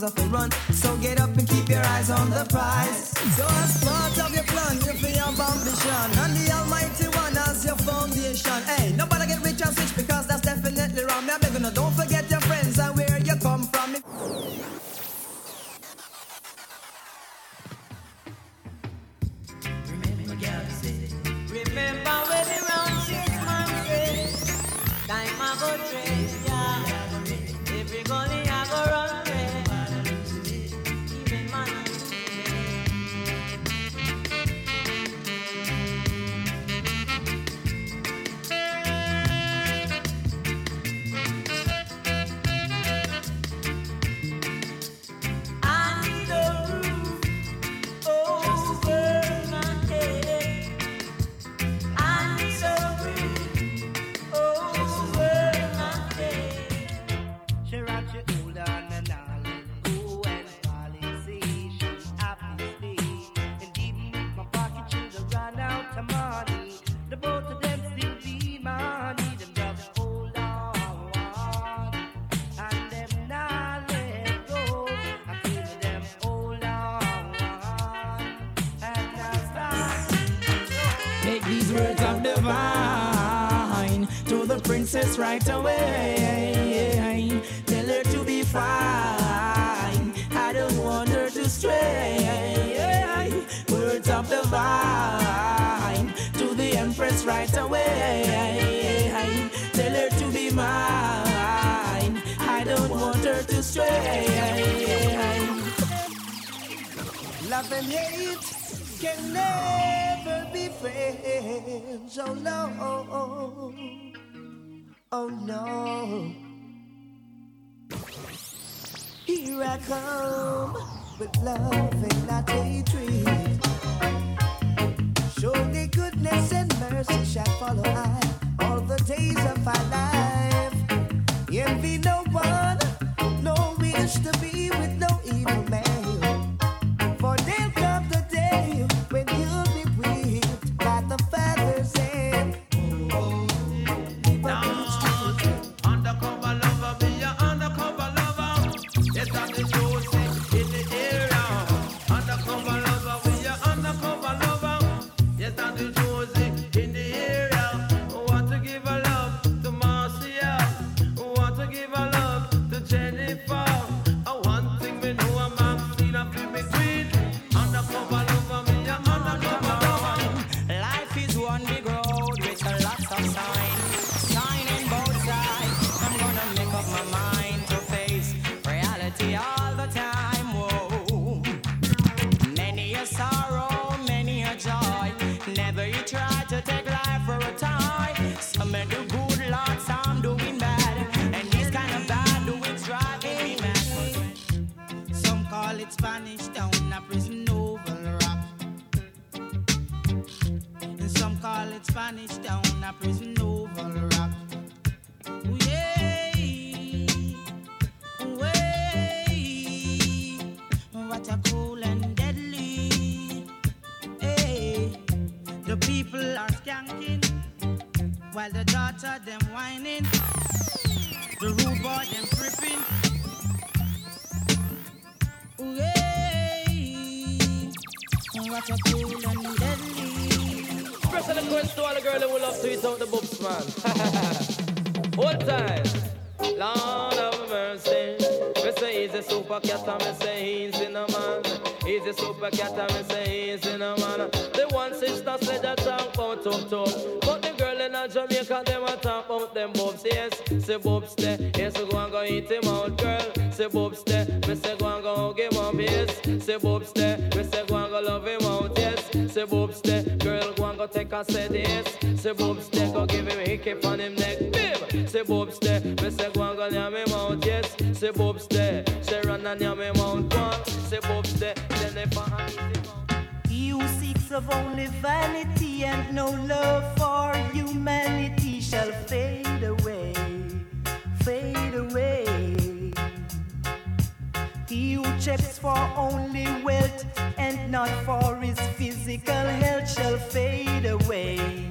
S67: comes off the run. So get up and keep your eyes on the prize. So as part of your plan, you feel your ambition. And the Almighty One as your foundation. Hey, nobody get rich and switch because that's definitely wrong. Now, I no, don't forget your
S14: right away. Tell her to be fine. I don't want her to stray. Words of the vine to the Empress right away. Tell her to be mine. I don't want her to stray.
S18: Love and hate can never be friends. Oh no. Oh no. Here I come with love and not hatred. Surely goodness and mercy shall follow I all the days of my life. Envy no one, no wish to be
S69: out man. One time. Lord of mercy. Me say he's a super cat and me say he's in a man. He's a super cat and me say he's in a man. The one sister said that talk about tough tough. But the girl in a Jamaica, them a talk about them boobs, yes. Say boobs there, yes, go and go eat him out, girl. Say boobs there, me say go and go hug him up, yes. Say boobs there, me say go and go love him out, yes. Say boobs there, girl go and go take a set, yes. Say go give him a on him neck. Say me say go and go him out, yes. Say say run and him out, one. Say then if I
S70: You seeks of only vanity and no love for humanity shall fade away, fade away. He who checks for only wealth and not for his physical health shall fade away.